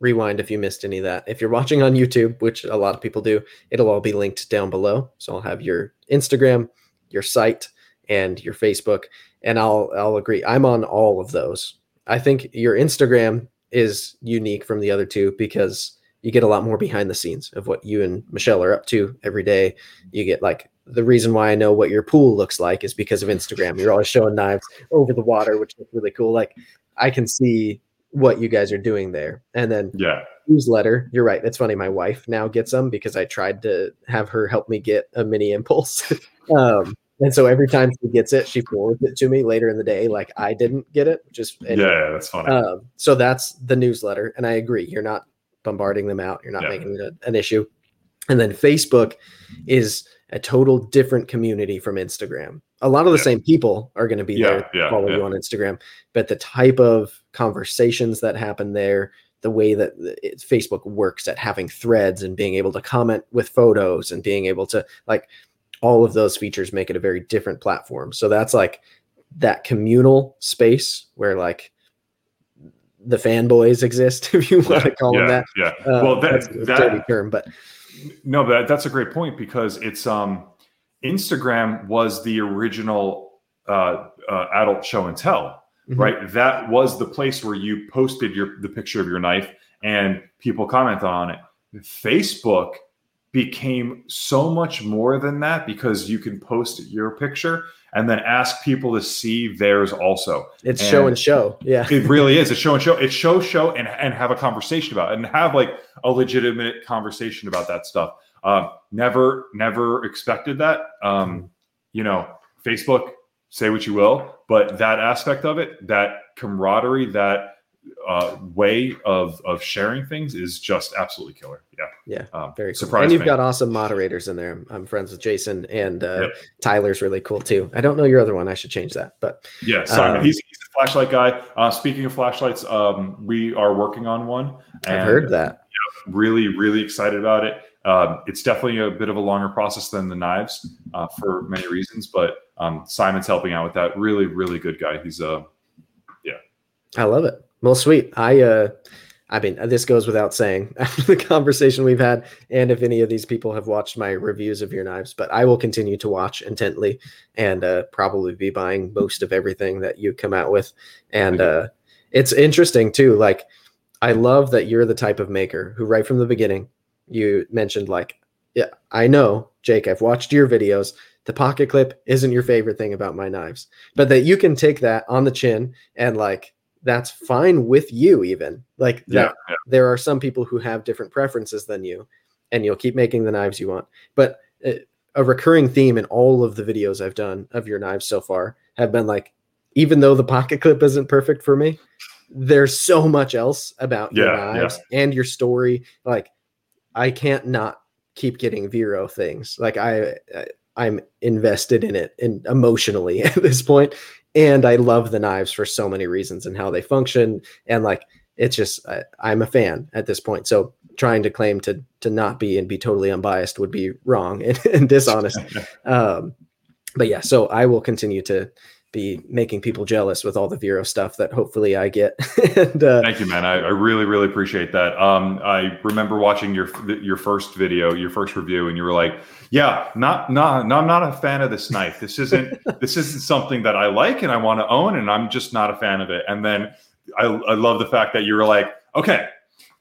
rewind if you missed any of that. If you're watching on YouTube, which a lot of people do, it'll all be linked down below. So I'll have your Instagram, your site, and your Facebook, and I'll I'll agree. I'm on all of those. I think your Instagram is unique from the other two because you get a lot more behind the scenes of what you and Michelle are up to every day. You get like the reason why I know what your pool looks like is because of Instagram. You're always showing knives over the water, which is really cool. Like I can see what you guys are doing there. And then yeah, newsletter. You're right. It's funny. My wife now gets them because I tried to have her help me get a mini impulse. [LAUGHS] um, and so every time she gets it, she forwards it to me later in the day, like I didn't get it. Just anyway. yeah, that's funny. Um, so that's the newsletter, and I agree. You're not bombarding them out. You're not yeah. making it an issue. And then Facebook is a total different community from Instagram. A lot of the yeah. same people are going to be yeah, there yeah, follow you on Instagram, but the type of conversations that happen there, the way that Facebook works at having threads and being able to comment with photos and being able to like all of those features make it a very different platform. So that's like that communal space where like the fanboys exist, [LAUGHS] if you want to call them that. Yeah. Uh, well, that, that's a that term, but no, but that's a great point because it's um Instagram was the original uh, uh, adult show and tell, mm-hmm. right? That was the place where you posted your the picture of your knife and people commented on it. Facebook became so much more than that because you can post your picture and then ask people to see theirs also. It's and show and show. Yeah. it really is. It's show and show. It's show, show, and, and have a conversation about it and have like a legitimate conversation about that stuff. Um, never, never expected that. Um, you know, Facebook, say what you will, but that aspect of it, that camaraderie, that uh, way of of sharing things is just absolutely killer. Yeah, yeah, um, very cool. And you've me. got awesome moderators in there. I'm friends with Jason and uh, yep. Tyler's really cool too. I don't know your other one. I should change that, but yeah, Simon. Um, he's, he's a flashlight guy. Uh, speaking of flashlights, um, we are working on one. I've heard that. Yeah, really, really excited about it. Um, it's definitely a bit of a longer process than the knives uh, for many reasons, but um, Simon's helping out with that. Really, really good guy. He's a uh, yeah. I love it. Well, sweet. I uh I mean, this goes without saying [LAUGHS] after the conversation we've had, and if any of these people have watched my reviews of your knives, but I will continue to watch intently and uh, probably be buying most of everything that you come out with. And uh, it's interesting too. Like, I love that you're the type of maker who, right from the beginning, you mentioned, like, yeah, I know, Jake, I've watched your videos. The pocket clip isn't your favorite thing about my knives, but that you can take that on the chin and, like, that's fine with you even. Like yeah, that, yeah, there are some people who have different preferences than you and you'll keep making the knives you want. But uh, a recurring theme in all of the videos i've done of your knives so far have been like even though the pocket clip isn't perfect for me there's so much else about yeah, your knives and your story like i can't not keep getting vero things like i, I i'm invested in it and emotionally [LAUGHS] at this point and I love the knives for so many reasons and how they function. And like, it's just I, I'm a fan at this point. So trying to claim to to not be and be totally unbiased would be wrong [LAUGHS] and, and dishonest. [LAUGHS] um, but yeah, so I will continue to be making people jealous with all the Vero stuff that hopefully I get. [LAUGHS] and, uh, Thank you, man. I, I, really, really appreciate that. Um, I remember watching your your first video, your first review, and you were like, "Yeah, not, not, no, I'm not a fan of this knife. This isn't, [LAUGHS] this isn't something that I like and I want to own, and I'm just not a fan of it." And then I, I love the fact that you were like, "Okay,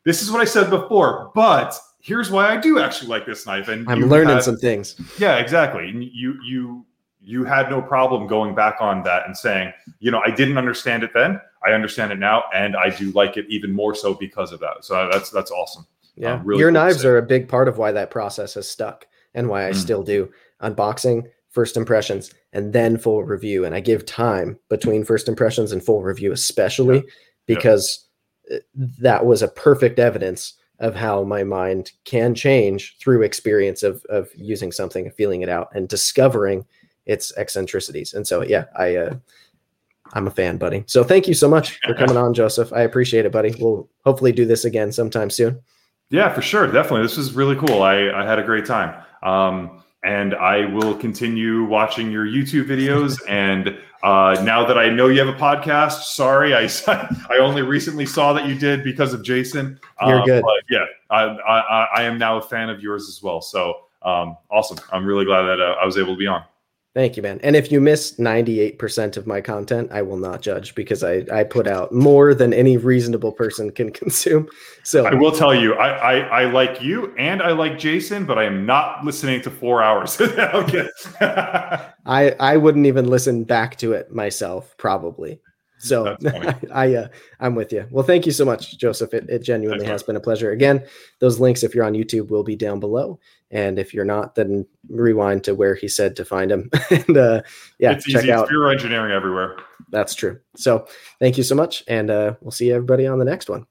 this is what I said before, but." Here's why I do actually like this knife, and I'm learning had, some things. Yeah, exactly. And you you you had no problem going back on that and saying, you know, I didn't understand it then. I understand it now, and I do like it even more so because of that. So that's that's awesome. Yeah, uh, really your cool knives are a big part of why that process has stuck and why I mm. still do unboxing, first impressions, and then full review. And I give time between first impressions and full review, especially yeah. because yeah. that was a perfect evidence of how my mind can change through experience of of using something, and feeling it out, and discovering its eccentricities. And so, yeah, I uh, I'm a fan, buddy. So thank you so much for coming [LAUGHS] on, Joseph. I appreciate it, buddy. We'll hopefully do this again sometime soon. Yeah, for sure. Definitely. This was really cool. I, I had a great time. Um, and I will continue watching your YouTube videos. [LAUGHS] and uh, now that I know you have a podcast, sorry, I [LAUGHS] I only recently saw that you did because of Jason. You're um, good. yeah, I, I, I am now a fan of yours as well. So um, awesome! I'm really glad that uh, I was able to be on. Thank you, man. And if you miss 98% of my content, I will not judge because I, I put out more than any reasonable person can [LAUGHS] consume. So I will tell you, I, I, I like you and I like Jason, but I am not listening to four hours. [LAUGHS] okay. [LAUGHS] I, I wouldn't even listen back to it myself, probably. So I, uh, I'm with you. Well, thank you so much, Joseph. It, it genuinely has been a pleasure. Again, those links, if you're on YouTube, will be down below. And if you're not, then rewind to where he said to find him. [LAUGHS] and uh, yeah, it's check easy. out. It's engineering everywhere. That's true. So thank you so much. And uh, we'll see everybody on the next one.